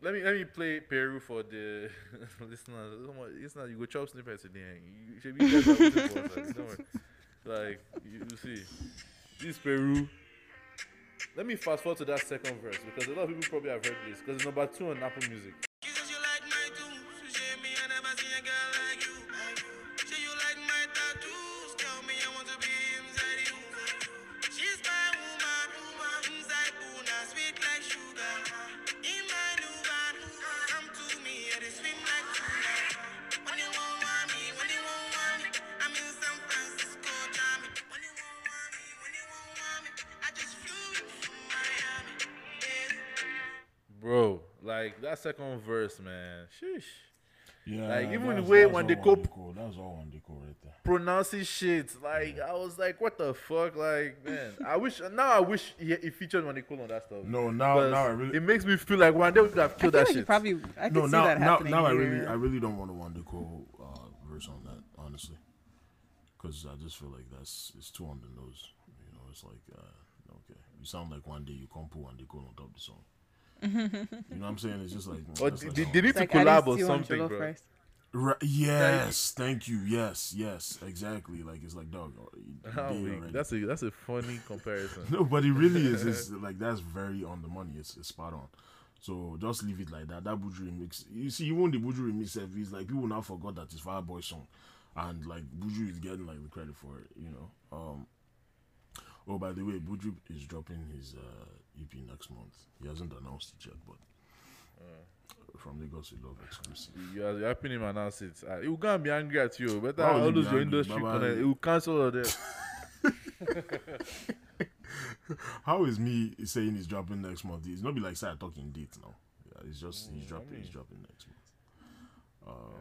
Let me let me play Peru for the listeners. Listeners, you go chop snippets today. You should be guys are waiting for us, like. Like you, you see, this Peru. Let me fast forward to that second verse because a lot of people probably have heard this because it's number two on Apple Music. Like that second verse, man. Sheesh. Yeah, Like, even the way when they one That's all Wande Coal right there. pronouncing shit. Like I was like, what the fuck? Like, man, I wish now I wish he, he featured Wande Coal on that stuff. No, now Because now I really it makes me feel like one day would have I killed feel that like you shit. probably I can no see now that now happening now I really I really don't want a Wande Coal uh, verse on that honestly, because I just feel like that's it's too on the nose. You know, it's like uh, okay, you sound like one day you can't put Wande Coal on top of the song. You know what I'm saying? It's just like or that's like, they, oh. they need It's to like collab or something, bro. rice. Right, yes, thank you. Yes, yes, exactly. Like it's like dog. you- you Oh, did wait, already. that's a that's a funny comparison. No, but it really is. It's like that's very on the money. It's, it's spot on. So just leave it like that. That Buju remix. You see, even the Buju remix, eh, it's like people now forgot that it's Fireboy song, and like Buju is getting like the credit for it. You know. Um. Oh, by the way, Buju is dropping his uh, EP next month. He hasn't announced it yet, but mm. from Lagos we love exclusive. You are helping him announce it. Uh, he will go and be angry at you. Better Why will all lose your industry connect. He will cancel all that. How is me saying he's dropping next month? It's not be like say I talking date now. Yeah, it's just he's mm, dropping. He's dropping next month.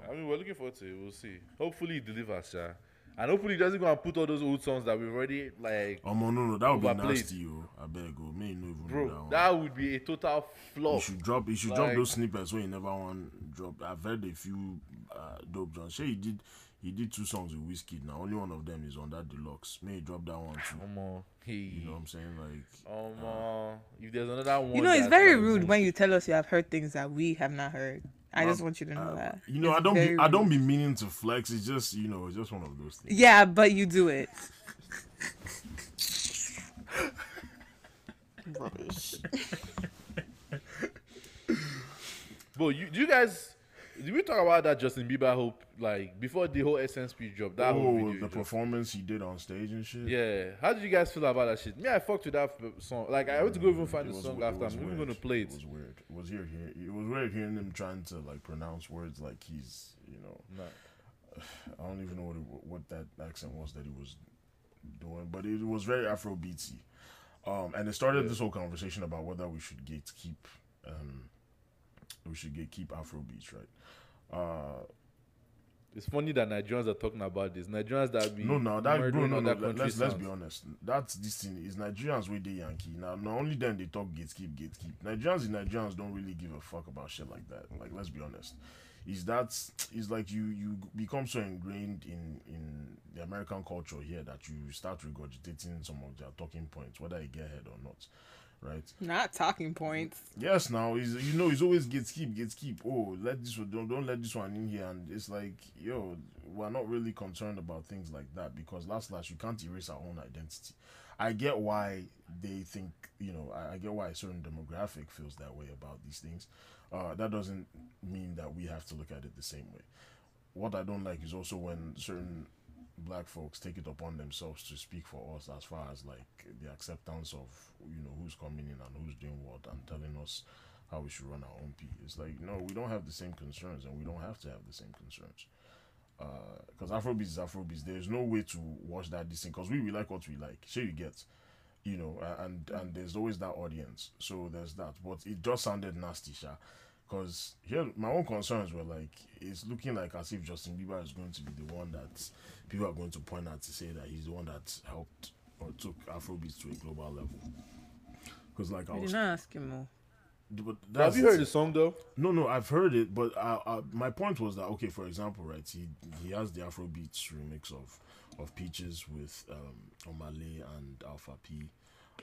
I um, mean, we're looking forward to it. We'll see. Hopefully, he delivers, yeah. And hopefully, he doesn't go and put all those old songs that we've already like. Oh no, no, that would be nasty, yo. I beg, go. May no even Bro, do that one. that would be a total You flop. should drop. You should drop those snippets where you never want drop. I've heard a few uh, dope John. Sure, he did. He did two songs with Whiskey. Now only one of them is on that deluxe. May he drop that one too. Come on, hey. You know what I'm saying? Like, Um, uh, if there's another one, You know, it's very rude when you tell us you have heard things that we have not heard. I just want you to know uh, that. you know, It's I don't. Be, I don't be meaning to flex. It's just you know, it's just one of those things. Yeah, but you do it. Rubbish. But you, do you guys, did we talk about that Justin Bieber hope like before the whole speech drop? That whole oh, video. the performance he did on stage and shit. Yeah, how did you guys feel about that shit? Me, I fucked with that song. Like, I went to go even find the song after. I'm even weird. gonna play it. It was weird. It was here, here. It was weird hearing him trying to like pronounce words like he's, you know, Nah. I don't even know what it, what that accent was that he was doing, but it was very Afro beatsy. Um, and it started this whole conversation about whether we should gatekeep, um, we should gatekeep Afro beats, right? Uh, It's funny that Nigerians are talking about this. Nigerians that be no, no, that bro, no, no. Let, let's let's be honest. That's this thing is Nigerians with the Yankee. Now, not only them they talk gatekeep, gatekeep. Nigerians and Nigerians don't really give a fuck about shit like that. Like, let's be honest. Is that is like you you become so ingrained in in the American culture here that you start regurgitating some of their talking points, whether you get ahead or not, right? Not talking points. Yes, now is you know it's always gatekeep, keep. Oh, let this one don't don't let this one in here, and it's like yo, we're not really concerned about things like that because last last you can't erase our own identity. I get why they think you know I, I get why a certain demographic feels that way about these things. Uh, that doesn't mean that we have to look at it the same way. What I don't like is also when certain black folks take it upon themselves to speak for us as far as like the acceptance of you know who's coming in and who's doing what and telling us how we should run our own P. It's like no, we don't have the same concerns and we don't have to have the same concerns. Uh, because Afrobeats is Afrobeats. There's no way to watch that this thing because we, we like what we like. Sure, you get, you know, and and there's always that audience. So there's that. But it just sounded nasty, Sha. Because here, my own concerns were like, it's looking like as if Justin Bieber is going to be the one that people are going to point at to say that he's the one that helped or took Afrobeats to a global level. Because like I I did was, not ask him more. but Have you heard the song though? no, no, I've heard it, but uh, uh, my point was that okay, for example, right, he he has the Afrobeats remix of of Peaches with um, Omah Lay and Alpha P,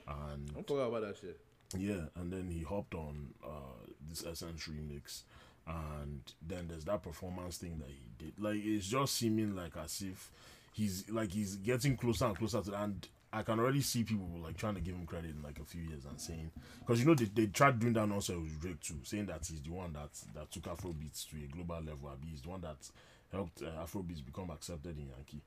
and Don't talk about that shit. yeah, and then he hopped on uh, this Essence remix, and then there's that performance thing that he did. Like it's just seeming like as if he's like he's getting closer and closer to, and I can already see people like trying to give him credit in like a few years and saying, because you know they, they tried doing that also with Drake too, saying that he's the one that that took Afrobeats to a global level. He's the one that helped uh, Afrobeats become accepted in Yankee.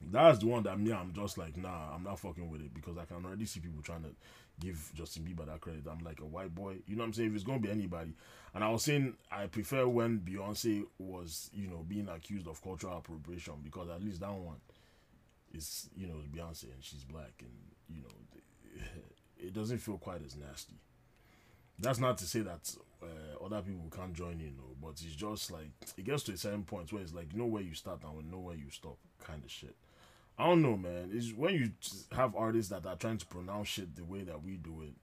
That's the one that me, I'm just like, nah, I'm not fucking with it because I can already see people trying to give Justin Bieber that credit. I'm like a white boy, you know what I'm saying? If it's gonna be anybody, and I was saying I prefer when Beyonce was, you know, being accused of cultural appropriation because at least that one is, you know, Beyonce and she's black and you know, it doesn't feel quite as nasty. That's not to say that uh, other people can't join in, though, but it's just like it gets to a certain point where it's like know where you start and know where you stop, kind of shit. I don't know, man. It's when you have artists that are trying to pronounce shit the way that we do it.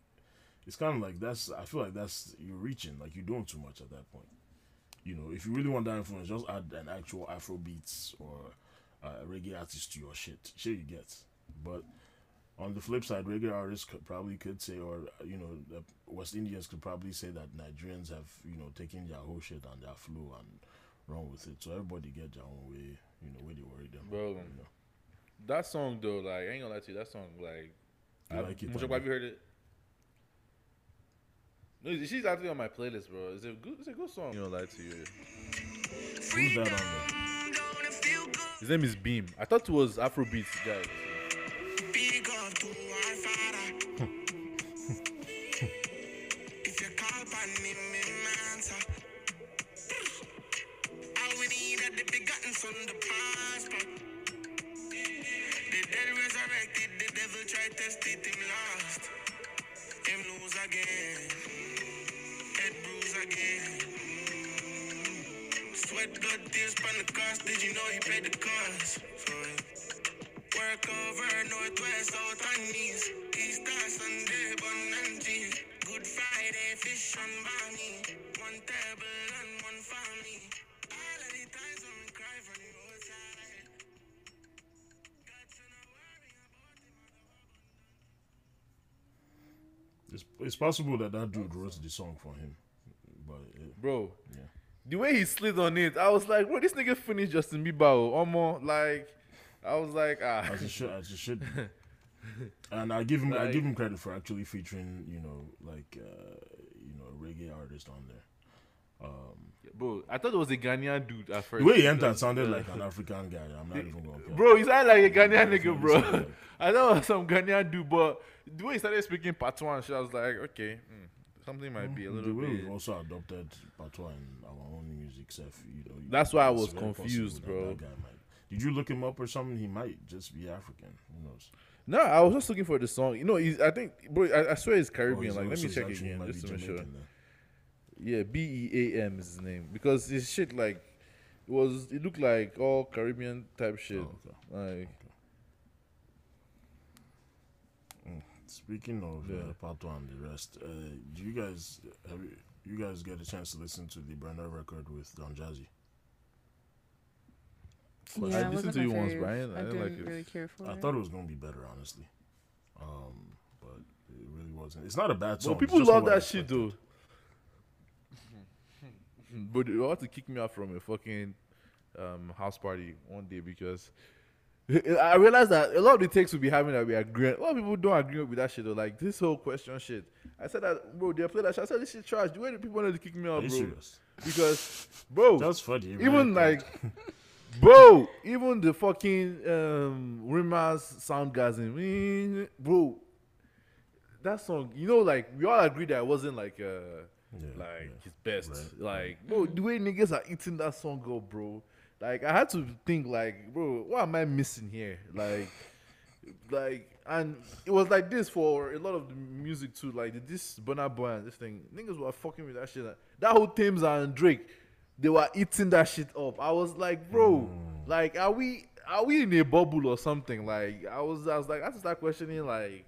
It's kind of like that's. I feel like that's you're reaching, like you're doing too much at that point. You know, if you really want that influence, just add an actual Afro beats or uh, reggae artist to your shit. Sure, you get, but on the flip side, reggae artists could probably could say, or you know, the West Indians could probably say that Nigerians have you know taken their whole shit and their flow and run with it. So everybody get their own way, you know, where they worry them. Bro, you know. That song though, like I ain't gonna lie to you, that song like You I- like it, Mushok, Tanya? have you heard it? No, she's actually on my playlist, bro. It's a good, it's a good song. You know, lie to you. Who's that on there? His name is Beam. I thought it was Afrobeats guy. Him lost. Him lose again. Head bruise again. Sweat, blood, tears, from the cost. Did you know he paid the cost for it? cover, northwest, south and east. Easter, Sunday, bun and. Good Friday, fish and bunny. One table It's, it's possible that that dude wrote the song for him, but it, bro. Yeah. The way he slid on it, I was like, bro, this nigga finished Justin Bieber. oh, Almost like, I was like, ah. as it should, as it should. And I give him, I give him credit for actually featuring, you know, like, uh, you know, a reggae artist on there. Bro, I thought it was a Ghanaian dude at first. The way he entered Because, sounded like an African guy. I'm not even gonna. Bro, he sounded like a Ghanaian nigga, bro. like- I thought it was some Ghanaian dude, but the way he started speaking Patois I was like, okay, mm, something might be a the little way bit. we've also adopted patois in our own music stuff, you know. That's why I was confused, bro. that might- Did you look him up or something? He might just be African. Who knows? No, I was just looking for the song. You know, he's, I think, bro, I, I swear it's Oh, Caribbean. he's like, let me check again just to make sure. Then. Yeah, B E A M is his name because his shit like it was. It looked like all Caribbean type shit. Oh, okay. Like, Speaking of Yeah. uh, Patois and the rest, uh, do you guys have you, you guys get a chance to listen to the Brenda record with Don Jazzy? I Yeah, it listened to my you once. Brian. I I didn't didn't like it. really care for I it. thought it was gonna be better, honestly, um, but it really wasn't. It's not a bad song. it's people love that shit expected. But they want to kick me out from a fucking um, house party one day because I realized that a lot of the takes we be having that we agree. A lot of people don't agree with that shit though. Like this whole question shit. I said that, bro. They play that shit. I said this shit trash. The way the people wanted to kick me out, bro. serious? Because, bro, That's funny. even man. like bro even the fucking um Rema's soundgasm bro that song you know like we all agree that it wasn't like uh Yeah, like yeah. his best Right. like bro the way niggas are eating that song up bro. Like i had to think like bro what am i missing here? Like like and it was like this for a lot of the music too. Like this Burna Boy and this thing niggas were fucking with that shit. That whole Tems and Drake they were eating that shit up. I was like bro mm. like are we are we in a bubble or something? Like I was I was like I had to start questioning like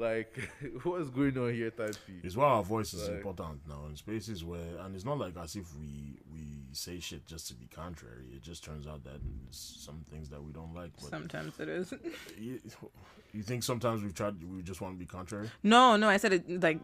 like what is going on here type shit. It's why our voice is Like- important now in spaces where, and it's not like as if we we say shit just to be contrary. It just turns out that it's some things that we don't like. But Sometimes it is. you, you think sometimes we've tried, we just want to be contrary. no, no, I said it like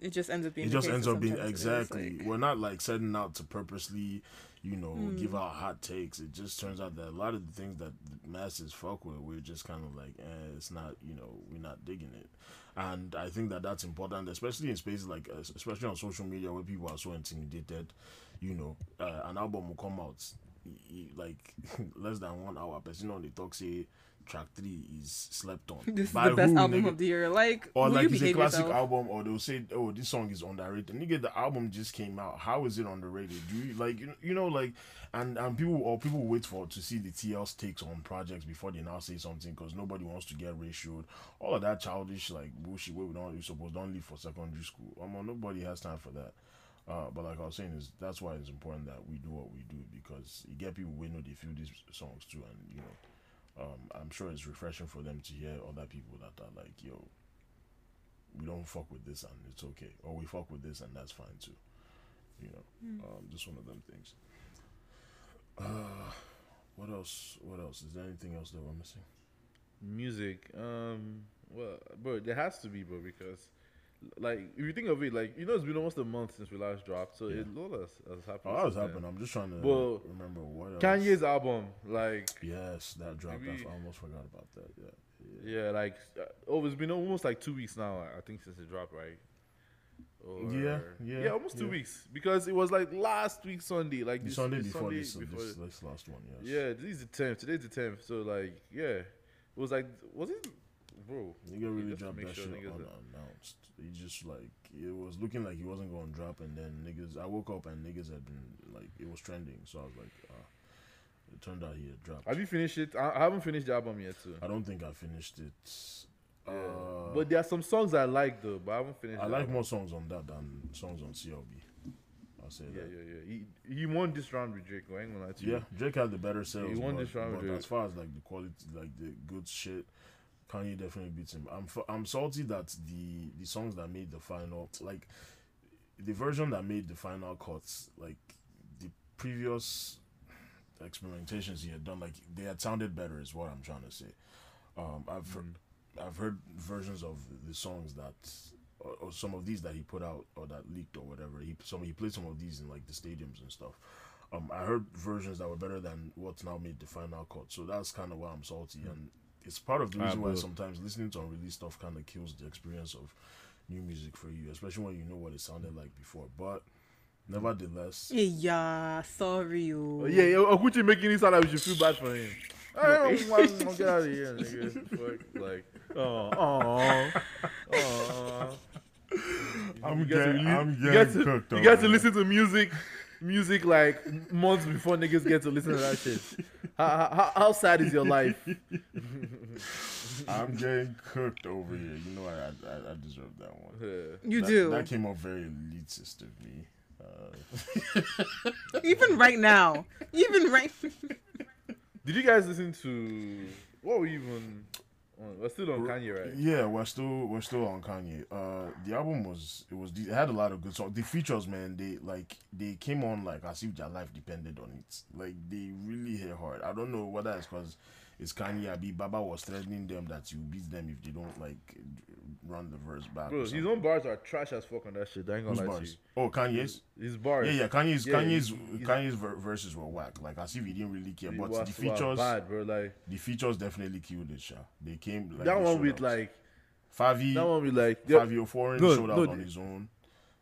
it just ends up being. It just ends up being sometimes it is, exactly. like- We're not like setting out to purposely, you know, Hmm. give out hot takes. It just turns out that a lot of the things that the masses fuck with, we're just kind of like, eh, it's not, you know, we're not digging it. And I think that that's important, especially in spaces like, uh, especially on social media where people are so intimidated. You know, uh, an album will come out like less than one hour. Person on the talk say track three is slept on. This is By the best who, album nigga? of the year. Like, or like it's a classic yourself? album, or they'll say, "Oh, this song is underrated." Nigga, the album just came out. How is it underrated? Do you like you, you know like and and people or people wait for to see the TL's takes on projects before they now say something because nobody wants to get ratioed. All of that childish like bullshit. Where we don't you supposed don't leave for secondary school. I mean, nobody has time for that. Uh, but like I was saying, is that's why it's important that we do what we do because you get people we know they feel these songs too, and you know, um, I'm sure it's refreshing for them to hear other people that are like, yo, we don't fuck with this and it's okay, or we fuck with this and that's fine too. You know, um, just one of them things. Uh, what else? What else? Is there anything else that we're missing? music um well bro there has to be bro because like if you think of it like you know it's been almost a month since we last dropped so Yeah. it a lot has, has happened Oh, since happening. I'm just trying to Well, remember what else. kanye's album like Yes, that dropped. Maybe- I almost forgot about that. Yeah. yeah like uh, oh it's been almost like two weeks now i think since it dropped right Or- Yeah, yeah, yeah almost two yeah. weeks because it was like last week sunday like this, Sunday this before Sunday this, before this, this last one. Yes. yeah this is the 10th today's the 10th so like yeah it was like was it bro Nigga really dropped that sure shit unannounced. He just like it was looking like he wasn't going to drop, and then niggas. I woke up and niggas had been like it was trending, so I was like, ah. It turned out he had dropped. have you finished it i, I haven't finished the album yet too I don't think I finished it. Uh, but there are some songs I like though, but I haven't finished. I like album. more songs on that than songs on CLB. I'll say Yeah, that. yeah, yeah. He he won this round with Drake. I ain't gonna lie to you. Yeah, Drake had the better sales. He won but, this round but with as far as like the quality, like the good shit, Kanye definitely beats him. I'm f- I'm salty that the the songs that made the final, like the version that made the final cuts, like the previous experimentations he had done, like they had sounded better. Is what I'm trying to say. Um, I've heard, I've heard versions of the songs that. Or, or some of these that he put out or that leaked or whatever. He some he played some of these in like the stadiums and stuff. Um, I heard versions that were better than what's now made the final cut. So that's kind of why I'm salty, and it's part of the reason why sometimes listening to unreleased stuff kind of kills the experience of new music for you, especially when you know what it sounded like before. But nevertheless, Yeah, sorry. Oh. Yeah, yeah. Okuchi making it sound like we should feel bad for him. I don't want to get out of here, nigga. like, oh, oh, oh. I'm You to getting, I'm you getting get to, cooked. You over get to listen to music, music like months before niggas get to listen to that shit. How, how, how sad is your life? I'm getting cooked over here. You know, I I, I deserve that one. You That- do. That came up very elitist of me. Uh, Even right now. Even right. Did you guys listen to what were you even? We're still on Kanye, right? Yeah, we're still we're still on Kanye. Uh, the album was it was it had a lot of good songs. The features, man, they like they came on like as if their life depended on it. Like they really hit hard. I don't know whether it's because it's Kanye. Abi Baba was threatening them that you beat them if they don't like run the verse back. Bro, his own bars are trash as fuck on that shit. I ain't gonna lie bars? to Oh, Kanye's. you. His bars. Yeah, yeah. Kanye's Yeah, Kanye's he's- he's- Kanye's ver- verses were whack. Like as if he didn't really care. But was- the features, bad, bro. Like the features definitely killed it. Sha. They came like that one with out. like Favi. that one with like yeah, Fivio Foreign No, showed out no, on his own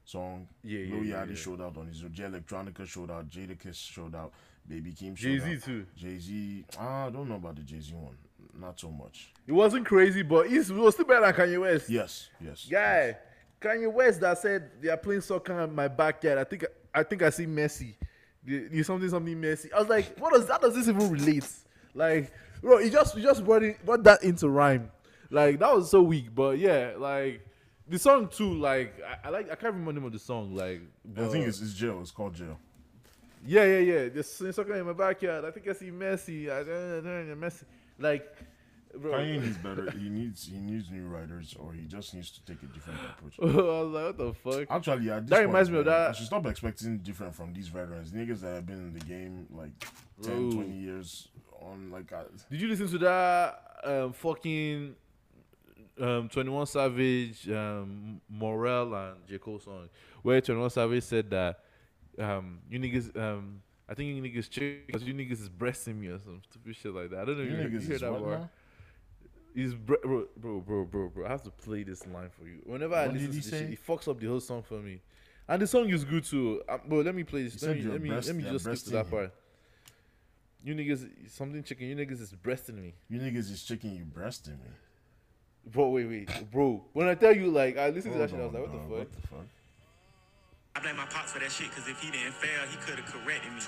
song. Yeah, yeah, Lil yeah, Yachty yeah. showed out on his own. Jay Electronica showed out. Jadakiss showed out. Baby Keem showed Jay Z out. too. Jay Z. Ah, I don't know about the Jay Z one. Not so much. It wasn't crazy, but it was still better than Kanye West. Yes, yes. Guy, Kanye West that said they are playing soccer in my backyard. I think I think I see Messi. You you something something Messi. I was like, what does that does this even relate? Like, bro, he just he just brought it brought that into rhyme. Like that was so weak, but yeah, like the song too. Like I, I like I can't remember the name of the song. Like I think it's, it's jail. It's called jail. yeah, yeah, yeah. Playing soccer in my backyard. I think I see Messi. I don't know Messi. Like, bro. Kanye needs better. He needs he needs new writers, or he just needs to take a different approach. I was like, what the fuck? Actually, this That reminds point, me of that- I should stop expecting different from these veterans, niggas that have been in the game like 10, Bro. 20 years on like. Did you listen to that um, fucking um, 21 Savage, um, Morray, and J. Cole song? Where 21 Savage said that um, you niggas, um, I think you niggas chick because you niggas is breasting me or some stupid shit like that. I don't know if You you, you niggas hear that what word. He's bre- bro, bro, bro, bro, bro. I have to play this line for you. Whenever I listen to this shit, he fucks up the whole song for me. And the song is good too. Um, bro, let me play this. Let me, let me, breast- let me just skip to that him. part. You niggas, something chicken. You niggas is breasting me. You niggas is chicken you breasting me. Bro, wait, wait, bro. When I tell you, like, I listened to that shit, I was like, what on, the fuck? What the fuck? I blame my pops for that shit, cause if he didn't fail, he could've corrected me.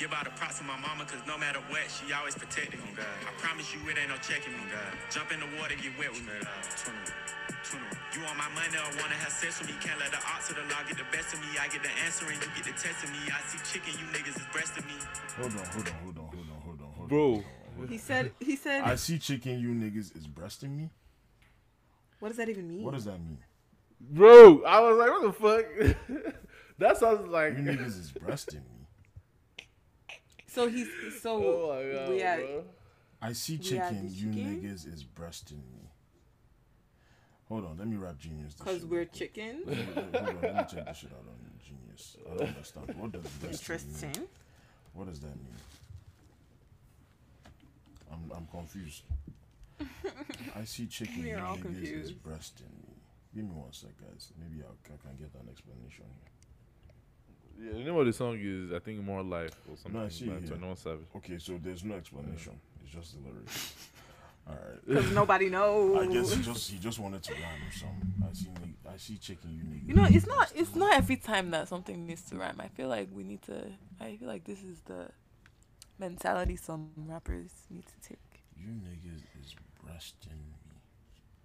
Give out the props to my mama, cause no matter what, she always protected me. Oh, I promise you, it ain't no checking me. Oh, Jump in the water, get wet with me. You want my money or wanna have sex with me? Can't let the odds of the law get the best of me. I get the answer and you get the test of me. I see chicken, you niggas is breasting me. Hold on, hold on, hold on, hold on, hold on, hold on. Bro. on, He said. He said. I see chicken you niggas is breasting me. what does that even mean? What does that mean? Bro, I was like, what the fuck? that sounds like. You niggas is breasting me. So he's so. Oh my god, we had, bro. I see chicken you chicken? niggas is breasting me. Hold on, let me rap genius. this Cause we're real quick. chicken. Let me- Hold on, let me check this shit out on Genius. I don't understand. What does breasting mean? What does that mean? I'm I'm confused. I see chicken you are all niggas is confused. breasting me. Give me one sec, guys. Maybe I'll, I can get an explanation here. Yeah, the name of the song is, I think, More Life or something. No, I see by it here. 21 Savage. Okay, so there's no explanation. It's just the lyrics. All right. Because nobody knows. I guess he just he just wanted to rhyme or something. I see I see chicken you. You know, it's not it's not every time that something needs to rhyme. I feel like we need to I feel like this is the mentality some rappers need to take. You niggas is breasting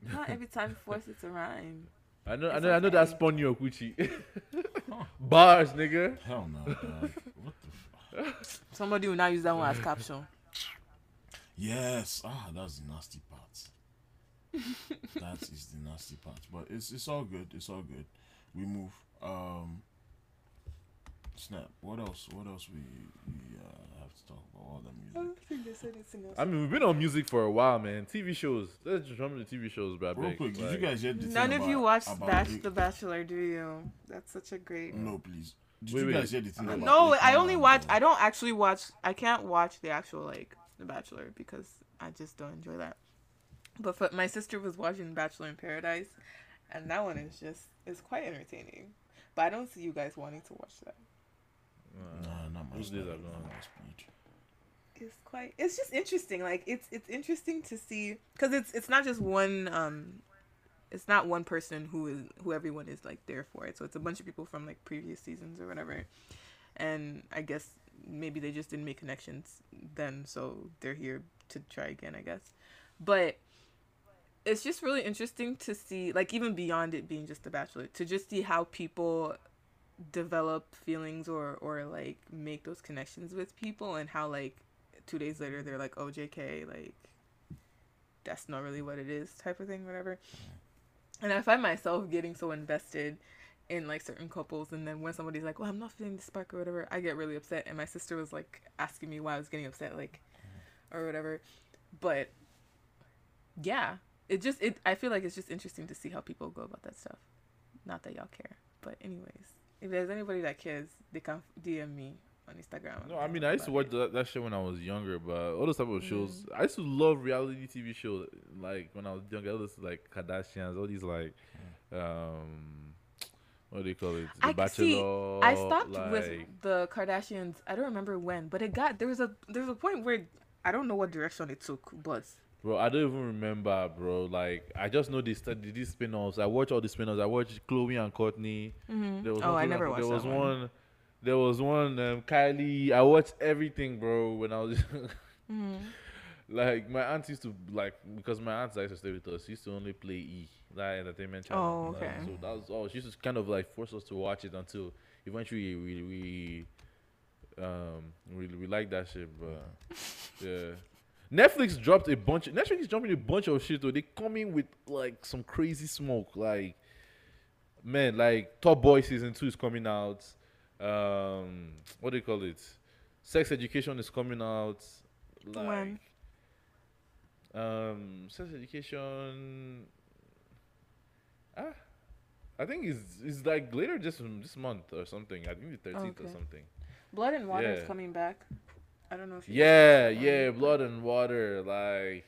me. Not every time force it to rhyme. I know, I It's know, I know that okay. spun you, Okuchi. Bars, nigga. Hell no, dog. What the? F- Somebody will now use that one as caption. yes. Ah, that's the nasty part. that is the nasty part. But it's it's all good. It's all good. We move. Um. Snap. What else? What else we we uh, have to talk about? All the music. I mean, we've been on music for a while, man. TV shows. Let's just jump into TV shows, bro. Real beg. quick, did you guys hear the thing None of you about- watched about Bach- The Bachelor, do you? That's such a great. No, please. Did Wait, you wait. guys hear the thing about No, I only watch. I don't actually watch. I can't watch the actual like The Bachelor because I just don't enjoy that. But for, my sister was watching Bachelor in Paradise, and that one is just it's quite entertaining. But I don't see you guys wanting to watch that. Nah, not my Those days speed. are gone. Not my speed. It's quite. It's just interesting. Like it's it's interesting to see because it's it's not just one um, it's not one person who is who everyone is like there for it. So it's a bunch of people from like previous seasons or whatever, and I guess maybe they just didn't make connections then, so they're here to try again. I guess, but it's just really interesting to see like even beyond it being just the bachelor to just see how people develop feelings or or like make those connections with people and how like two days later they're like oh jk like that's not really what it is type of thing whatever. And i find myself getting so invested in like certain couples and then when somebody's like well i'm not feeling the spark or whatever i get really upset and my sister was like asking me why i was getting upset like mm. or whatever. But yeah it just it i feel like it's just interesting to see how people go about that stuff. Not that y'all care but anyways if there's anybody that cares they can dm me on instagram No, I mean, I used to watch that, that show when I was younger, but all those type of shows, Mm-hmm. I used to love reality TV shows. Like when I was younger, all those like Kardashians, all these like, um, what do you call it? The I Bachelor. see. I stopped like, with the Kardashians. I don't remember when, but it got there was a there was a point where I don't know what direction it took, but Bro, I don't even remember, bro. Like, I just know they started these spin-offs. I watch all the spin-offs. I watched Khloé and Kourtney. There was Oh, one I never and- watched There was one. one. There was one. Um, Kylie. I watched everything, bro. When I was Mm-hmm. like, my aunt used to like because my aunt used to stay with us. She used to only play E, that entertainment channel. Oh, Like, okay. so that was all. She used to kind of like force us to watch it until eventually we we um we we like that shit, but yeah. Netflix dropped a bunch. Netflix is dropping a bunch of shit. Though they come in with like some crazy smoke. Like, man, like Top Boy season two is coming out. Um, what do you call it? Sex Education is coming out. Like, When? Um, Sex Education. Ah, I think it's it's like later this this month or something. I think the thirteenth or Okay. something. Blood and Water is coming back. I don't know if you Yeah, yeah, blood and water, like.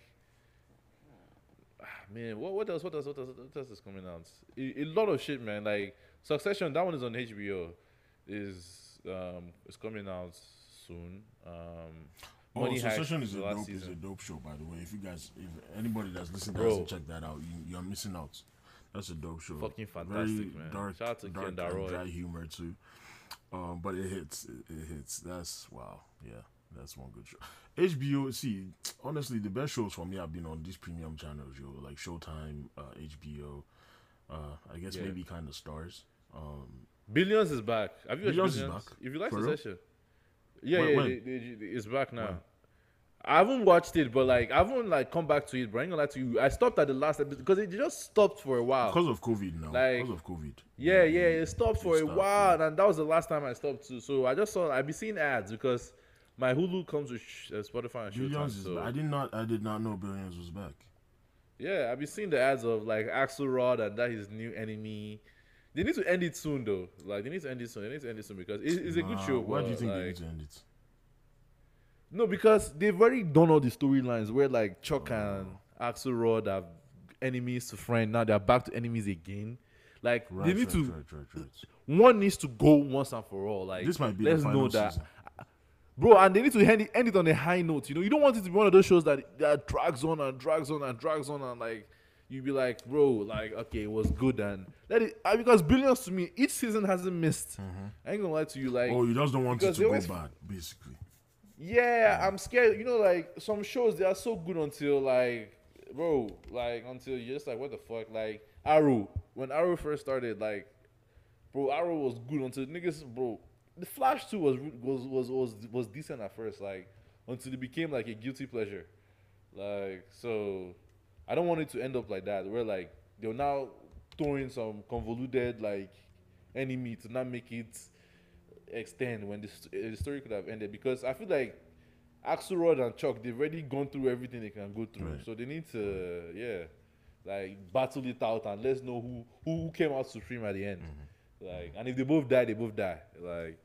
ah, Man, what what else? What else? What else? What else is coming out? A, a lot of shit, man. Like Succession, that one is on HBO. Is um is coming out soon. Um, Oh, Money Heist Succession is a dope, is a dope show, by the way. If you guys, if anybody that's listening Bro. doesn't check that out, you, you're missing out. That's a dope show. Fucking Very fantastic, man. Dark, Shout out to dark Ken and dry humor too. Um, but it hits. It, it hits. That's wow. Yeah, that's one good show. HBO. See, honestly, the best shows for me have been on these premium channels, yo, like Showtime, uh, HBO. Uh, I guess Yeah. maybe kind of Starz. Um, Billions is back. Have you watched Billions Billions? is back? If you like? Succession, yeah, When- yeah, when? they- they- they- it's back now. When? I haven't watched it, but like I haven't like come back to it. But I ain't gonna lie to you, I stopped at the last episode because it just stopped for a while. because of COVID now. Like- because of COVID. Yeah, yeah, it stopped for a stopped, while, and that was the last time I stopped too. So I just saw I be seeing ads because my Hulu comes with sh- uh, Spotify and Showtime. Billions is. So I did not. I did not know Billions was back. yeah, I be seeing the ads of like Axelrod and that his new enemy. They need to end it soon though. Like they need to end it soon. They need to end it soon because it, it's a good show. Why do you but, think they like- need to end it? No, because they've already done all the storylines where like Chuck oh. and Oh. Axelrod have enemies to friend. Now they're back to enemies again. Like Right, they need right, to. right. One needs to go once and for all. Like This might be let's know that, season. bro. And they need to end it, end it on a high note. You know, you don't want it to be one of those shows that that drags on and drags on and drags on and like you be like, bro, like okay, it was good and let it. uh, because billions to me, each season hasn't missed. I ain't gonna lie to you, like Oh, you just don't want it to go always- bad, basically. yeah, I'm scared. You know, like some shows they are so good until like, bro, like until you're just like, what the fuck? Like Arrow, when Arrow first started, like bro, Arrow was good until niggas, bro. The Flash too was was was was was decent at first, like until it became like a guilty pleasure. Like so, I don't want it to end up like that. Where like they're now throwing some convoluted like enemy to not make it extend when the, eh, st- the story could have ended. Because I feel like Axelrod and Chuck they've already gone through everything they can go through, Right. so they need to yeah, like battle it out and let's know who who, came out supreme at the end. Mm-hmm. Like, and if they both die, they both die. Like,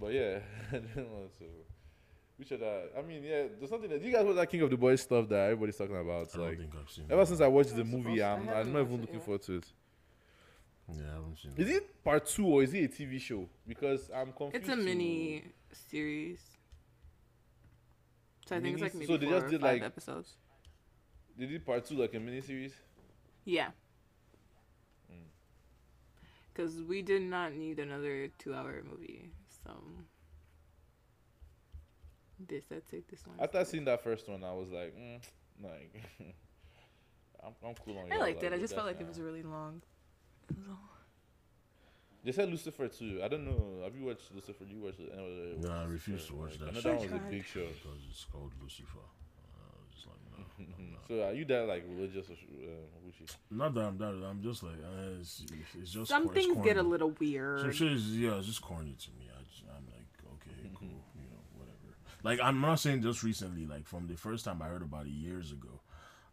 but yeah, I don't know. So, which other? I mean, yeah, there's something that you guys watch that King of the Boys stuff that everybody's talking about. I don't like, think I've seen. ever that. since I watched the movie, I I'm, I'm haven't not watched even it looking forward to it. Yeah, I haven't seen. Is that. it part two or is it a TV show? Because I'm confused. It's a to- mini series. So I think it's like maybe so they four just or did, five like- episodes. They did part two like a mini series. Yeah. Mm. Because we did not need another two-hour movie, so they said take this one. After instead. seeing that first one, I was like, mm, like, I'm, I'm cool on I y'all, liked it. I just felt that's like it was really long. Long. They said Lucifer too. I don't know. Have you watched Lucifer? You watched it? No, I refuse to watch that I know that was a big show. because it's called Lucifer. Uh, I was just like, no, no, no. So are you that like religious or uh, Wushi? Not that I'm that. I'm just like, uh, it's, it's just Some cor- it's things get a corny. little Some weird. shit is yeah, it's just corny to me. I just, I'm like, okay, cool, you know, whatever. Like I'm not saying just recently, like from the first time I heard about it years ago,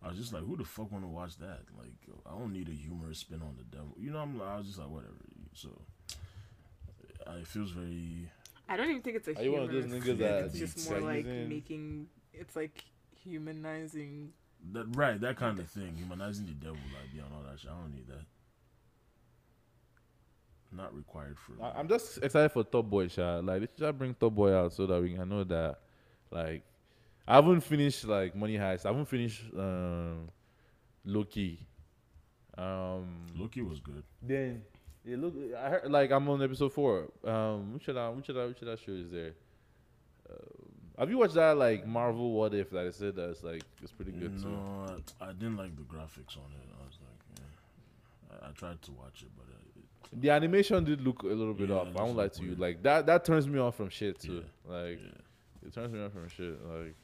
I was just like, who the fuck want to watch that? Like, I don't need a humorous spin on the devil. You know, I'm, I was just like, whatever. So it feels very. I don't even think it's a Are you those humorous niggas thing. that It's just more that like using- making. It's like humanizing. That right, that kind of thing, humanizing the devil, like beyond all that shit. I don't need that. Not required for. I, I'm just excited for Top Boy, Sha. Like, let's just bring Top Boy out so that we can know that, like, I haven't finished like Money Heist. I haven't finished um, Loki. Um, Loki was good. Then it look. I heard like I'm on episode four. Um, which other which other which other show is there? Um, have you watched that like Marvel What If that I said that's like it's pretty good too. No, I, I didn't like the graphics on it. I was like, yeah. I, I tried to watch it, but uh, The animation did look a little bit Yeah, off. I won't lie to you. Like that that turns me off from shit too. Like yeah. it turns me off from shit. Like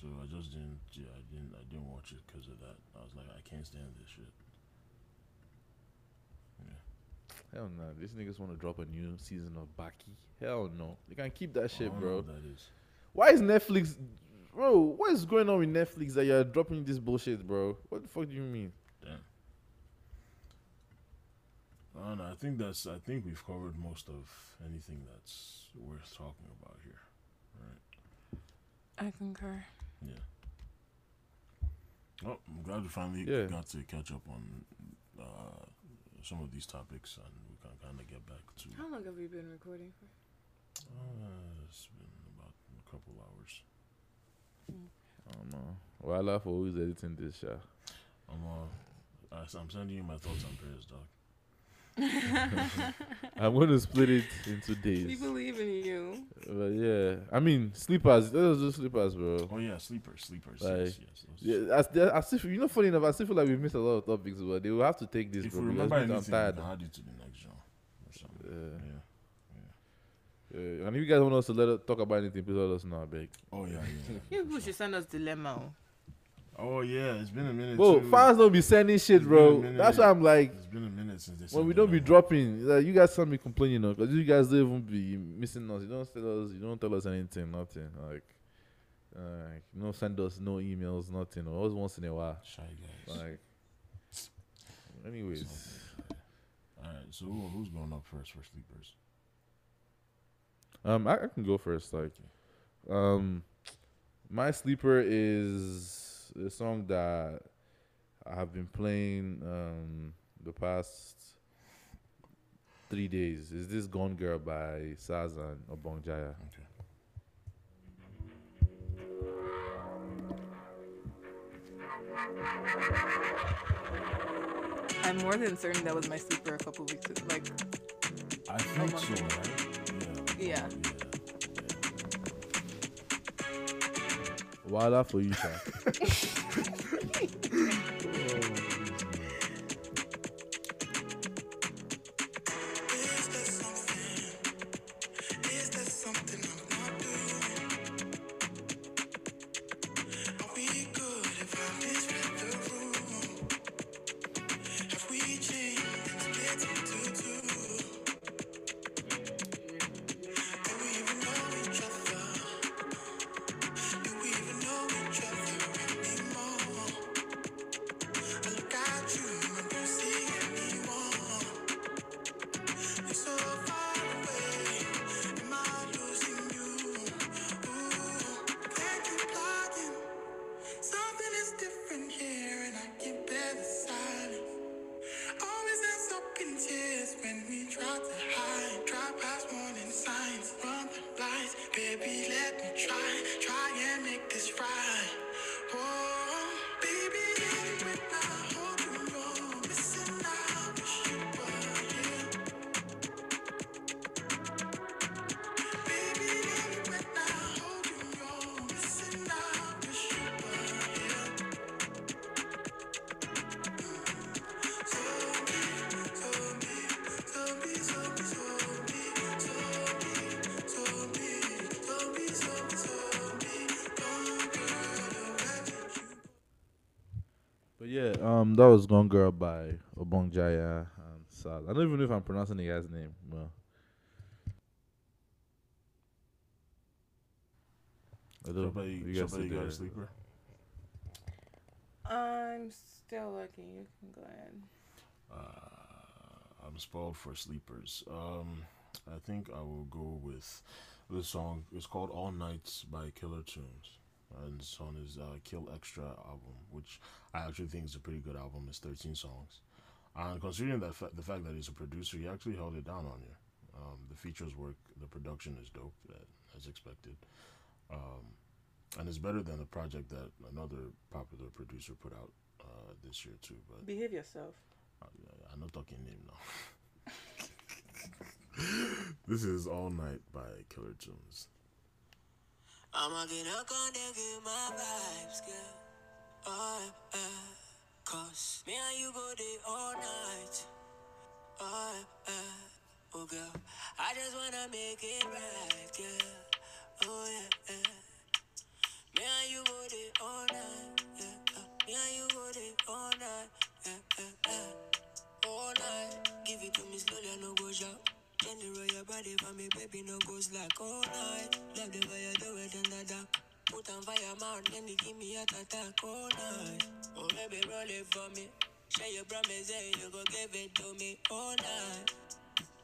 So I just didn't. Yeah, I didn't. I didn't watch it because of that. I was like, I can't stand this shit. hell no, these niggas want to drop a new season of Baki. Hell no, they can keep that shit, bro. that is. Why is Netflix, bro? What is going on with Netflix that you're dropping this bullshit, bro? What the fuck do you mean? Damn. I don't know. I think that's. I think we've covered most of anything that's worth talking about here. I concur. Yeah. Oh, I'm glad we finally Yeah. got to catch up on uh, some of these topics, and we can kind of get back to. How long have we been recording for? Uh, it's been about a couple hours. I don't know. Well, I laugh for who's editing this, show. I'm uh, I, I'm sending you my thoughts on prayers, dog. I'm going to split it into days. We believe in you. But yeah, I mean, sleepers. Let us do sleepers, bro. Oh yeah, sleepers, sleepers. Like, yes, yes. those- Yeah, as, there- as if you know, funny enough, I still feel like we've missed a lot of topics, but they will have to take this, if bro. we because remember I'm tired. we can add it to the next genre or something. Yeah. Yeah. Yeah, and if you guys want us to let us talk about anything, please let us know, I beg. Oh yeah, yeah. You should send us dilemma. Oh. Oh yeah, it's been a minute. Bro, too. fans don't be sending shit, It's been a bro. That's why I'm like, It's been a minute since they. when we don't be dropping, like, you guys send me complaining, you know, because you guys don't even be missing us. You don't tell us, you don't tell us anything, nothing. Like, uh, don't send us no emails, nothing. Always once in a while. Shy guys. Like, anyways, All right, so who, who's going up first for sleepers? um, I, I can go first. Like, um, my sleeper is a song that I have been playing um the past three days. Is this "Gone Girl" by Sarz and Obongjayar? Okay. I'm more than certain that was my sleeper a couple weeks ago. Like, I think month so, ago. right? Yeah. yeah. Wala for you, sir. that was Gone Girl by Obongjayar and Sarz. I don't even know if I'm pronouncing the guy's name. Well, I don't. Somebody, you guys somebody got a sleeper. I'm still looking. You can go ahead. Uh, I'm spoiled for sleepers. Um, I think I will go with this song. It's called All Nights by Killertunes. And it's on his uh, Kill Extra album, which I actually think is a pretty good album. It's 13 songs. And considering that fa- the fact that he's a producer, he actually held it down on you. Um, the features work, the production is dope, uh, as expected. Um, and it's better than the project that another popular producer put out uh, this year, too. But Behave yourself. uh, yeah, I'm not talking name now. this is All Night by Killertunes. I'ma get up on there, get my vibes, girl. Oh, yeah. Cause me and you go there all night. Oh, yeah. Oh, girl. I just wanna make it right, girl. Oh, yeah. yeah. Me and you go there all night. Yeah. uh, Me and you go there all night. Yeah, yeah, yeah. All night. Give it to me slowly, I no go shout. Generate your body for me, baby, no go slack all night. Love the way you do it in the dark. Put on fire, man, then you give me a attack all night. Oh, baby, roll it for me. Share your promise, say you go give it to me all night.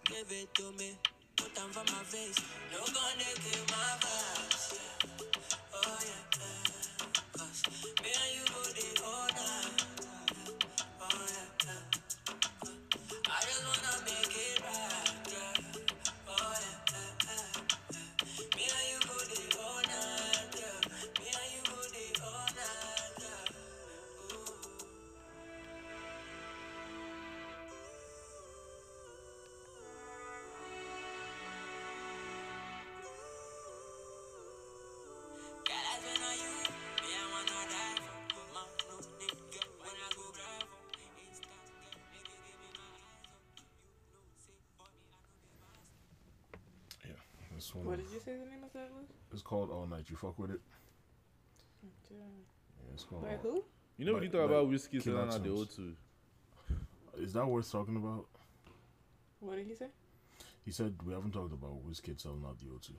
Give it to me. Put on for my face. No gonna kill my vibes. Yeah. Oh, yeah. Cause me and you go there all night. Oh, yeah. I just wanna make it right, this one. What did you say the name of that was? It's called All Night. You fuck with it? Yeah, it's called. By who? You know, when By- you talk by about Wizkid Killer selling at the Tunes. O2. Is that worth talking about? What did he say? He said we haven't talked about Wizkid selling out the O2.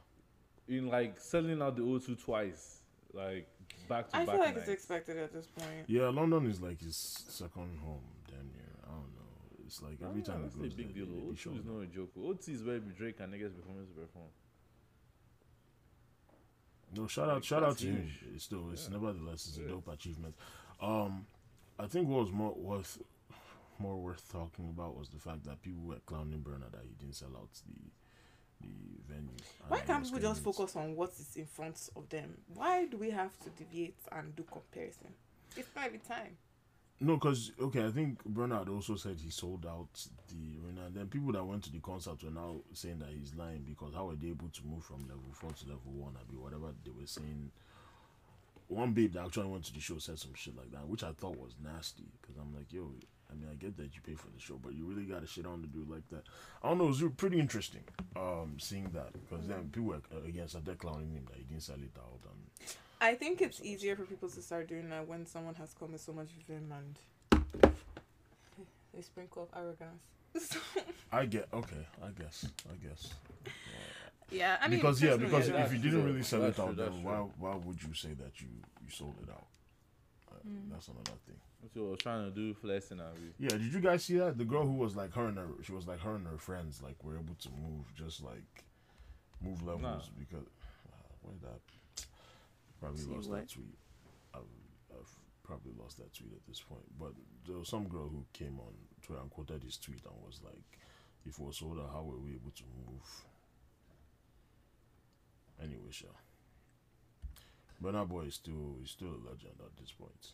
In like selling out the O2 twice, like back to I back. I feel like it's expected at this point. Yeah, London is like his second home, damn near. I don't know. It's like every Ah, time that's he a goes big there, deal. they- they O2 is up. no joke. O2 is where Drake and niggas performance perform. No, shout out, Like, shout out to huge. It's still, it's Yeah. nevertheless, it's a dope achievement. Um, I think what was more worth, more worth talking about was the fact that people were clowning Burna that he didn't sell out the, the venue. Why can't people just focus on what is in front of them? Why do we have to deviate and do comparison? It's not every time. No, because okay, I think Bernard also said he sold out the arena. And then people that went to the concert were now saying that he's lying because how were they able to move from level four to level one? I mean, whatever they were saying. One babe that actually went to the show said some shit like that, which I thought was nasty. Because I'm like, yo, I mean, I get that you pay for the show, but you really got to shit on the dude like that. I don't know, it was pretty interesting um, seeing that because then people were uh, again started clowning him that he didn't sell it out. And I think it's easier for people to start doing that when someone has come with so much vim and a sprinkle of arrogance. I get okay, I guess, I guess. yeah, I mean, because yeah, because I- if you didn't true. really sell That's it out, true, then why true. why would you say that you you sold it out? Uh, Mm. That's another thing. That's what I was trying to do, flexing and we. Yeah, did you guys see that? The girl who was like her and her, she was like her and her friends like were able to move just like move levels Nah. because uh, where that probably See lost what? that tweet. I've, I've probably lost that tweet at this point. But there was some girl who came on Twitter and quoted his tweet and was like, "If we were sold out, how were we able to move?" Anyway, sure. Burna Boy is still is still a legend at this point.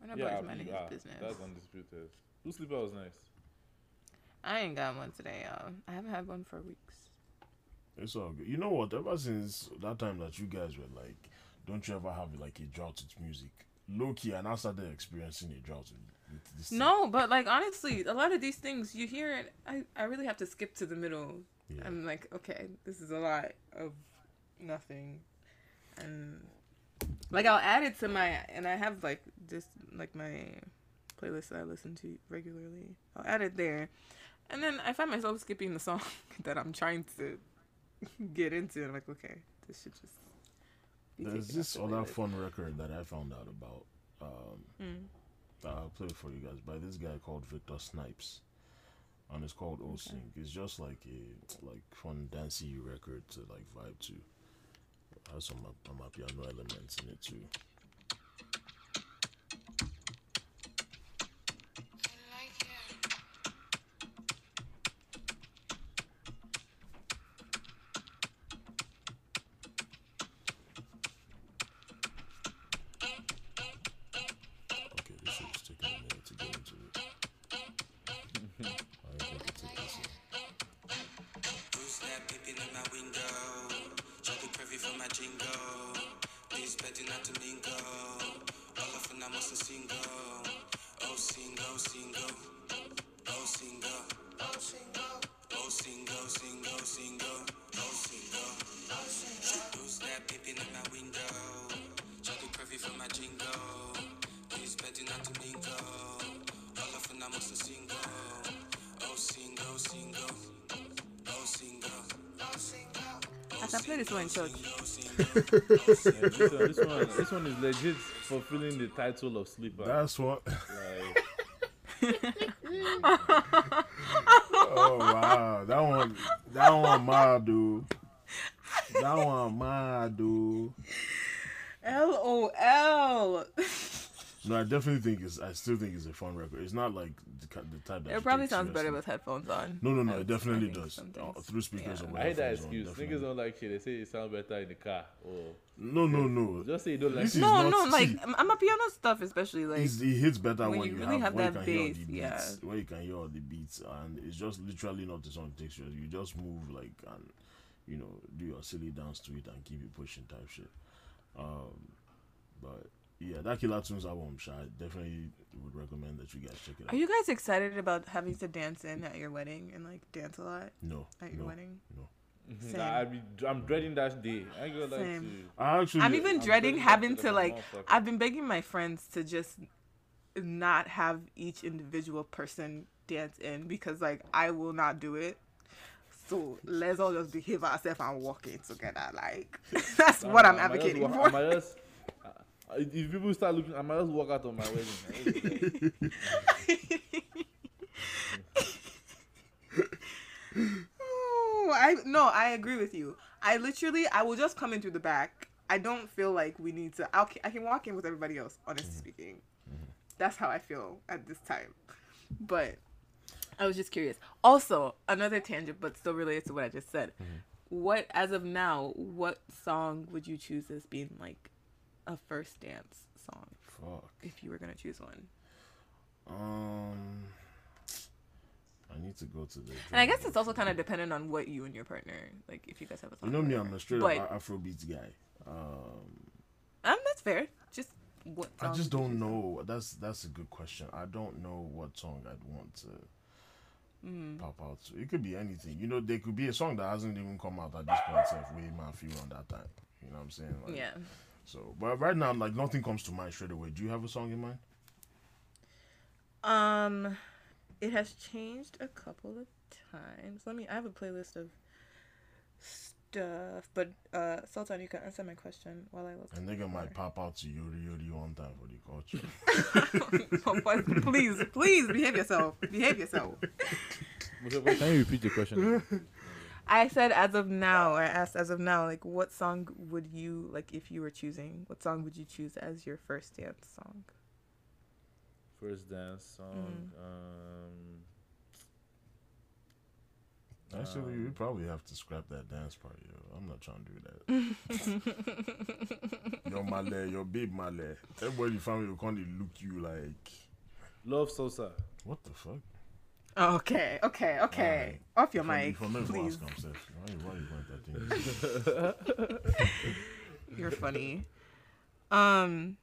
When nobody's minding his ah, business. That's undisputed. Who sleeper was nice? I ain't got one today, y'all. I haven't had one for weeks. It's all good. You know what? Ever since that time that you guys were like, don't you ever have like a drought with music? Low key, and I started experiencing a drought with, with this. thing. No, but like honestly, a lot of these things you hear it. I I really have to skip to the middle. Yeah. I'm like, okay, this is a lot of nothing, and Like I'll add it to my and I have like just like my playlist that I listen to regularly. I'll add it there. And then I find myself skipping the song that I'm trying to get into. And I'm like, okay, this should just. be There's this other fun record that I found out about. Um, Mm. that I'll play for you guys by this guy called Victor Snipes, and it's called O Sync. It's just like a like fun dancey record to like vibe to. Has some my piano elements in it too. Can play this one in church. Yeah, this, one, this one, this one is legit fulfilling the title of sleeper. That's what. like, oh wow, that one, that one mad, dude. That one mad, dude. LOL. No, I definitely think it's. I still think it's a fun record. It's not like the, the type that It probably take sounds better with headphones on. No, no, no. It definitely does. Uh, through speakers Yeah. or I hate that headphones on, excuse. Niggas don't like shit. They say it sound better in the car. Or No, no, no. just say you don't like This it. is No, not- no, like see, I'm a piano stuff, especially like He's, he hits better when when, you you, really have, have when that you can hear all bass, the yeah. beats, where you can hear all the beats, and it's just literally not the song takes you. You just move like and you know do your silly dance to it and keep it pushing type shit. Um, but yeah, that Killertunes album, Sha, I definitely would recommend that you guys check it out. Are you guys excited about having to dance in at your wedding and like dance a lot no, at your no, wedding? no. Mhm. Same. I be, I'm dreading that day. I ain't gonna lie to Same. you. I actually, I'm even I'm dreading dreading having to like. like a motherfucker. I've been begging my friends to just not have each individual person dance in because like I will not do it. So let's all just behave ourselves and walk in together. Like that's what I'm I might advocating for. I just, uh, Uh, if people start looking, I might just walk out on my wedding. Oh, I no, I agree with you. I literally, I will just come in through the back. I don't feel like we need to. I'll, I can walk in with everybody else. Honestly mm-hmm. speaking, that's how I feel at this time. But I was just curious. Also, another tangent, but still related to what I just said. Mm-hmm. What, as of now, what song would you choose as being like a first dance song fuck. if you were gonna choose one? Um, I need to go to the. And I guess it's also kind of dependent on what you and your partner like. If you guys have a song, You know me. I'm a straight But- up Afrobeats guy. Um, Um, that's fair. Just what? I just don't know. That's that's a good question. I don't know what song I'd want to Mm. pop out to. It could be anything. You know, there could be a song that hasn't even come out at this point. Self, way man feel on that time. You know what I'm saying? Like, Yeah. So, but right now, like nothing comes to mind straight away. Do you have a song in mind? Um, it has changed a couple of times. Let me. I have a playlist of stuff, but uh, Sultan, you can answer my question while I look. A nigga might pop out to Yori Yori one time for the culture. Please, please behave yourself. Behave yourself. Can you repeat the question? I said as of now. I asked as of now, like, what song would you like if you were choosing? What song would you choose as your first dance song? First dance song. Mm. Um, Actually, Um, we probably have to scrap that dance part, yo. I'm not trying to do that. yo, Male, your babe Male. Everybody family will come to look you like, Love Sosa. what the fuck? Okay, okay, okay. Off your mic, me, please. ask himself. Why you, why you want that thing? You're funny. Um,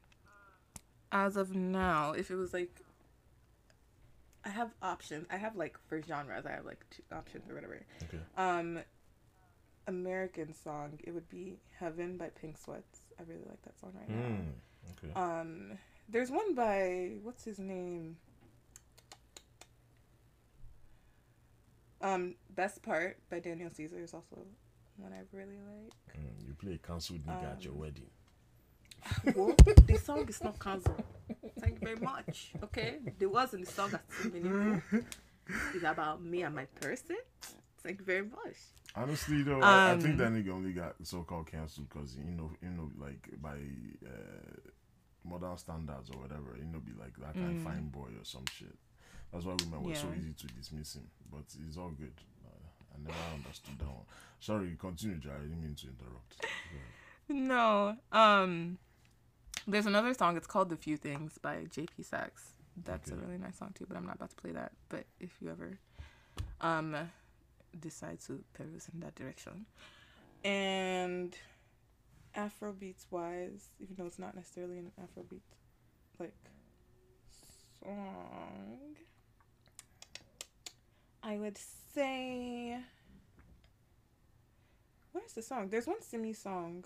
as of now, if it was like, I have options. I have like for genres. I have like two options or whatever. Okay. Um, American song. It would be "Heaven" by Pink Sweats I really like that song right now. Mm, okay. Um, there's one by what's his name? Um, Best Part by Daniel Caesar is also one I really like. Mm, you play a cancelled nigga at your Um, wedding. What? the song is not cancelled. Thank you very much. Okay, there was in the song that's so many. It's about me and my person. Thank you very much. Honestly though, I, I think Um, that nigga only got so called cancelled because you know, you know, like by uh, modern standards or whatever, you know, be like that kind of fine boy or some shit. That's why women were so Mm. Easy to dismiss him, but it's all good. I never understood that one. Sorry, continue, Jai. I didn't mean to interrupt. No. Um, there's another song. It's called "The Few Things" by J.P. Saxe. That's a really nice song too, but I'm not about to play that. But if you ever, um, decide to peruse in that direction, and Afrobeats wise, even though it's not necessarily an Afrobeat like song, I would say. Where's the song? There's one Simi song.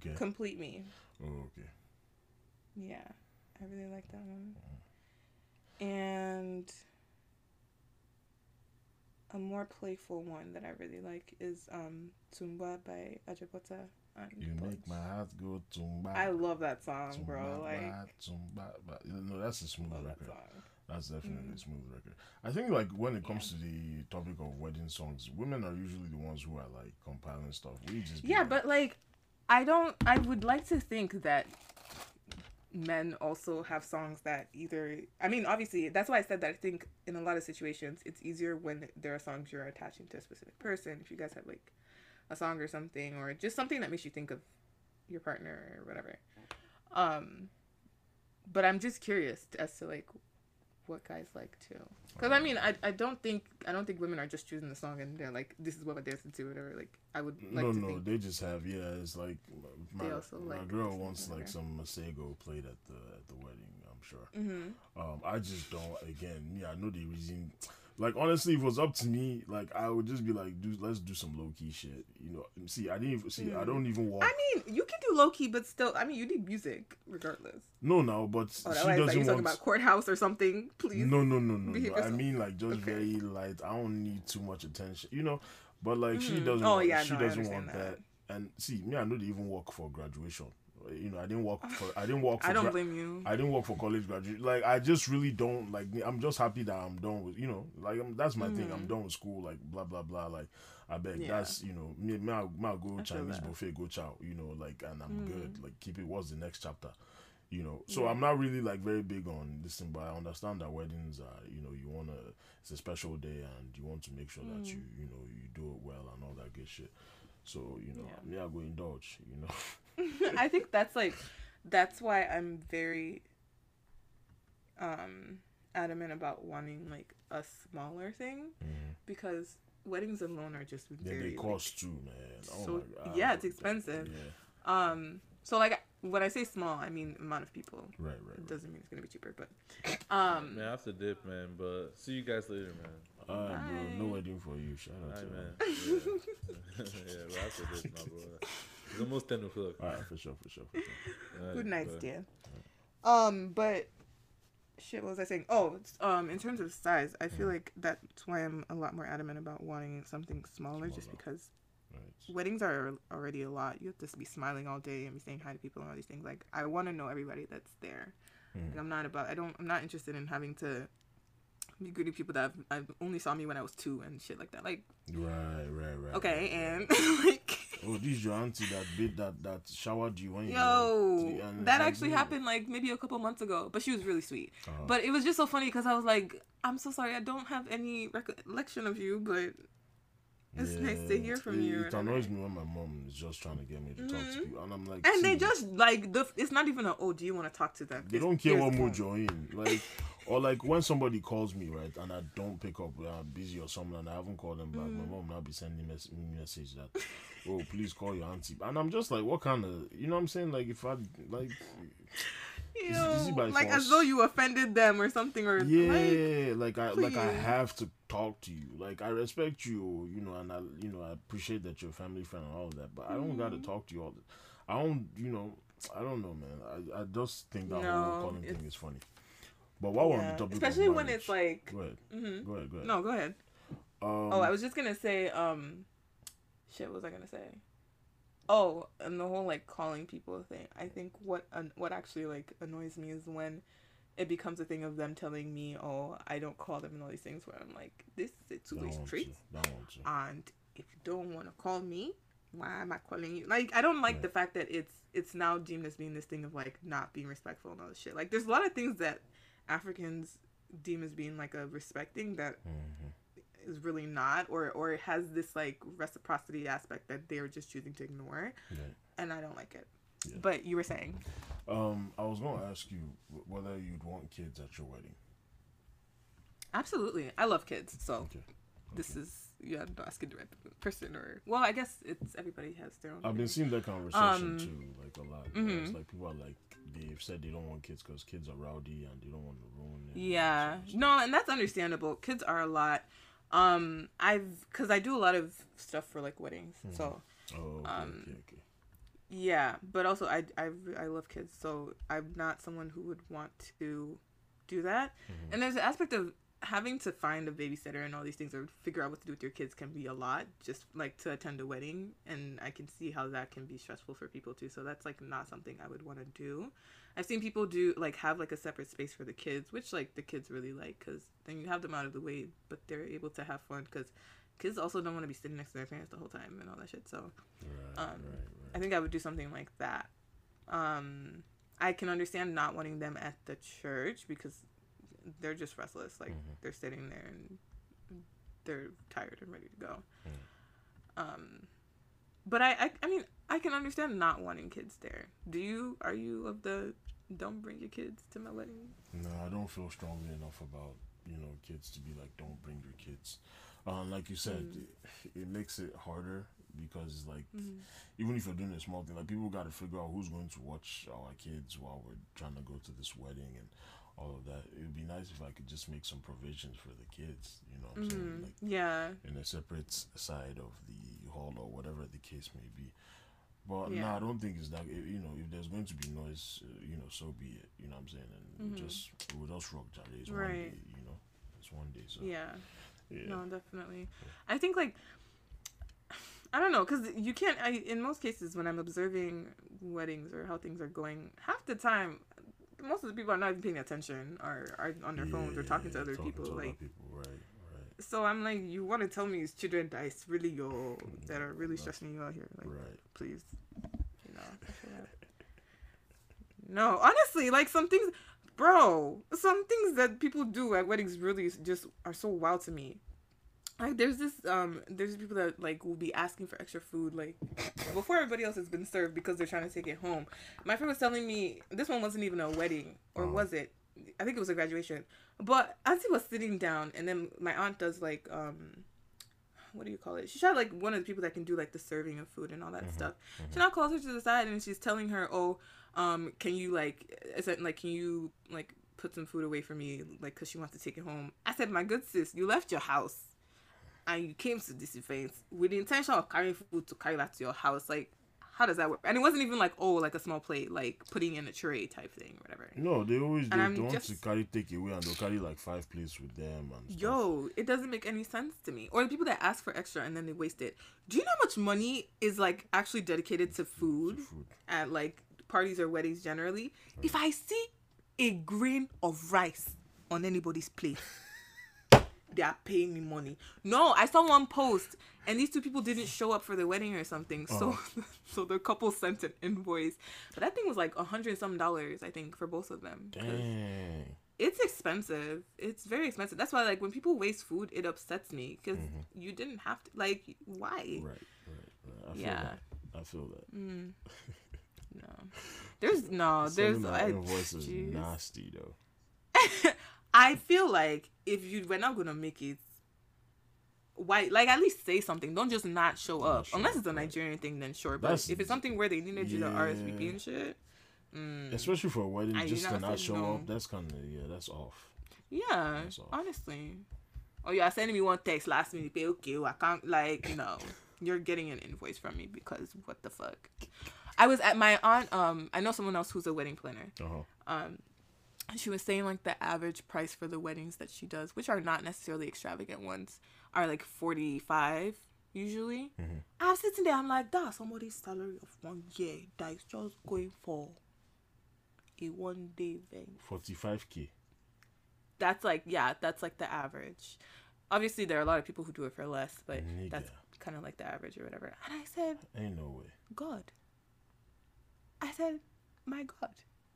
Care? Complete Me. Oh, okay. Yeah, I really like that one. And a more playful one that I really like is um Tumba by Ajapota. You make my heart go tumba. I love that song, tumba, bro. Like, ba, tumba, ba. You know, that's a smooth that record. song. That's definitely Mm. a smooth record. I think like when it comes to the topic of wedding songs, women are usually the ones who are like compiling stuff. We just Yeah, like, but like, I don't. I would like to think that men also have songs that either. I mean, obviously, that's why I said that. I think in a lot of situations, it's easier when there are songs you're attaching to a specific person. If you guys have like a song or something, or just something that makes you think of your partner or whatever. Um, but I'm just curious as to like what guys like too. Because I mean, I, I don't think I don't think women are just choosing the song and they're like, this is what I dance to, whatever. Like I would like no, to no, they just have yeah. It's like my, my like girl wants like some Masego played at the at the wedding. I'm sure. Mm-hmm. Um, I just don't. Again, yeah I know the reason. Like honestly, if it was up to me, like I would just be like, do let's do some low key shit. You know, see, I didn't even see. I don't even walk. Mm. I mean, you can do low key, but still, I mean, you need music regardless. no, no, but Oh, she was like doesn't you're talking about courthouse or something, please. No, no, no, no. no. I mean, like just Okay. very light. I don't need too much attention, you know. But like she Mhm. doesn't. Oh, want, yeah, she no, I doesn't want that. that. And see, me, I know they even work for graduation. You know, I didn't work for. I didn't work for. I don't gra- blame you. I didn't work for college graduate. Like I just really don't like. I'm just happy that I'm done with. You know, like I'm, that's my thing. I'm done with school. Like blah blah blah. Like I beg. Mm-hmm. Yeah. That's you know me. Me, I, me go I Chinese. Mm. buffet. Go chow. You know, like and I'm good. Like keep it. What's the next chapter? You know, so I'm not really like very big on this thing, but I understand that weddings are, you know, you wanna, it's a special day and you want to make sure that you, Mm. you know, you do it well and all that good shit. So you know, Yeah. me I go indulge. You know, I think that's like, that's why I'm very, um, adamant about wanting like a smaller thing because weddings alone are just yeah, very they like, cost too, man. Oh so- my god. yeah, it's expensive. Yeah, um. So like when I say small, I mean amount of people. right, right. It right. doesn't mean it's gonna be cheaper, but um. Man, I have to dip, man. But see you guys later, man. Alright, bro. No Bye. wedding for you. Shout out Hi, to man. you. Yeah, yeah but I have to dip now, bro. It's almost ten o'clock. Alright, for sure, for sure, for sure. Alright, Good night, bye. Stan. Um, but shit, what was I saying? Oh, um, in terms of size, I feel like that's why I'm a lot more adamant about wanting something smaller, just because Right. weddings are already a lot. You have to be smiling all day and be saying hi to people and all these things. Like, I want to know everybody that's there. Like, I'm not about. I don't. I'm not interested in having to be greeting people that I've, I've only saw me when I was two and shit like that. Like, Right, right, right. okay, right, and like. Oh, this is your auntie that bit that that showered you when you Yo, were- and that actually yeah. happened like maybe a couple months ago, but she was really sweet. Uh-huh. But it was just so funny because I was like, I'm so sorry, I don't have any recollection of you, but it's nice to hear from it, you. It annoys me when my mom is just trying to get me to talk to Mhm. people, and I'm like, And they just like the. It's not even a. Oh, do you want to talk to them? they It's- don't care what mood you're in, like, or like when somebody calls me right and I don't pick up, uh, I'm busy or something, and I haven't called them back. Mm. My mom will now be sending me message that, oh, please call your auntie, and I'm just like, what kind of, you know what I'm saying? Like, if I like, You Is it- is it know, like as though you offended them or something, or like, yeah, like, I like I have to talk to you. Like I respect you, you know, and I you know I appreciate that you're a family friend and all of that. But I don't gotta Mm-hmm. talk to you all. The, I don't, you know, I don't know, man. I, I just think that No, whole calling thing is funny. But while we're on Yeah. the topic, Especially when it's like. go ahead, hmm go ahead, go ahead. No, go ahead. Um, Oh, I was just gonna say, um, shit. What was I gonna say? Oh, and the whole like calling people thing. I think what what actually like annoys me is when it becomes a thing of them telling me, "Oh, I don't call them," and all these things. Where I'm like, this is a two way street, too, that one too. and if you don't want to call me, why am I calling you? Like, I don't like Right. the fact that it's it's now deemed as being this thing of like not being respectful and all this shit. Like, there's a lot of things that Africans deem as being like a respecting that Mhm. is really not or or it has this like reciprocity aspect that they're just choosing to ignore Yeah. and i don't like it Yeah. but you were saying Um, I was gonna ask you whether you'd want kids at your wedding. absolutely i love kids so Okay. this is you have to ask a direct person or well i guess it's everybody has their own I've been seeing that conversation Um, too, like a lot. you know, It's mhm. like people are like they've said they don't want kids because kids are rowdy and they don't want to ruin it. yeah all that sort of no and that's understandable kids are a lot um i've because i do a lot of stuff for like weddings so. Oh, okay, um, okay, okay. Yeah, but also I, I, I love kids, so I'm not someone who would want to do that. Mm-hmm. And there's an aspect of having to find a babysitter and all these things or figure out what to do with your kids can be a lot just like to attend a wedding and I can see how that can be stressful for people too. So that's like not something I would want to do. I've seen people do like have like a separate space for the kids, which like the kids really like cuz then you have them out of the way, but they're able to have fun cuz kids also don't want to be sitting next to their parents the whole time and all that shit. So Right, um, right, right. I think I would do something like that. Um, I can understand not wanting them at the church because they're just restless. Like Mhm. they're sitting there and they're tired and ready to go. Um, but I, I, I mean, I can understand not wanting kids there. Do you? Are you of the don't bring your kids to my wedding? No, I don't feel strongly enough about you know kids to be like don't bring your kids. Um, like you said, Mm. it, it makes it harder because like Mm-hmm. even if you're doing a small thing, like people got to figure out who's going to watch our kids while we're trying to go to this wedding and all of that. It would be nice if I could just make some provisions for the kids. You know what I'm saying? Mhm. Like Yeah. in a separate side of the hall or whatever the case may be. But no, Yeah. I don't think it's that. You know, if there's going to be noise, uh, you know, so be it. You know what I'm saying? And Mhm. just we'll just rock, Jare. It's one Right. day. You know, it's one day. So Yeah. yeah. No, definitely. I think like I don't know because you can't. I in most cases when I'm observing weddings or how things are going, half the time, most of the people are not even paying attention or are on their phones or talking to other talking people. to other like, people, right, right, so I'm like, you want to tell me it's children is really your that are really mm-hmm. stressing you out here? Like, right. please, you know. I feel that. No, honestly, like some things, bro, some things that people do at weddings really just are so wild to me. Like there's this um there's people that like will be asking for extra food like before everybody else has been served because they're trying to take it home. My friend was telling me this one wasn't even a wedding or Oh. was it? I think it was a graduation. But Auntie was sitting down and then my aunt does like um what do you call it? She's shot like one of the people that can do like the serving of food and all that stuff. She now calls her to the side and she's telling her, "Oh, um, can you like, is it like, can you like put some food away for me, like, cause she wants to take it home?" I said, "My good sis, you left your house, and you came to this event with the intention of carrying food to carry back to your house. Like, how does that work? And it wasn't even like, oh, like a small plate, like putting in a tray type thing, whatever. No, they always And they, I'm want to just- carry takeaway and they'll carry like five plates with them and stuff. Yo, it doesn't make any sense to me. Or the people that ask for extra and then they waste it. Do you know how much money is like actually dedicated to food, food. at like parties or weddings generally? If I see a grain of rice on anybody's plate, they are paying me money. No, I saw one post and these two people didn't show up for the wedding or something. So so the couple sent an invoice. But that thing was like a hundred some dollars, I think, for both of them. Dang. it's expensive. It's very expensive. That's why, like, when people waste food, it upsets me because you didn't have to. Like, why? Mm-hmm. Right, right, right. I feel Yeah. that. I feel that. No, there's no, there's. Sending that I, invoice is nasty though. I feel like if you we're not gonna make it, why? Like, at least say something. Don't just not show up. show Unless it's a. Nigerian thing, then sure. But That's- if it's something where they needed you to RSVP Yeah. and shit, mm, Especially for a wedding, you just to not show no. up. That's kind of yeah. That's off. yeah, That's all. honestly. Oh, you are sending me one text last minute. pay, Okay, well, I can't like you know. You're getting an invoice from me because what the fuck? I was at my aunt. Um, I know someone else who's a wedding planner. Uh-huh. Um, she was saying like the average price for the weddings that she does, which are not necessarily extravagant ones, are like forty five usually. Mm-hmm. I'm sitting there, I'm like, that's somebody's salary of one year that is just going for a one day event. 45k. That's like yeah, that's like the average. Obviously, there are a lot of people who do it for less, but that's kind of like the average or whatever. And I said, Ain't no way. God. I said, my God.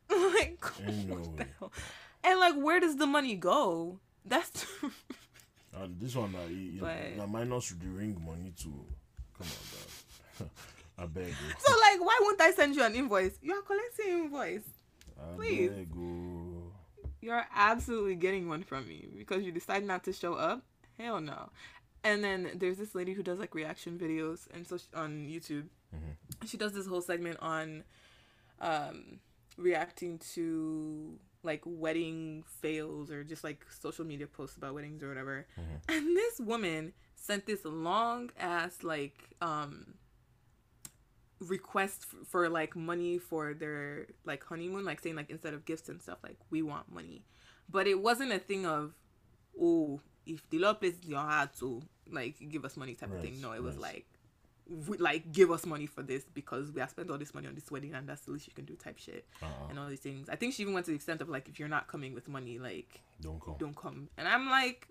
like, Ain't no what the hell? And like, where does the money go? That's Uh, this one, uh, you, But- now minus the ring money too. Come on, dog. I beg you. so like, why won't I send you an invoice? You are collecting invoice. I please. you. You're absolutely getting one from me because you decide not to show up. Hell no. And then there's this lady who does like reaction videos and so she, on YouTube. She does this whole segment on um reacting to like wedding fails or just like social media posts about weddings or whatever. And this woman sent this long ass like um request f- for like money for their like honeymoon like saying like instead of gifts and stuff like we want money. But it wasn't a thing of oh if the lord places in your heart to like give us money type of thing. No it was like we, like give us money for this because we have spent all this money on this wedding and that's the least you can do type shit Uh-uh. and all these things i think she even went to the extent of like if you're not coming with money like Don't come. don't come and i'm like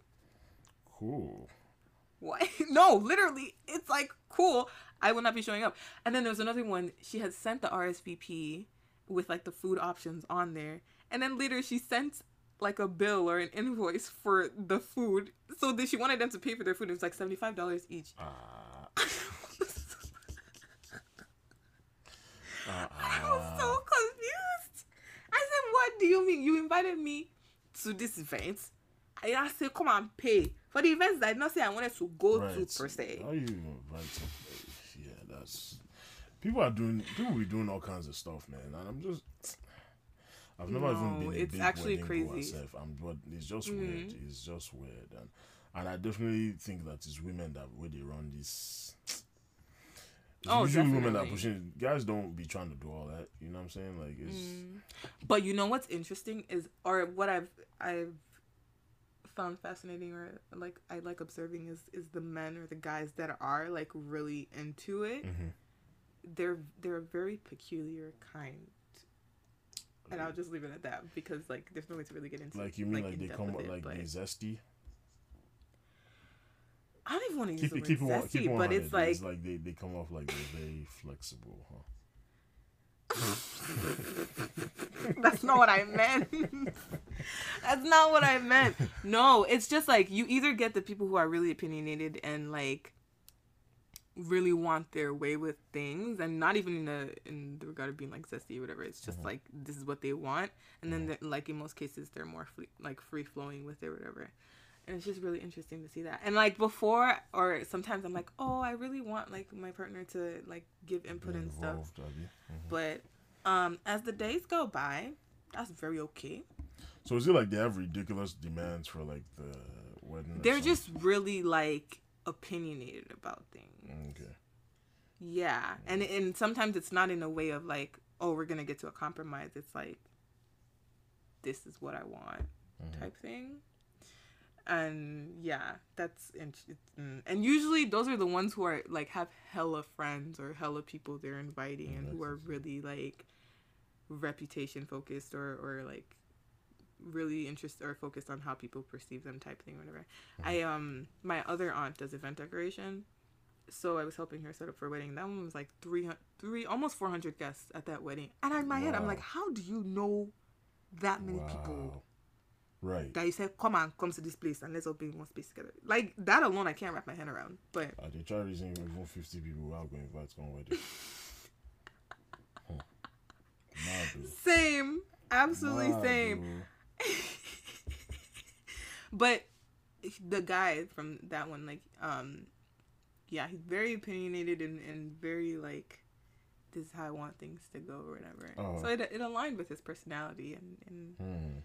Cool. what? No, literally, it's like cool. I will not be showing up. And then there was another one. She had sent the RSVP with like the food options on there, and then later she sent like a bill or an invoice for the food. So that she wanted them to pay for their food. It was like seventy five dollars each. Ah. Ah. I was so confused. I said, "What do you mean? You invited me to this event?" I I said, "Come and pay for the events that I did not say I wanted to go to per se." How you invite some? Yeah, that's. People are doing. People be doing all kinds of stuff, man. And I'm just. I've never even No, been. A it's big actually wedding crazy. Mm-hmm. Myself. I'm, but it's just weird. It's just weird, and and I definitely think that it's women that where they run this. Oh, usually women that are pushing. Guys don't be trying to do all that. You know what I'm saying? Like it's. Mm. But you know what's interesting is, or what I've I've found fascinating, or like I like observing is is the men or the guys that are like really into it. Mhm. They're they're a very peculiar kind, and I'll just leave it at that because like there's no way to really get into Like you mean like, in they come up like they zesty? I don't even want to use Keep the it word keep it zesty, keep it but it's like it's like they, they come off like they're very flexible, huh? That's not what I meant. That's not what I meant. No, it's just like you either get the people who are really opinionated and like really want their way with things and not even in the in the regard of being like zesty or whatever it's just uh-huh. like this is what they want and then uh-huh. they're- like in most cases they're more free, like free flowing with it or whatever and it's just really interesting to see that and like before or sometimes i'm like oh i really want like my partner to like give input and stuff Involved, have you? Mhm. but um as the days go by that's very okay So is it like they have ridiculous demands for like the wedding? they're just really like opinionated about things okay. yeah and and sometimes it's not in a way of like oh we're gonna get to a compromise it's like this is what i want Mm-hmm. type thing and yeah that's and mm. and usually those are the ones who are like have hella friends or hella people they're inviting and who are really like reputation focused or or like really interested or focused on how people perceive them type thing whatever. I um my other aunt does event decoration. So i was helping her set up for a wedding. That one was like 300 three almost 400 guests at that wedding. And in my head i'm like how do you know that many people Wow. Right. that you said, come and come to this place and let's all be in one space together. Like that alone, I can't wrap my head around. But Uh, they try reason even fifty people without going invite to come wedding. huh. Mad, same, absolutely same. But the guy from that one, like, um, yeah, he's very opinionated and, and very like, this is how I want things to go or whatever. Oh. So it, it aligned with his personality and, and Hmm.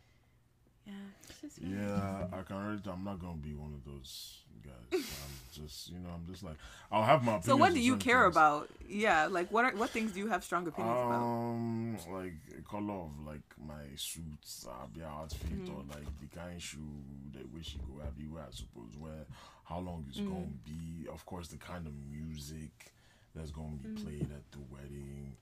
Yeah, it's just really Yeah, I can already. I'm not gonna be one of those guys. I'm just you know I'm just like I'll have my. Opinion. So what do you care things. about? Yeah, like what are what things do you have strong opinions about? Um, like color of like my suits, uh, be outfit, Mm-hmm. or like the kind shoe that we should go everywhere. I suppose where how long it's Mm-hmm. gonna be. Of course, the kind of music that's gonna be Mm-hmm. played at the wedding.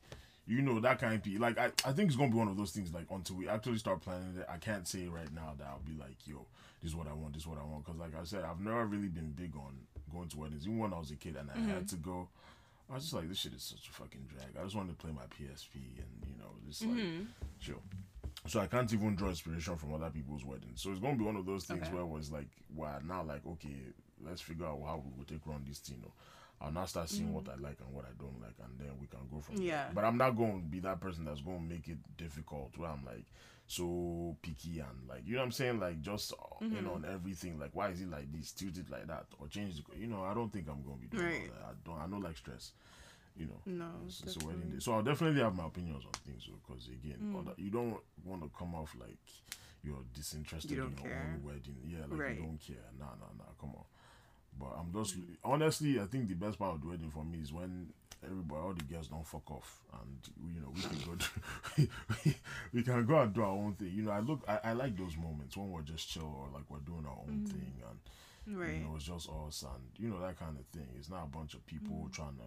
You know that kind of pe- like I, I think it's gonna be one of those things like until we actually start planning it. I can't say right now that I'll be like yo, this is what I want, this is what I want. Because like I said, I've never really been big on going to weddings. Even when I was a kid and I had mm-hmm. to go, I was just like, this shit is such a fucking drag. I just wanted to play my PSP and you know just like mm-hmm. chill. So I can't even draw inspiration from other people's weddings. So it's gonna be one of those things Okay. where it was like, wow, now like okay, let's figure out how we will take on this thing. Or I'll now start seeing what I like and what I don't like, and then we can go from Yeah. there. But I'm not going to be that person that's going to make it difficult. Where I'm like so picky and like you know what I'm saying, like just uh, you know on everything. Like why is it like this, tilt it like that, or change the you know I don't think I'm going to be doing Right. that. I don't. I don't like stress. You know. No, It's, it's a wedding day. So I'll definitely have my opinions on things because again, Mm. other, you don't want to come off like you're disinterested You in your care. own wedding. Yeah, like Right. you don't care. Nah, nah, nah. Come on. But I'm just honestly, I think the best part of the wedding for me is when everybody, all the girls don't fuck off, and you know we can go, do, we can go and do our own thing. You know, I look, I, I like those moments when we're just chill or like we're doing our own thing, and Mm. Right. you know, it's just us and you know that kind of thing. It's not a bunch of people Mm. trying to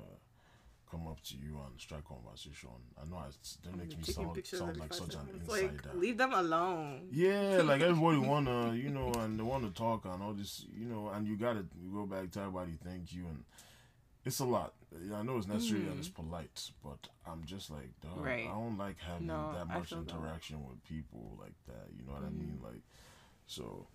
come up to you and strike conversation. I know it's, that makes me sound, sound like such an insider. Like, leave them alone. Yeah, like everybody wanna, you know, and they wanna talk and all this, you know, and you gotta you go back to everybody, thank you, and it's a lot. Yeah, I know it's necessary and it's polite, but I'm just like, dog, Mm. Right. I don't like having No, that much feel that. interaction with people like that. You know what I mean? Mm. Like, so,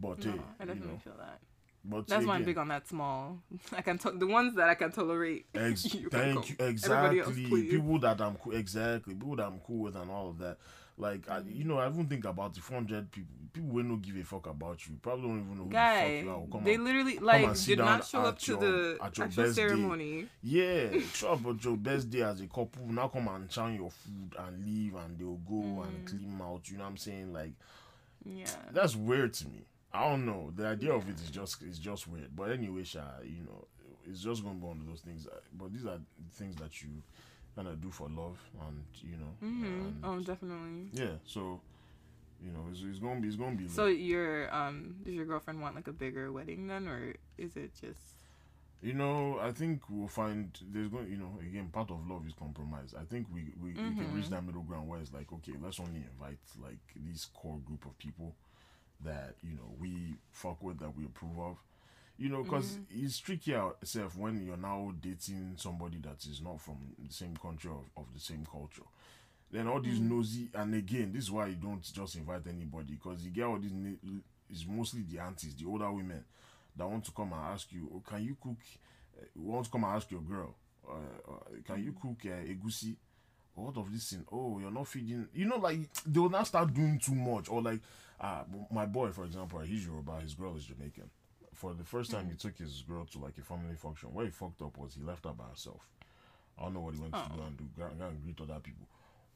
but No, hey, I you definitely know, feel that. But That's why I'm big on that small. I can to- the ones that I can tolerate. Ex- you thank go. you. Everybody else, Exactly. people that I'm cool. Exactly. People that I'm cool with and all of that. Like I, you know, I even think about the 400 people. People will not give a fuck about you. Probably don't even know who the Guy, fuck you are. come they and- literally like did not show up to your- the at your actual best day. ceremony. Yeah, show up at your best day as a couple. Now come and chow your food and leave, and they'll go Mm. and clean out. You know what I'm saying? Like Yeah. that's weird to me. I don't know. The idea of it is just is just weird. But anyway, Sha, you know, it's just gonna be one of those things. that- But these are things that you kind of do for love, and you know, hmm and Oh, definitely. yeah. So, you know, it's, it's gonna be it's gonna be. So your um, does your girlfriend want like a bigger wedding then, or is it just? you know, I think we'll find there's going. You know, again, part of love is compromise. I think we we, we can Mm-hmm. reach that middle ground where it's like, okay, let's only invite like this core group of people that you know we fuck with that we approve of. You know, because Mm-hmm. it's tricky itself when you're now dating somebody that is not from the same country of, of the same culture. Then all these Mm-hmm. nosy, and again, this is why you don't just invite anybody because you get all these. It's mostly the aunties, the older women, that want to come and ask you, oh, can you cook? Uh, want to come and ask your girl, uh, uh, can you cook uh, egusi? What of this thing? Oh, you're not feeding. You know, like they will not start doing too much, or like, uh, my boy, for example, he's Yoruba, his girl is Jamaican. For the first time, he took his girl to like a family function. Where he fucked up was he left her by herself. I don't know what he went to do and do. Go and greet other people.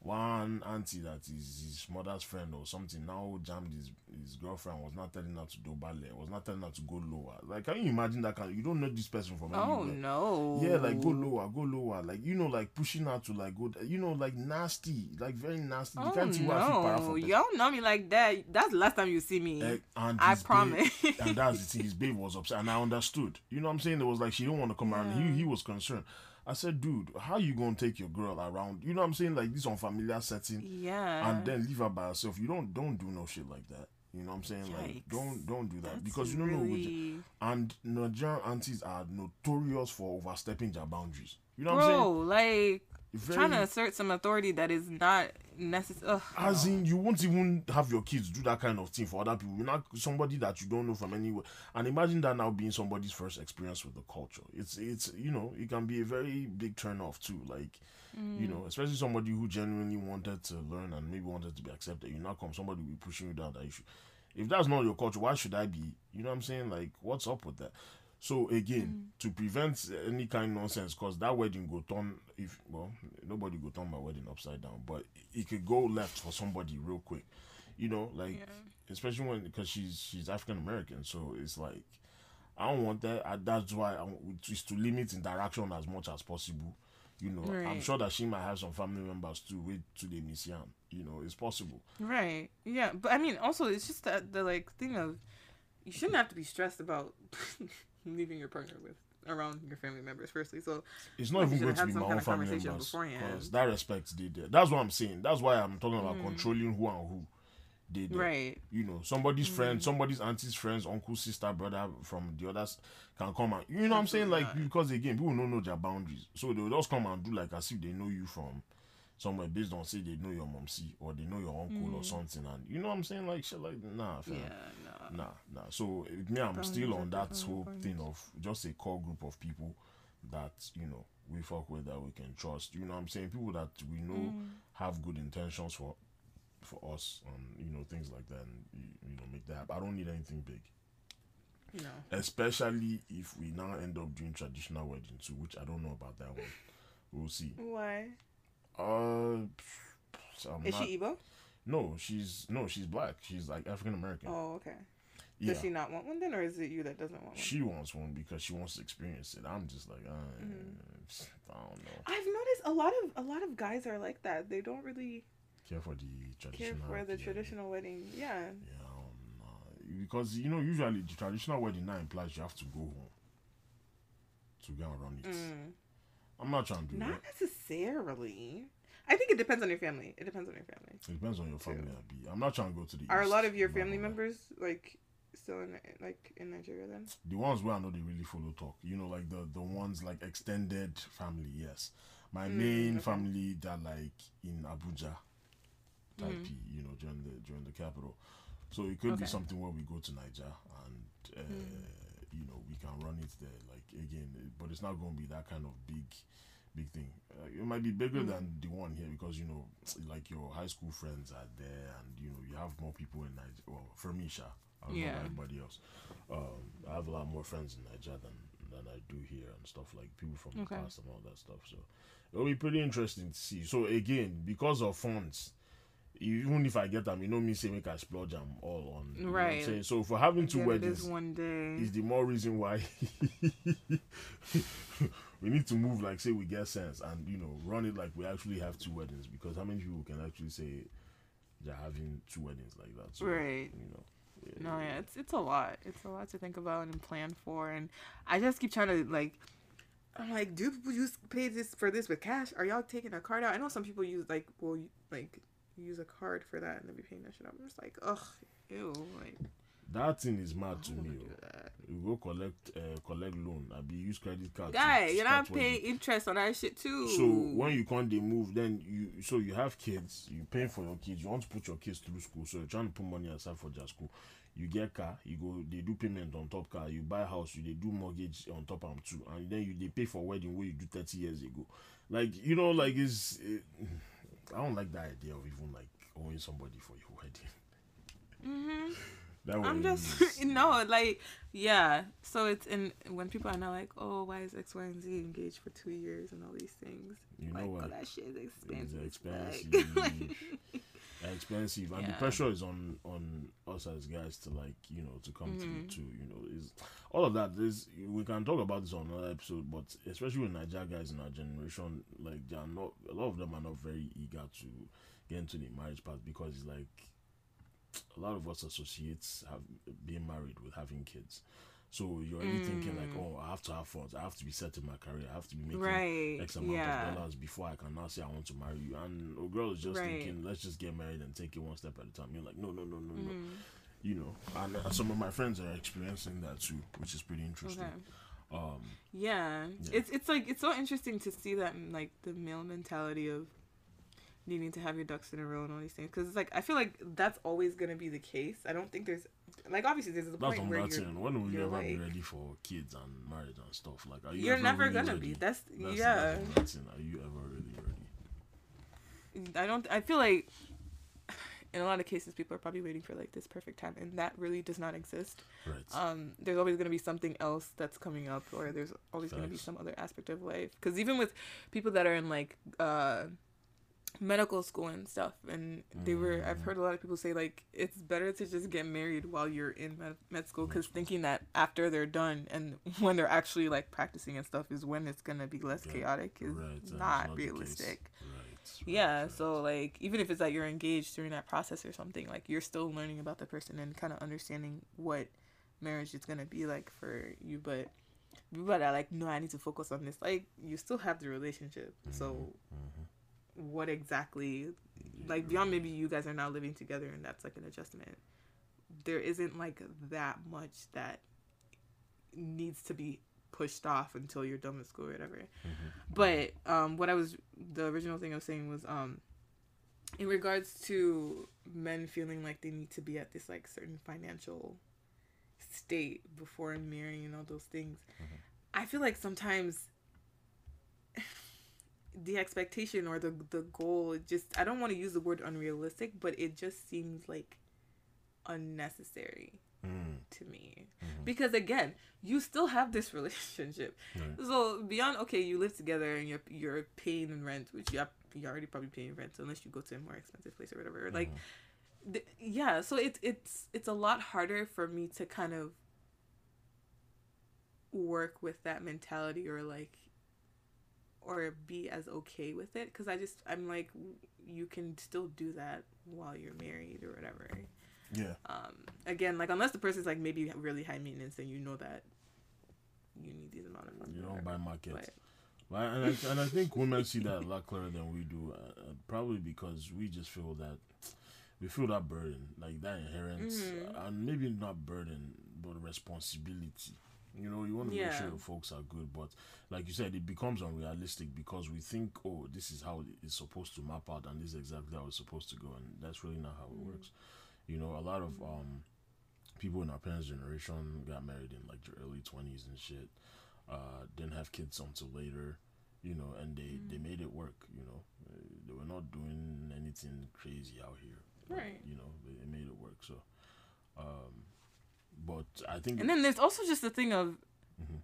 One auntie that is his mother's friend or something now jammed his his girlfriend was not telling her to dobale, was not telling her to go lower. Like, can you imagine that kind? you don't know this person from Oh anywhere. no. Yeah, like go lower, go lower. Like you know, like pushing her to like go. You know, like nasty, like very nasty. You Oh can't see what I feel para no, you don't know me like that. That's the last time you see me. Eh, and I his babe- promise. and that's the thing. His babe was upset, and I understood. You know what I'm saying? It was like she didn't want to come around. He he was concerned. I said, dude, how you gonna take your girl around? You know what I'm saying? Like this unfamiliar setting, yeah. and then leave her by herself. You don't don't do no shit like that. You know what I'm saying? Like don't don't do that That's because you don't know. Really... and Nigerian aunties are notorious for overstepping their boundaries. You know what I'm saying? Bro, like Very- trying to assert some authority that is not necessary. As in, you won't even have your kids do that kind of thing for other people. You're not somebody that you don't know from anywhere. And imagine that now being somebody's first experience with the culture. It's it's you know it can be a very big turn off too. Like you mm. know, especially somebody who genuinely wanted to learn and maybe wanted to be accepted. You now come somebody will be pushing you down that issue. If that's not your culture, why should I be? You know what I'm saying? Like, what's up with that? So again, mm. to prevent any kind of nonsense, cause that wedding go turn if well nobody go turn my wedding upside down, but it could go left for somebody real quick, you know, like especially when because she's she's African American, so it's like I don't want that. I, that's why I want is to limit interaction as much as possible. You know, I'm sure that she might have some family members too. Wait to the miss. You know, it's possible. Right. Yeah, but I mean, also it's just that the like thing of you shouldn't have to be stressed about leaving your partner with around your family members. Firstly, so It's not Like, even going to be my own family members because that respect they there. That's what I'm saying. That's why I'm talking about controlling who and who they there. Mm. right. You know, somebody's Mm. friend, somebody's auntie's friends, uncle, sister, brother from the others can come and you know what I'm saying? Like because again, people don't know their boundaries. So they'll just come and do like as if they know you from somewhere based on say they know your mom see or they know your uncle or something and you know what I'm saying? Like shit like nah fam. Mm. Yeah. No. Nah, nah. So me, I'm still on that whole thing of just a core group of people that you know we fuck with that we can trust. You know, what I'm saying people that we know Mm. have good intentions for for us and you know things like that. And you, you know, make that. happen. I don't need anything big, No. especially if we now end up doing traditional wedding too, which I don't know about that one. We'll see. Why? Uh, so Is not- she Igbo? No, she's no, she's black. She's like African American. Oh, okay. Yeah. Does she not want one then, or is it you that doesn't want one? She wants one because she wants to experience it. I'm just like, uh, Mm-hmm. I don't know. I've noticed a lot of a lot of guys are like that. They don't really Care for the care traditional. for the yeah, traditional wedding. Yeah. Yeah, um, because you know usually the traditional wedding now implies you have to go home to get around it. Mm. I'm not trying to do Not that. necessarily. I think it depends on your family. It depends on your family. It depends on your family. I'm not trying to go to the. Are a lot of your family members like still in like in Nigeria then? the ones where I know they really follow talk. You know, like the the ones like extended family. Yes, my main Mm, okay. family that like in Abuja, type Mm. You know, during the during the capital. So it could be something where we go to Naija and uh, Mm. you know we can run it there. Like again, but it's not going to be that kind of big. Big thing. Uh, it might be bigger Mm. than the one here because you know, like your high school friends are there, and you know you have more people in Naija. Well, for me, Sha, I don't Yeah. about everybody else. Um, I have a lot more friends in Nigeria than than I do here and stuff like people from the past and all that stuff. So it'll be pretty interesting to see. So again, because of funds, even if I get them, you know me say make I splurge them all on. you know Right. So for having two weddings one day. is the more reason why we need to move like say we get sense and you know run it like we actually have two weddings because how many people can actually say they're having two weddings like that? So, Right. You know. No, yeah, it's it's a lot. It's a lot to think about and plan for, and I just keep trying to like. I'm like, do people use pay this for this with cash? Are y'all taking a card out? I know some people use like will like use a card for that and they'll be paying that shit up. I'm just like, ugh, ew, like That thing is mad to me. oh. You go collect uh, collect loan. I be use credit card. Guy, you're not paying interest on that shit too. So when you can't they move, then you so you have kids. You paying for your kids. You want to put your kids through school, so you're trying to put money aside for their school. You get car. You go. They do payment on top car. You buy house. You they do mortgage on top am too, and then you they pay for wedding where you do thirty years ago. Like you know, like it's. It, I don't like that idea of even like owing somebody for your wedding. hmm That I'm just no, like yeah. So it's in when people are now like, oh, why is X, Y, and Z engaged for two years and all these things. You know like, what? oh, that shit is expensive. expensive. Like, expensive and the pressure is on on us as guys to like you know to come Mm-hmm. to to you know is all of that is we can talk about this on another episode but especially with Naija guys in our generation like they are not a lot of them are not very eager to get into the marriage part because it's like a lot of us associates have being married with having kids so you're already thinking like oh I have to have funds I have to be set in my career I have to be making Right, X amount yeah. of dollars before I can now say I want to marry you. And a girl is just Right. thinking, let's just get married and take it one step at a time. You're like, no, no, no, no, no. Mm-hmm. You know, and uh, some of my friends are experiencing that too, which is pretty interesting. Okay. Um, Yeah. Yeah. It's it's like it's so interesting to see that like the male mentality of needing to have your ducks in a row and all these things because it's like I feel like that's always gonna be the case. I don't think there's like obviously there's a that's point where you're. When will you ever be like- ready for kids and marriage and stuff? Like, are you you're never really gonna ready? be. That's, That's yeah. that's. Are you ever really ready? I don't. I feel like in a lot of cases people are probably waiting for like this perfect time, and that really does not exist. Right. um, there's always going to be something else that's coming up or there's always going to be some other aspect of life because even with people that are in like uh, medical school and stuff and they were i've heard a lot of people say like it's better to just get married while you're in med, med school because thinking that after they're done and when they're actually like practicing and stuff is when it's gonna be less Yeah. chaotic is Right, not realistic Right. yeah right, so like even if it's that you're engaged during that process or something like you're still learning about the person and kind of understanding what marriage is to be like for you but people that are like no i need to focus on this like you still have the relationship so Mm-hmm. What exactly like beyond maybe you guys are now living together and that's like an adjustment there isn't like that much that needs to be pushed off until you're done with school or whatever. But um what i was the original thing i was saying was um in regards to men feeling like they need to be at this like certain financial state before marrying and all those things i feel like sometimes the expectation or the the goal just i don't want to use the word unrealistic but it just seems like unnecessary Mm, to me. Because again you still have this relationship. Right. so beyond okay you live together and you're you're paying rent which you have, you're already probably paying rent unless you go to a more expensive place or whatever. Like th- yeah so it's it's it's a lot harder for me to kind of work with that mentality or like or be as okay with it because i just i'm like you can still do that while you're married or whatever yeah. um again like unless the person's like maybe really high maintenance and you know that you need these amount of money. You don't buy whatever. market. But- Well, and I, and I think women see that a lot clearer than we do. Uh, uh, probably because we just feel that we feel that burden, like that inherent, Mhm. and maybe not burden, but responsibility. You know, you want to make sure your folks are good, but like you said, it becomes unrealistic because we think, oh, this is how it's supposed to map out, and this is exactly how it's supposed to go, and that's really not how it works. You know, a lot of um people in our parents' generation got married in like their early twenties and shit. Uh, didn't have kids until later, you know, and they they made it work. You know, they were not doing anything crazy out here. but, Right. You know, they, they made it work. So, um, but I think and then there's also just the thing of Mhm.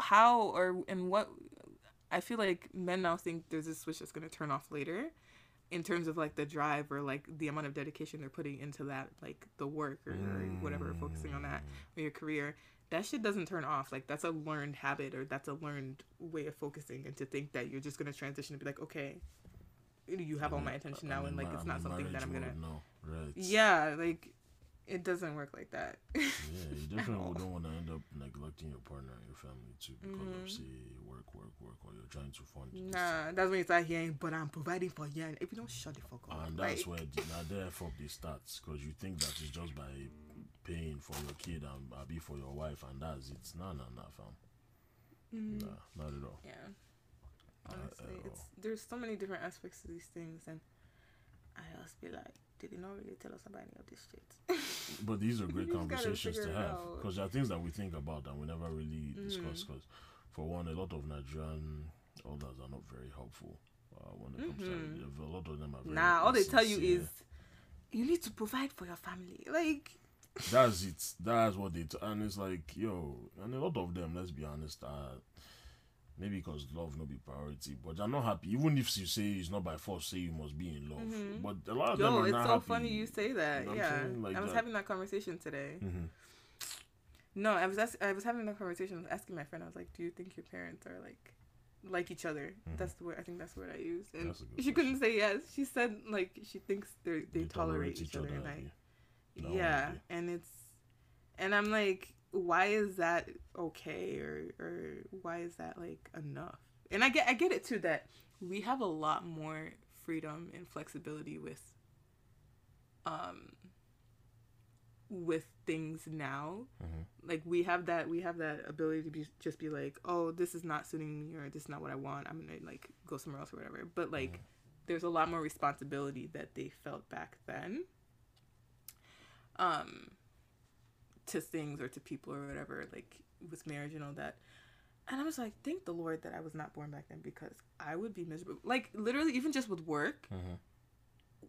how or and what i feel like men now think there's a switch that's going to turn off later in terms of like the drive or like the amount of dedication they're putting into that like the work or, or whatever focusing on that or your career that shit doesn't turn off like that's a learned habit or that's a learned way of focusing and to think that you're just going to transition and be like okay you have all my attention now and like it's not something that i'm gonna right? yeah like it doesn't work like that Yeah, you definitely don't want to end up neglecting your partner and your family too because Mhm. of say work, work, work, or you're trying to fund. this Nah, that's when you start hearing, but I'm providing for you. And if you don't shut the fuck up, And that's like, where the, now there fuck the starts because you think that it's just by paying for your kid and uh, be for your wife and that's it. Nah, nah, nah, fam. mm, Nah, not at all. yeah. Honestly, it's all. there's so many different aspects to these things, and I just be like, did not really tell us about any of this shit? But these are great You just gotta conversations to have because there are things that we think about and we never really discuss. Mhm. Because, for one, a lot of Nigerian elders are not very helpful uh, when it comes Mhm. to A lot of them are very nah, all they tell you is, you need to provide for your family. Like, that's it. That's what they. T- and it's like, yo, and a lot of them, let's be honest, uh, maybe because love not be priority, but they're not happy. Even if you say it's not by force, say you must be in love. Mhm. But a lot of them yo, are it's not so happy. funny you say that. You know yeah. Like I was that. having that conversation today. Mhm. No, I was ask- I was having that conversation. I was asking my friend. I was like, "Do you think your parents are like like each other?" That's the word. I think that's the word I used. And Mm-hmm. That's a good she couldn't say yes. She said like she thinks they they tolerate, each other. and happy. I, No, yeah, and it's and I'm like, why is that okay or or why is that like enough? And I get I get it too that we have a lot more freedom and flexibility with um with things now. Mhm. like we have that we have that ability to be just be like oh this is not suiting me or this is not what i want. I'm gonna like go somewhere else or whatever. But like there's a lot more responsibility that they felt back then. Um to things or to people or whatever like with marriage and all that and i was like thank the lord that i was not born back then because i would be miserable like literally even just with work Mhm.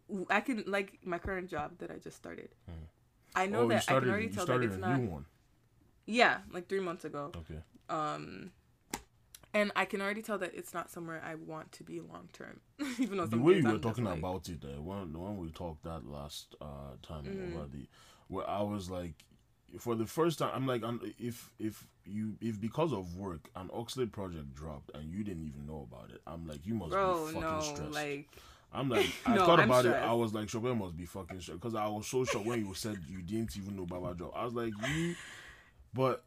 w- i can like my current job that i just started Mhm. i know oh, that i started, can already tell that it's a not new one. yeah like three months ago Okay. um and I can already tell that it's not somewhere I want to be long term. Even though the way you were I'm just talking like- about it, uh, when the one we talked that last uh time Mm. over the, where I was like, for the first time, I'm like, if if you if because of work an Oxlade project dropped and you didn't even know about it, I'm like, you must bro, be fucking no, stressed. like I'm like, I No, thought I'm about it. I was like, Chopin must be fucking stressed because I was so shocked when you said you didn't even know Baba job. I was like, you, but.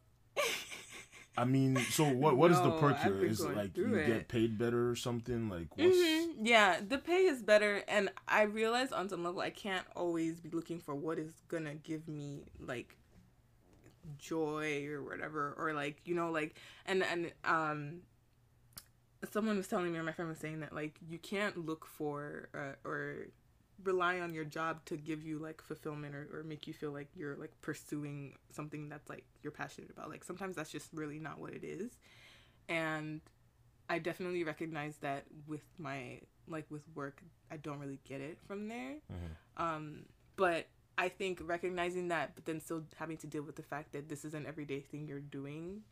I mean, so what? What is the No, perk here? Is it like you through get paid better or something? Like what's? Mhm, Yeah, the pay is better, and I realize on some level I can't always be looking for what is gonna give me like joy or whatever, or like you know, like and and um, someone was telling me, or my friend was saying that like you can't look for uh, or rely on your job to give you like fulfillment or, or make you feel like you're like pursuing something that's like you're passionate about. Like sometimes that's just really not what it is. And I definitely recognize that with my like with work, I don't really get it from there. Um, but I think recognizing that, but then still having to deal with the fact that this is an everyday thing you're doing,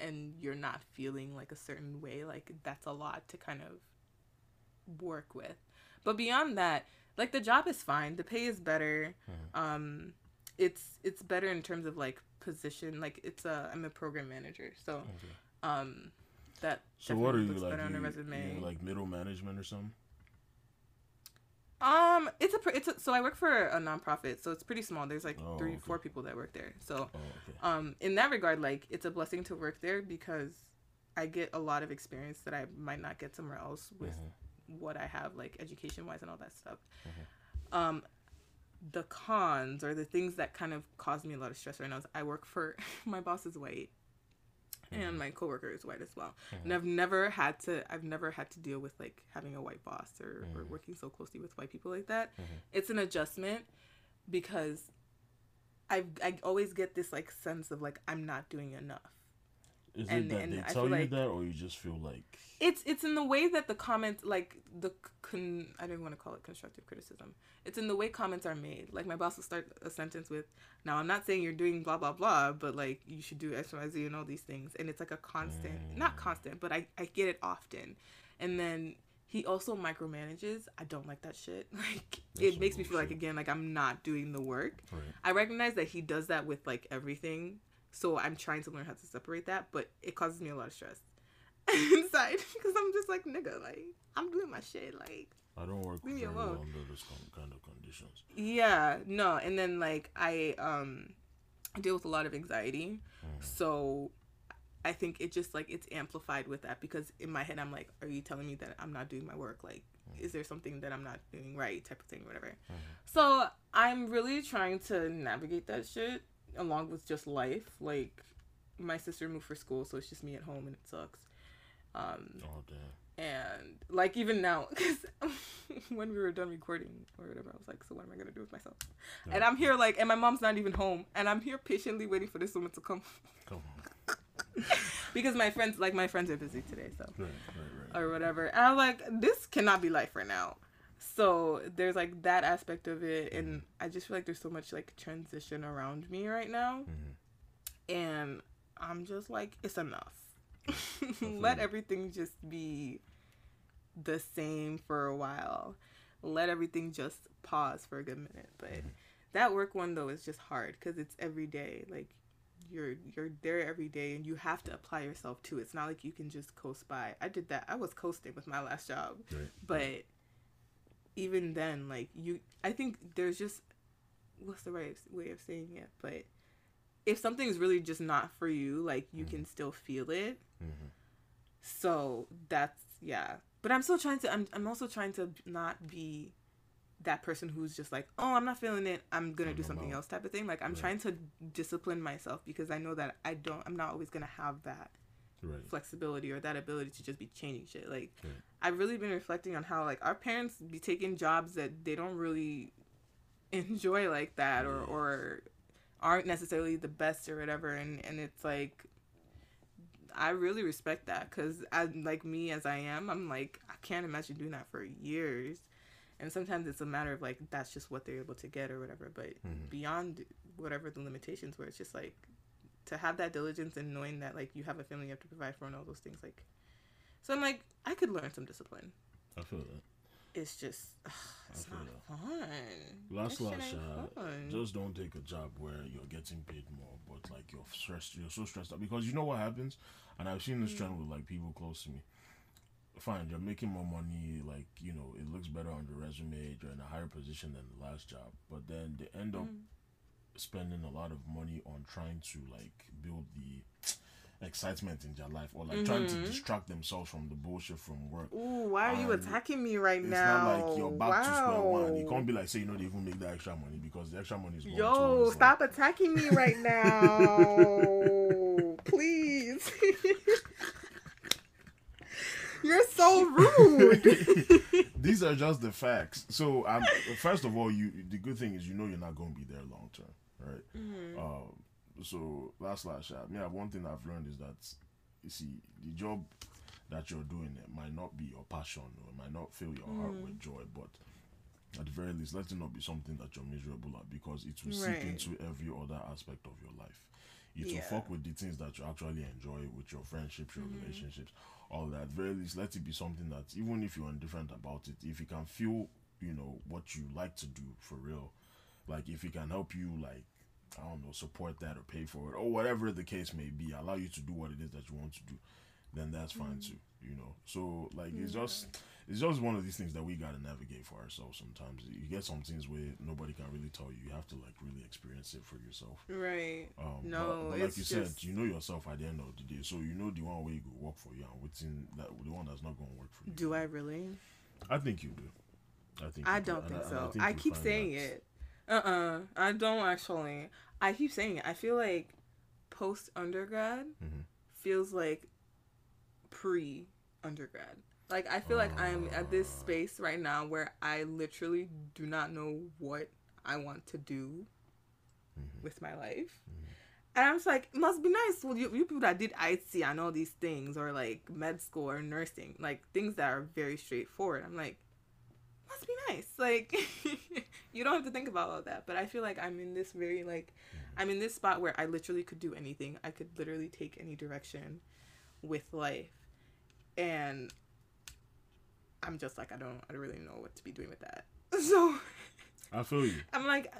and you're not feeling like a certain way, like that's a lot to kind of work with. But beyond that, like the job is fine, the pay is better. Um, it's it's better in terms of like position. Like it's a I'm a program manager, so um, that So what are you looks like? better on a you- resume. you like middle management or something? Um, it's a it's a, so I work for a nonprofit, so it's pretty small. There's like Oh, three, okay. four people that work there. So, Oh, okay. um, in that regard, like it's a blessing to work there because I get a lot of experience that I might not get somewhere else with Mm-hmm. what I have, like education wise and all that stuff. Um, the cons or the things that kind of cause me a lot of stress right now is I work for my boss is white. And mm-hmm. my coworker is white as well, and I've mm-hmm. never had to. I've never had to deal with like having a white boss or, or mm-hmm. working so closely with white people like that. It's an adjustment because I I always get this like sense of like I'm not doing enough. Is and- it that they I tell you like- that, or you just feel like It's it's in the way that the comments like the con I don't want to call it constructive criticism. It's in the way comments are made. Like my boss will start a sentence with, "Now I'm not saying you're doing blah blah blah, but like you should do X Y Z and all these things." And it's like a constant, mm. not constant, but I I get it often. And then he also micromanages. I don't like that shit. Like it makes me feel like again like I'm not doing the work. Right. I recognize that he does that with like everything. So I'm trying to learn how to separate that, but it causes me a lot of stress inside because I'm just like nigga, like I'm doing my shit, like I don't work Leave me alone. under those kind of conditions. yeah, no, and then like I um I deal with a lot of anxiety, mm. so I think it just like it's amplified with that because in my head I'm like, are you telling me that I'm not doing my work? Like, mm. is there something that I'm not doing right? Type of thing, whatever. Mm-hmm. So I'm really trying to navigate that shit along with just life. Like, my sister moved for school, so it's just me at home, and it sucks. Um, Oh damn. and like even now, because when we were done recording or whatever, I was like, so what am I gonna do with myself? And I'm here like, and my mom's not even home, and I'm here patiently waiting for this woman to come Come on. because my friends, like my friends, are busy today, so Right, right, right. or whatever. And I'm like, this cannot be life right now. So there's like that aspect of it, and I just feel like there's so much like transition around me right now, mm-hmm. and I'm just like, it's enough. Let everything just be the same for a while. Let everything just pause for a good minute. But mm-hmm. that work one though is just hard because it's every day. Like you're you're there every day and you have to apply yourself to it. It's not like you can just coast by. I did that. I was coasting with my last job. Right. But even then, like you I think there's just what's the right way of saying it? But if something's really just not for you, like you can mm-hmm. still feel it. Mm-hmm. So that's yeah. But I'm still trying to I'm I'm also trying to not be that person who's just like, oh, I'm not feeling it. I'm gonna do I'm something out. else type of thing. Like I'm trying to discipline myself because I know that I don't. I'm not always gonna have that Right. flexibility or that ability to just be changing shit. Like Right. I've really been reflecting on how like our parents be taking jobs that they don't really enjoy like that or or aren't necessarily the best or whatever. And and it's like I really respect that cuz I like me as I am I'm like I can't imagine doing that for years. And sometimes it's a matter of like that's just what they're able to get or whatever. But mm-hmm. beyond whatever the limitations were it's just like to have that diligence and knowing that like you have a family you have to provide for and all those things like So I'm like, I could learn some discipline. I feel that. It's just, ugh, it's feel not fun. Last last, uh, just don't take a job where you're getting paid more, but like you're stressed, you're so stressed out because you know what happens, and I've seen this trend with like people close to me. Fine, you're making more money, like you know, it looks better on the resume. You're in a higher position than the last job, but then they end up spending a lot of money on trying to like build the excitement in their life or like trying to distract themselves from the bullshit from work. Ooh, why are you attacking me right It's now? not like you're back to square one. You can't be like, say, you know, they even make the extra money because the extra money is going Yo, towards, stop Like, attacking me right now. Please. You're so rude. these are just the facts. So, um, first of all, you the good thing is you know you're not going to be there long term, right? Mm-hmm. Um, so last last shot. Yeah, one thing I've learned is that you see the job that you're doing it might not be your passion or it might not fill your heart Mm. with joy, but at the very least, let it not be something that you're miserable at because it will seep into every other aspect of your life. It will fuck with the things that you actually enjoy with your friendships, your Mm-hmm. relationships, all that. At the very least, let it be something that even if you're indifferent about it, if you can feel, you know, what you like to do for real, like if it can help you, like I don't know, support that or pay for it or whatever the case may be, allow you to do what it is that you want to do, then that's fine too. You know, so like it's just it's just one of these things that we gotta navigate for ourselves. Sometimes you get some things where nobody can really tell you. You have to like really experience it for yourself. right. Um, No, but, but like you said, you know yourself at the end of the day, so you know the one way you go work for you and within that the one that's not going to work for you. Do I really? I think you do. I think I do. don't And think and so. think I keep saying that- it. Uh uh I don't actually. I keep saying it. I feel like post undergrad Mhm. feels like pre undergrad. Like I feel like I'm at this space right now where I literally do not know what I want to do with my life. And I'm just like, it must be nice. Well, you, you people that did IT and all these things, or like med school or nursing, like things that are very straightforward. I'm like, must be nice. Like, you don't have to think about all that. But I feel like I'm in this very like, mm-hmm. I'm in this spot where I literally could do anything. I could literally take any direction with life, and I'm just like, I don't, I don't really know what to be doing with that. So. I feel you. I'm like,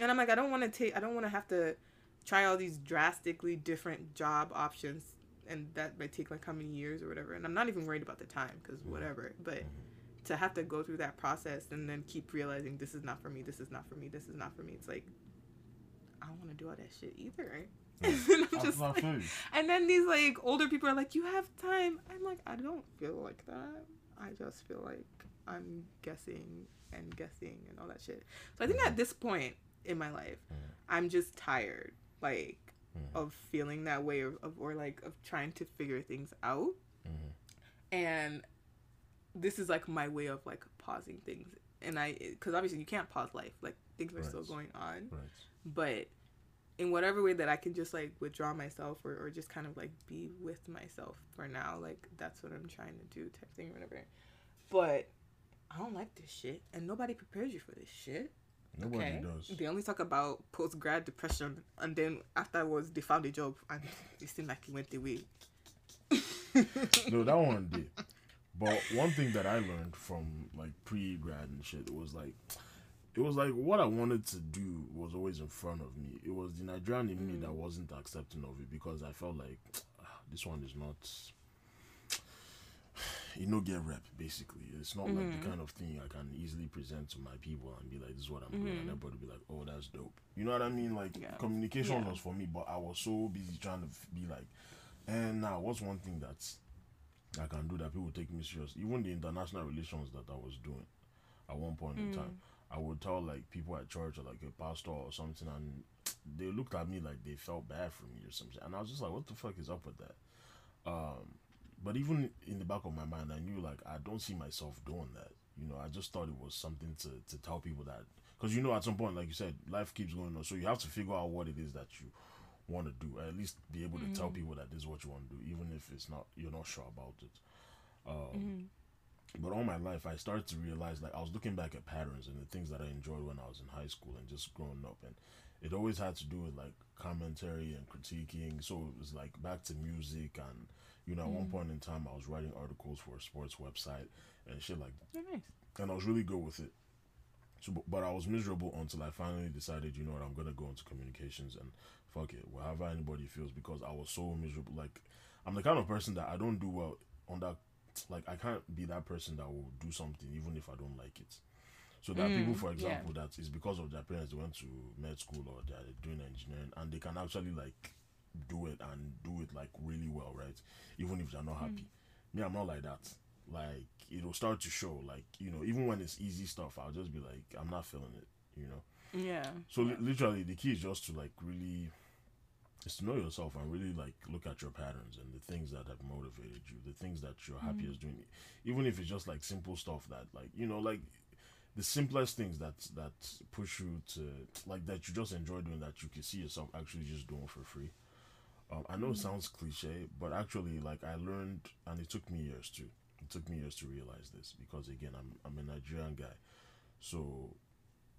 and I'm like, I don't want to take, I don't want to have to try all these drastically different job options, and that might take like how many years or whatever. And I'm not even worried about the time because mm-hmm. whatever. But mm-hmm. To have to go through that process and then keep realizing this is not for me, this is not for me, this is not for me. It's like I don't want to do all that shit either. and I'm just like, you. and then these like older people are like, you have time. I'm like, I don't feel like that. I just feel like I'm guessing and guessing and all that shit. So I think at this point in my life, I'm just tired, like, of feeling that way of, of or like of trying to figure things out. And this is like my way of like pausing things. And I, because obviously you can't pause life. Like things are still going on Right. but in whatever way that I can just like withdraw myself or, or just kind of like be with myself for now, like that's what I'm trying to do type thing or whatever. But I don't like this shit and nobody prepares you for this shit. Nobody okay. does. They only talk about post grad depression and then afterwards they found a job and it seemed like it went away. no, that one did. But one thing that I learned from like pre grad and shit was like, it was like what I wanted to do was always in front of me. It was the Nigerian in me that mm. wasn't accepting of it because I felt like ah, this one is not. You know, get rep basically. It's not like the mm-hmm. kind of thing I can easily present to my people and be like, "This is what I'm doing," and mm-hmm. everybody be like, "Oh, that's dope." You know what I mean? Like Yeah. communication Yeah. was for me, but I was so busy trying to be like, and now what's one thing that's I can do that people take me serious. Even the international relations that I was doing at one point in time, I would tell like people at church or like a pastor or something, and they looked at me like they felt bad for me or something, and I was just like, "What the fuck is up with that?" Um, but even in the back of my mind, I knew like I don't see myself doing that. You know, I just thought it was something to to tell people that because you know at some point, like you said, life keeps going on, so you have to figure out what it is that you want to do. At least be able to tell mm-hmm. people that this is what you want to do, even if it's not you're not sure about it. Um, mm-hmm. But all my life, I started to realize like I was looking back at patterns and the things that I enjoyed when I was in high school and just growing up, and it always had to do with like commentary and critiquing. So it was like back to music and you know, at one mm-hmm. point in time I was writing articles for a sports website and shit like Oh, nice. and I was really good with it. So, but I was miserable until I finally decided, you know what, I'm gonna go into communications and fuck it, whatever anybody feels, because I was so miserable. Like, I'm the kind of person that I don't do well on that. Like, I can't be that person that will do something even if I don't like it. So there are mm, people, for yeah. example, that is because of their parents they went to med school or they're doing engineering and they can actually like do it and do it like really well, right? Even if they're not mm. happy. Me, I'm not like that. Like it'll start to show. Like you know, even when it's easy stuff, I'll just be like, I'm not feeling it. You know. Yeah. So li- literally, the key is just to like really, is to know yourself and really like look at your patterns and the things that have motivated you, the things that you're happiest doing, even if it's just like simple stuff that like you know like the simplest things that that push you to like that you just enjoy doing that you can see yourself actually just doing for free. Um, I know it sounds cliche, but actually, like I learned, and it took me years too. Took me years to realize this because again, I'm I'm a Nigerian guy, so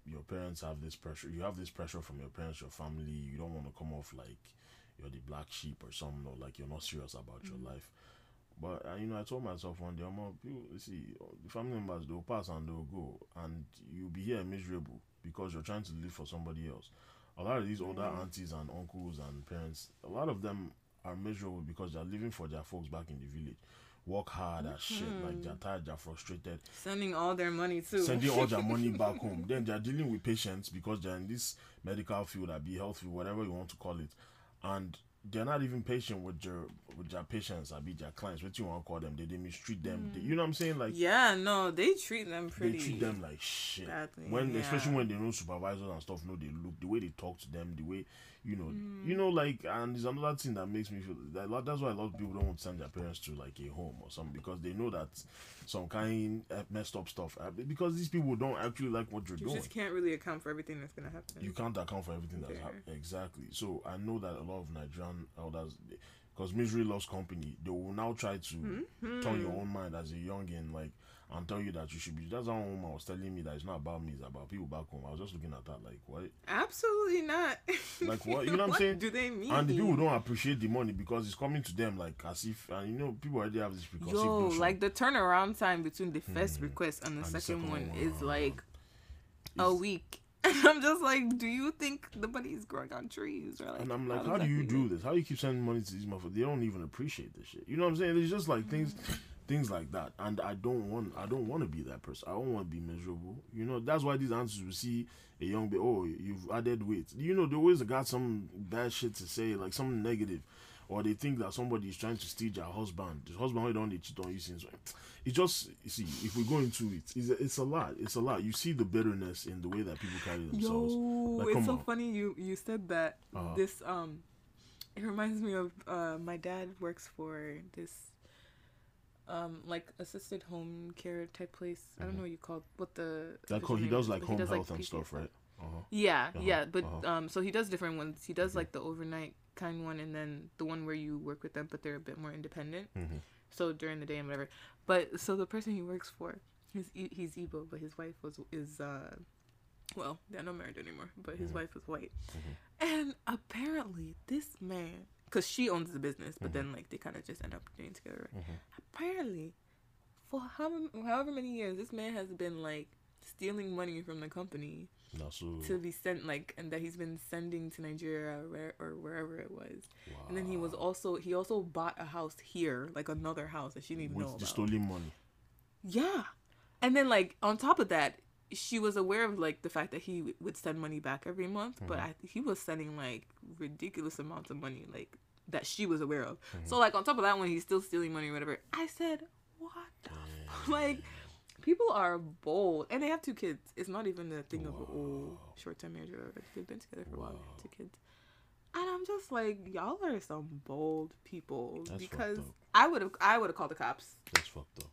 your parents have this pressure. You have this pressure from your parents, your family. You don't want to come off like you're the black sheep or something, or like you're not serious about your life. But uh, you know, I told myself one day, I'm people you see the family members they'll pass and they'll go, and you'll be here miserable because you're trying to live for somebody else. A lot of these older aunties and uncles and parents, a lot of them are miserable because they're living for their folks back in the village. Work hard as shit, like mm-hmm. they're tired, they're frustrated Sending all their money too. sending all their money back home. Then they're dealing with patients because they're in this medical field, that be health field, whatever you want to call it, and they're not even patient with their with their patients, I be their clients, what you want to call them. They, they mistreat them. They- mm-hmm. you know what I'm saying? Like yeah, no, they treat them pretty they treat them like shit. badly, when especially when they know supervisors and stuff, know they look the way they talk to them, the way you know, Mm. you know, like, and there's another thing that makes me feel that that's why a lot of people don't want to send their parents to like a home or something because they know that some kind uh, messed up stuff uh, because these people don't actually like what you're You doing. just can't really account for everything that's gonna happen. You can't account for everything that's happening. Exactly. So I know that a lot of Nigerian elders, because misery loves company, they will now try to Mm-hmm. turn your own mind as a youngin, like, and tell you that you should be. That's how woman was telling me that it's not about me, it's about people back home. I was just looking at that, like, what? Absolutely not. Like, what? You know what I'm saying? Do they mean? And the people don't appreciate the money because it's coming to them, like, as if, and you know, people already have this preconceived Yo, notion. like the turnaround time between the first request and the, Hmm. And second, second one one, is uh, like a week. And I'm just like, do you think the money is growing on trees or like? And I'm like, how do you do this? How do you keep sending money to these motherfuckers? They don't even appreciate this shit. You know what I'm saying? It's just like things, things like that. And I don't want, I don't want to be that person. I don't want to be miserable. You know, that's why these answers will see a young bit. Oh, you've added weight. You know, they always got some bad shit to say, like something negative, or they think that somebody is trying to steal their husband. The husband don't they cheat on you since. It's just you see if we go into it, it's a, it's a lot. It's a lot. You see the bitterness in the way that people carry themselves. Yo, Like, it's so funny you you said that. Uh-huh. This um, it reminds me of uh, my dad works for this um like assisted home care type place. I don't know what you call what the Like official Mm-hmm. he does like home does, health and PT stuff, right? Uh-huh. Yeah, Uh-huh, yeah, but uh-huh. um, so he does different ones. He does like the overnight kind one, and then the one where you work with them, but they're a bit more independent. Mhm. So during the day and whatever. But so the person he works for, he's he's Igbo, but his wife was is uh, well, they're not married anymore, but his wife was white, and apparently this man, cause she owns the business, but then mm-hmm. like they kind of just end up doing together. Mm-hmm. Apparently, for how however many years, this man has been like stealing money from the company to be sent like and that he's been sending to Nigeria or, where, or wherever it was. And then he was also he also bought a house here, like another house that she didn't even know with the about. stolen money. Yeah. And then like on top of that, she was aware of like the fact that he w- would send money back every month, but mm-hmm. I, he was sending like ridiculous amounts of money like that she was aware of. So mm-hmm. like on top of that when he's still stealing money or whatever. I said, "What the f-? like people are bold and they have two kids. It's not even a thing of oh short-term marriage or. They've been together for a while, two kids. And I'm just like, y'all are some bold people That's because. I would have I would have called the cops. That's fucked up.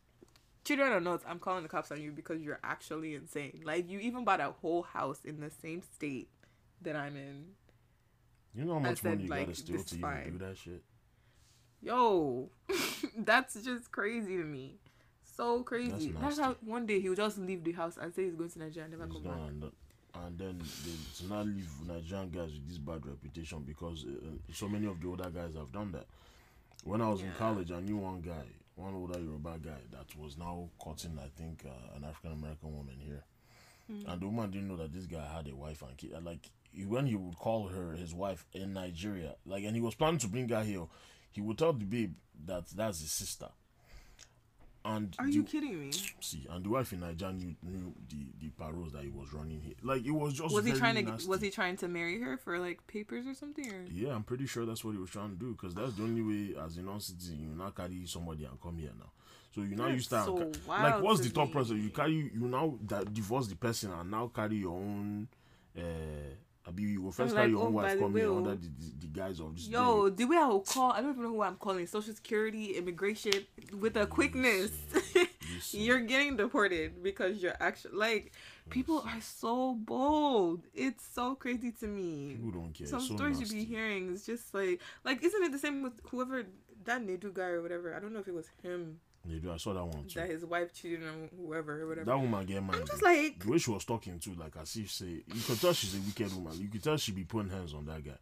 Children or notes, I'm calling the cops on you because you're actually insane. Like you even bought a whole house in the same state that I'm in. You know how much said, money you like, gotta steal to even do that shit? Yo, that's just crazy to me. So crazy. That's, nasty. how one day he'll just leave the house and say he's going to Nigeria and never It's come back. not, not- and then they to not leave Nigerian guys with this bad reputation because uh, uh, so many of the older guys have done that. When I was in college, I knew one guy, one older Yoruba guy that was now courting, I think, uh, an African American woman here, and the woman didn't know that this guy had a wife and kid. Like when he would call her his wife in Nigeria, like, and he was planning to bring her here, he would tell the babe that that's his sister. And Are the- you kidding me? See, and the wife in Nigeria knew, knew the the paroles that he was running here. Like it was just Was he trying to? nasty. Was he trying to marry her for like papers or something? Or Yeah, I'm pretty sure that's what he was trying to do because that's the only way as a non-citizen you now carry somebody and come here now. So you now you start so ca- like what's the me. process? You carry you now that divorce the person and now carry your own. uh Abi, you will first I'm carry like, your own oh, wife come way, here oh. under the, the, the guise of this. Yo, the way I will call, I don't even know who I'm calling. Social Security, immigration, with a quickness. You're getting deported because you're actually like people are so bold. It's so crazy to me. People don't care. Some so stories nasty. you be hearing is just like like isn't it the same with whoever that Nedu guy or whatever? I don't know if it was him They do. I saw that one too. that his wife cheated on whoever or whatever. That woman get mad. I'm just like the way she was talking to, like as if say, you could tell she's a wicked woman. You could tell she be putting hands on that guy.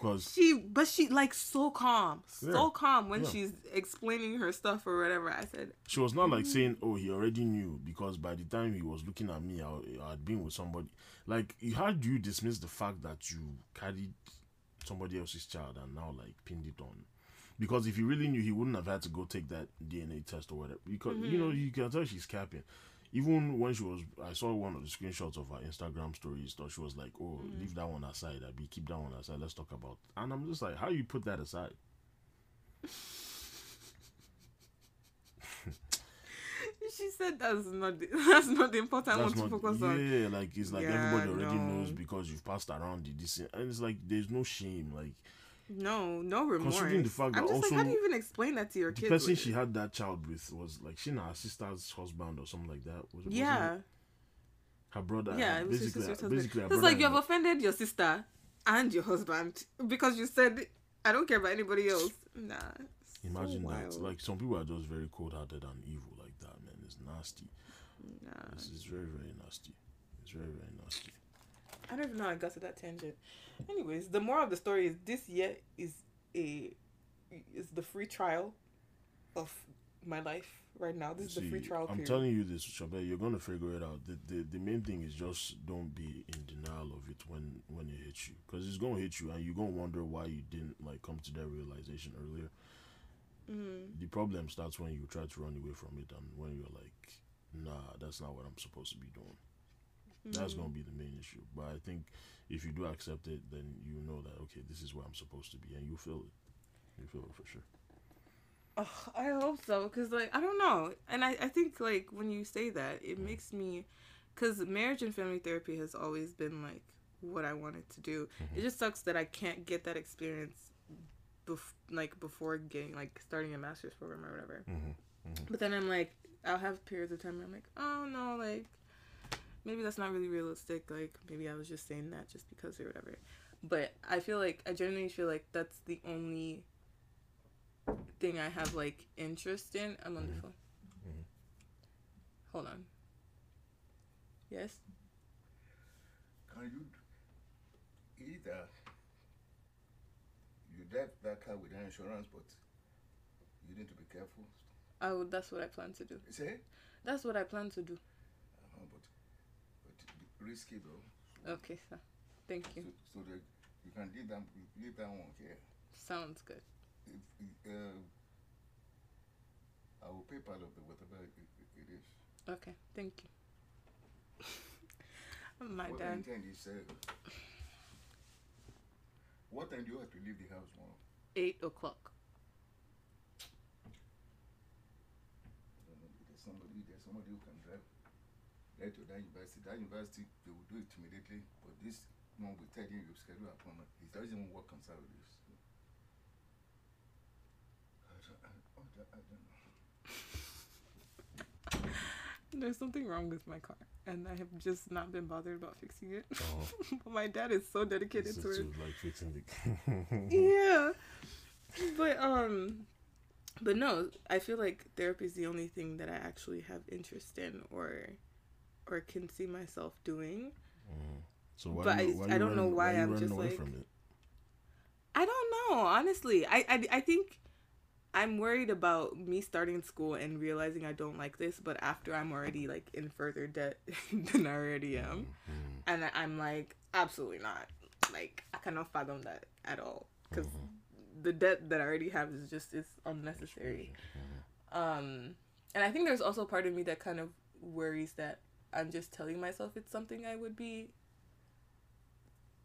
Cause she but she like so calm. So Yeah. calm when Yeah. she's explaining her stuff or whatever. I said, she was not like mm-hmm. saying, "Oh, he already knew," because by the time he was looking at me, I, I had been with somebody. Like, how do you dismiss the fact that you carried somebody else's child and now like pinned it on? Because if he really knew, he wouldn't have had to go take that DNA test or whatever. Because you mm-hmm. know, you can tell she's capping. Even when she was, I saw one of the screenshots of her Instagram stories. She was like, "Oh, mm-hmm. leave that one aside. I be keep that one aside. Let's talk about." And I'm just like, how you put that aside? she said that's not the, that's not the important That's one to focus yeah, on. Yeah, like it's like Yeah, everybody already no. knows because you've passed around the this, and it's like there's no shame. Like No, no remorse. Considering the fact I'm that just like, how do also you even explain that to your the kids? person with? she had that child with was like she and her sister's husband or something like that. Was, yeah, it her brother. yeah, it was basically, husband. basically, her It's like you have offended your sister and your husband because you said I don't care about anybody else. Nah. it's so Imagine that. Like some people are just very cold-hearted and evil like that. Man, it's nasty. Nah. It's, it's very very nasty. It's very very nasty. I don't even know how I got to that tangent. Anyways, the moral of the story is this year is a is the free trial of my life right now. This is the free trial I'm period. telling you this, Shabelle, you're gonna figure it out. The, the the main thing is just don't be in denial of it when when it hits you, because it's gonna hit you, and you're gonna wonder why you didn't like come to that realization earlier. Mm. The problem starts when you try to run away from it, and when you're like, nah, that's not what I'm supposed to be doing. That's mm-hmm. gonna be the main issue. But I think if you do accept it, then you know that okay, this is where I'm supposed to be, and you feel it. You feel it for sure. Ugh, I hope so, cause like I don't know, and I I think like when you say that, it mm. makes me, cause marriage and family therapy has always been like what I wanted to do. It mm-hmm. just sucks that I can't get that experience, bef- like before getting like starting a master's program or whatever. Mm-hmm. But then I'm like, I'll have periods of time where I'm like, oh no, like maybe that's not really realistic. Like maybe I was just saying that just because or whatever. But I feel like I genuinely feel like that's the only thing I have like interest in. I'm on the mm-hmm. phone. Hold on. Yes. Can you either you drive that car without insurance, but you need to be careful. I would, that's what I plan to do. You say, That's what I plan to do. Risky though. Okay, sir. Thank you. so that you can leave that leave that one here. Sounds good. If, uh, I will pay part of the whatever it, it is. Okay, thank you. My what dad. intend is, uh, what time do you have to leave the house Mom? Eight o'clock. I don't know. There's somebody, there's somebody who can drive right to that university. That university, they will do it immediately. But this one will tell you you schedule appointment. It doesn't even work on Saturdays. I don't, I, I don't- I don't know. There's something wrong with my car, and I have just not been bothered about fixing it. Oh. but my dad is so dedicated to it. like fixing the. yeah but um but no i feel like therapy is the only thing that i actually have interest in or or can see myself doing So why But you- I- why I you don't know running- why I'm just away like- from it? I don't know, honestly. I, I I think I'm worried about me starting school and realizing I don't like this, but after I'm already like in further debt than I already am, mm-hmm. and I- I'm like absolutely not. Like I cannot fathom that at all because mm-hmm. the debt that I already have is just it's unnecessary. Mm-hmm. Um, and I think there's also part of me that kind of worries that I'm just telling myself it's something I would be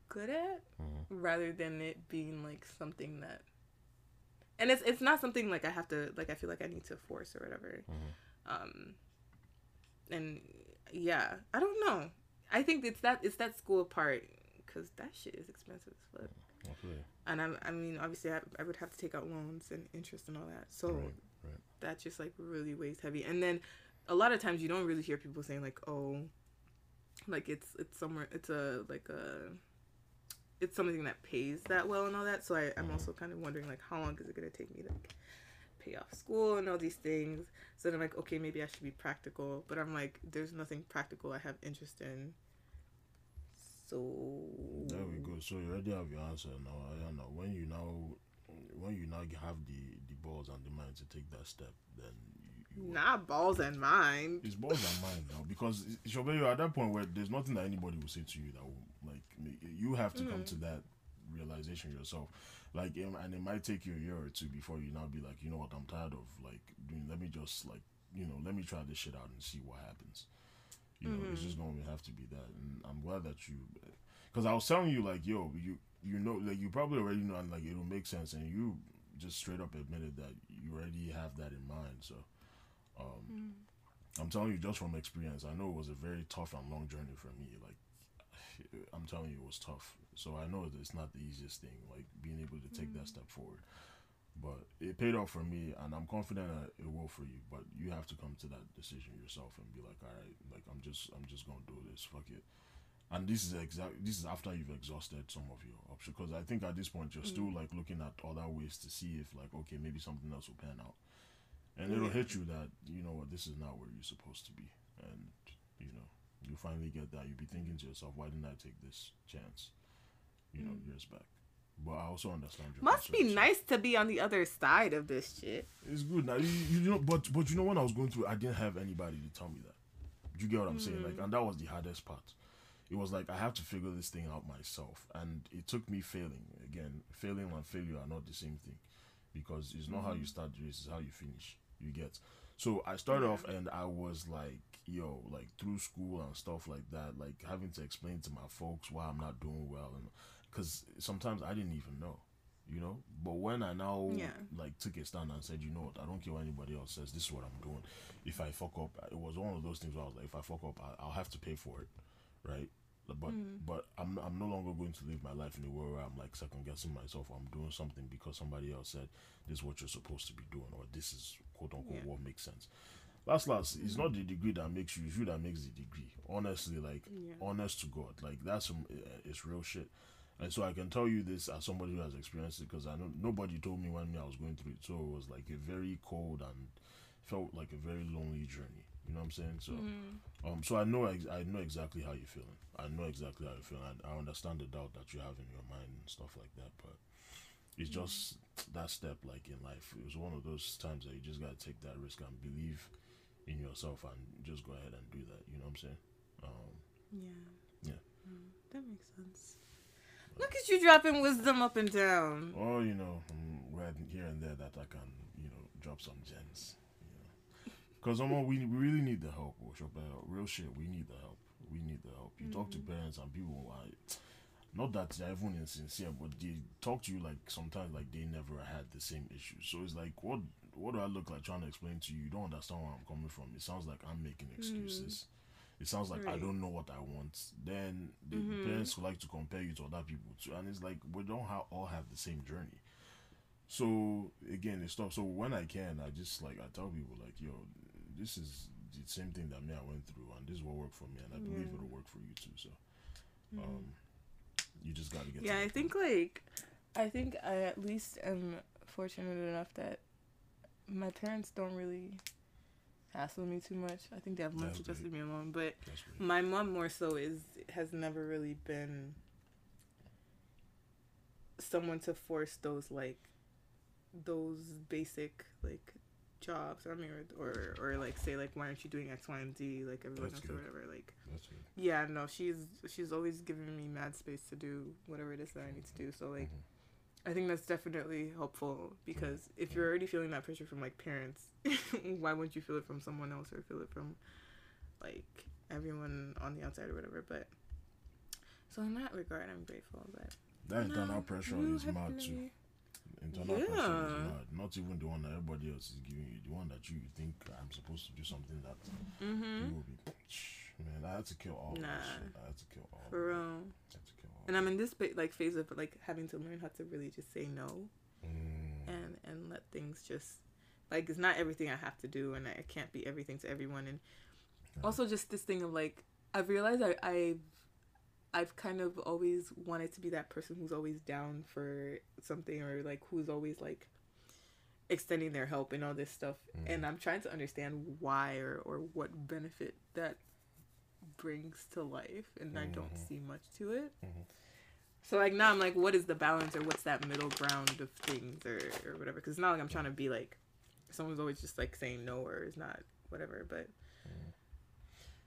good at mm-hmm. rather than it being like something that and it's it's not something like I have to like I feel like I need to force or whatever. Mm-hmm. Um and yeah, I don't know. I think it's that it's that school part cuz that shit is expensive as fuck. Mm, okay. And I'm, I mean, obviously, I, I would have to take out loans and interest and all that. So Right, right. that just like really weighs heavy. And then a lot of times you don't really hear people saying like, oh, like it's it's somewhere it's a like a it's something that pays that well and all that. So I, I'm mm-hmm. also kind of wondering like how long is it gonna take me to like, pay off school and all these things. So then I'm like, okay, maybe I should be practical. But I'm like, there's nothing practical I have interest in. So There we go. So you already have your answer now. I don't know when you now when you now have the the balls and the mind to take that step, then not balls and mind. it's balls and mind now because Shobe, you're at that point where there's nothing that anybody will say to you that will like you have to come mm. to that realization yourself. Like, and it might take you a year or two before you now be like, you know what, I'm tired of like doing. Let me just like, you know, let me try this shit out and see what happens. You know, it's mm-hmm. just going to have to be that, and I'm glad that you, because I was telling you like, yo, you you know, like you probably already know, and like it'll make sense, and you just straight up admitted that you already have that in mind. So, um, mm. I'm telling you just from experience, I know it was a very tough and long journey for me. Like, I'm telling you, it was tough. So I know that it's not the easiest thing, like being able to take that mm. step forward. But it paid off for me, and I'm confident that it will for you. But you have to come to that decision yourself and be like, all right, like I'm just, I'm just gonna do this. Fuck it. And this is exact. This is after you've exhausted some of your options, because I think at this point you're still mm. like looking at other ways to see if like, okay, maybe something else will pan out, and it'll hit you that you know what, this is not where you're supposed to be, and you know you finally get that. You'll be thinking to yourself, why didn't I take this chance? You know, mm. years back. But I also understand your Must be nice to be on the other side of this shit. It's good now. You, you know, but but you know when I was going through, I didn't have anybody to tell me that. Do you get what I'm saying? Like, mm. and that was the hardest part. It was like I have to figure this thing out myself, and it took me failing. Again, failing and failure are not the same thing, because it's not how you mm. start the race; it's how you finish. You get. So I started off, and I was like, yo, like through school and stuff like that, like having to explain to my folks why I'm not doing well, and because sometimes I didn't even know you know. But when I now Yeah. like took a stand and said, you know what, I don't care what anybody else says. This is what I'm doing. If I fuck up, it was one of those things where I was like, if I fuck up, I, I'll have to pay for it, right? But mm-hmm. but I'm I'm no longer going to live my life in a way where I'm like second guessing myself. I'm doing something because somebody else said this is what you're supposed to be doing, or this is quote unquote Yeah. what makes sense. Last last, it's not the degree that makes you, it's you that makes the degree. Honestly, like Yeah. honest to God, like that's some uh, it's real shit. And so I can tell you this as somebody who has experienced it because I know nobody told me when I was going through it. So it was like a very cold and felt like a very lonely journey. You know what I'm saying? So, um, so I know ex- I know exactly how you're feeling. I know exactly how you're feeling. I, I understand the doubt that you have in your mind and stuff like that. But it's just that step, like in life, it was one of those times that you just gotta take that risk and believe in yourself and just go ahead and do that. You know what I'm saying? Um, Yeah. Yeah. Mm, that makes sense. Look at you dropping wisdom up and down. oh you know, um, right here and there that I can, you know, drop some gems. You know, because we we really need the help. Worship, real shit. We need the help. We need the help. You talk to parents and people. I, not that they're even insincere, but they talk to you like sometimes like they never had the same issues. So it's like, what what do I look like trying to explain to you? You don't understand where I'm coming from. It sounds like I'm making excuses. Mm. It sounds like I don't know what I want. Then the mm-hmm. parents like to compare you to other people too, and it's like we don't ha- all have the same journey. So again, it's tough. So when I can, I just like I tell people like, yo, this is the same thing that me I went through, and this is what worked for me, and I believe Yeah. it'll work for you too. So, mm-hmm. um, you just gotta get. to Yeah, I think like I think I at least am fortunate enough that my parents don't really hassle me too much. I think they have to just leave me alone. But my mom more so is has never really been someone to force those like those basic like jobs. I mean, or or, or like say like why aren't you doing X, Y, and Z like everyone That's else or whatever. Like yeah, no, she's she's always giving me mad space to do whatever it is that I need to do. So like. Mhm. I think that's definitely helpful because if you're already feeling that pressure from like parents, why wouldn't you feel it from someone else or feel it from like everyone on the outside or whatever? But so in that regard, I'm grateful. But That internal no, pressure you is mad to too. Internal is Yeah. mad. Not even the one that everybody else is giving you. The one that you think I'm supposed to do something that Mm-hmm. you will be. Man, I had to kill all Nah. I had to kill all. For of real. I had to kill all. And I'm in this like phase of like having to learn how to really just say no Mm. and and let things just like it's not everything I have to do and I can't be everything to everyone and also just this thing of like I've realized I I've I've kind of always wanted to be that person who's always down for something or like who's always like extending their help and all this stuff mm-hmm. and I'm trying to understand why or or what benefit that brings to life and I don't mm-hmm. see much to it. Mm-hmm. So like now I'm like, what is the balance or what's that middle ground of things or or whatever? Because it's not like I'm trying to be like, someone's always just like saying no or is not whatever. But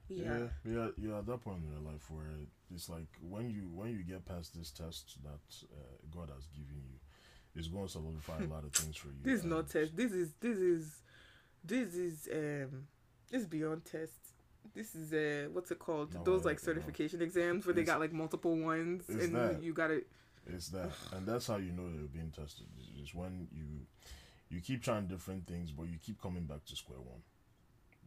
yeah, Yeah, yeah, yeah. At that point in your life where it's like when you when you get past this test that uh, God has given you, it's going to solidify a lot of things for you. this is not test. This is this is this is um this is beyond test. This is uh what's it called? No, Those I- like I know. certification exams where they got like multiple ones it's and that. you got it. It's that, and that's how you know you're being tested. Is when you you keep trying different things, but you keep coming back to square one.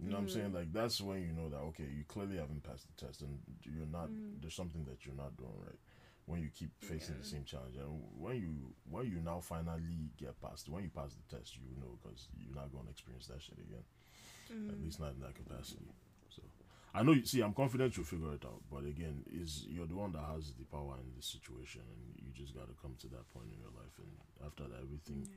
You know what I'm saying? Mm-hmm. Like that's when you know that okay, you clearly haven't passed the test, and you're not. Mm-hmm. There's something that you're not doing right. When you keep facing the same challenge, and when you when you now finally get past, when you pass the test, you know because you're not going to experience that shit again. At mm-hmm. least not in that capacity. So I know. You see, I'm confident you'll figure it out. But again, is you're the one that has the power in this situation, and you just got to come to that point in your life, and after that, everything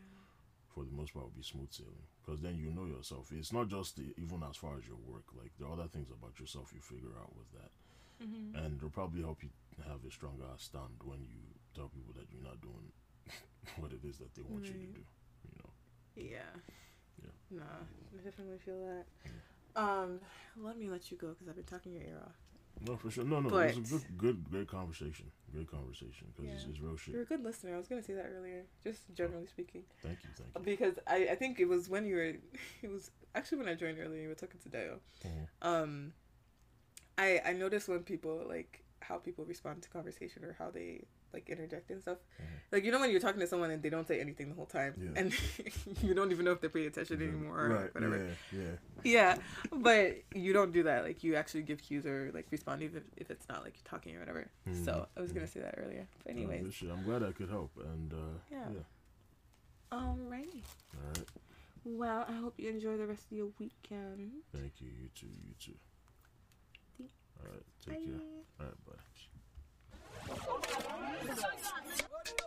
for the most part will be smooth sailing. Because then you know yourself. It's not just the, even as far as your work. Like the other things about yourself, you figure out with that, and it'll probably help you have a stronger stand when you tell people that you're not doing what it is that they want you to do. You know. yeah. Yeah. Nah, I definitely feel that. Um, let me let you go because I've been talking your ear off. No, for sure. No, no, it was a But- good, good, great conversation. Great conversation because it's, Yeah. it's real You're a good listener. I was gonna say that earlier, just generally speaking, Thank you, thank you. because I, I think it was when you were, it was actually when I joined earlier. You were talking to Dale. Mhm. Um, I I noticed when people like how people respond to conversation or how they like interject and stuff. Mm-hmm. Like you know when you're talking to someone and they don't say anything the whole time, Yeah. and you don't even know if they're paying attention anymore or right? whatever. Yeah, yeah. Yeah, but you don't do that. Like you actually give cues or like respond even if it's not like you're talking or whatever. So mm-hmm. I was gonna mm-hmm. say that earlier. But No, anyways, good. I'm glad I could help. And uh, Yeah. yeah. alrighty. All right. Well, I hope you enjoy the rest of your weekend. Thank you. You too. You too. All right. Take care. All right. Bye. Oh, my God.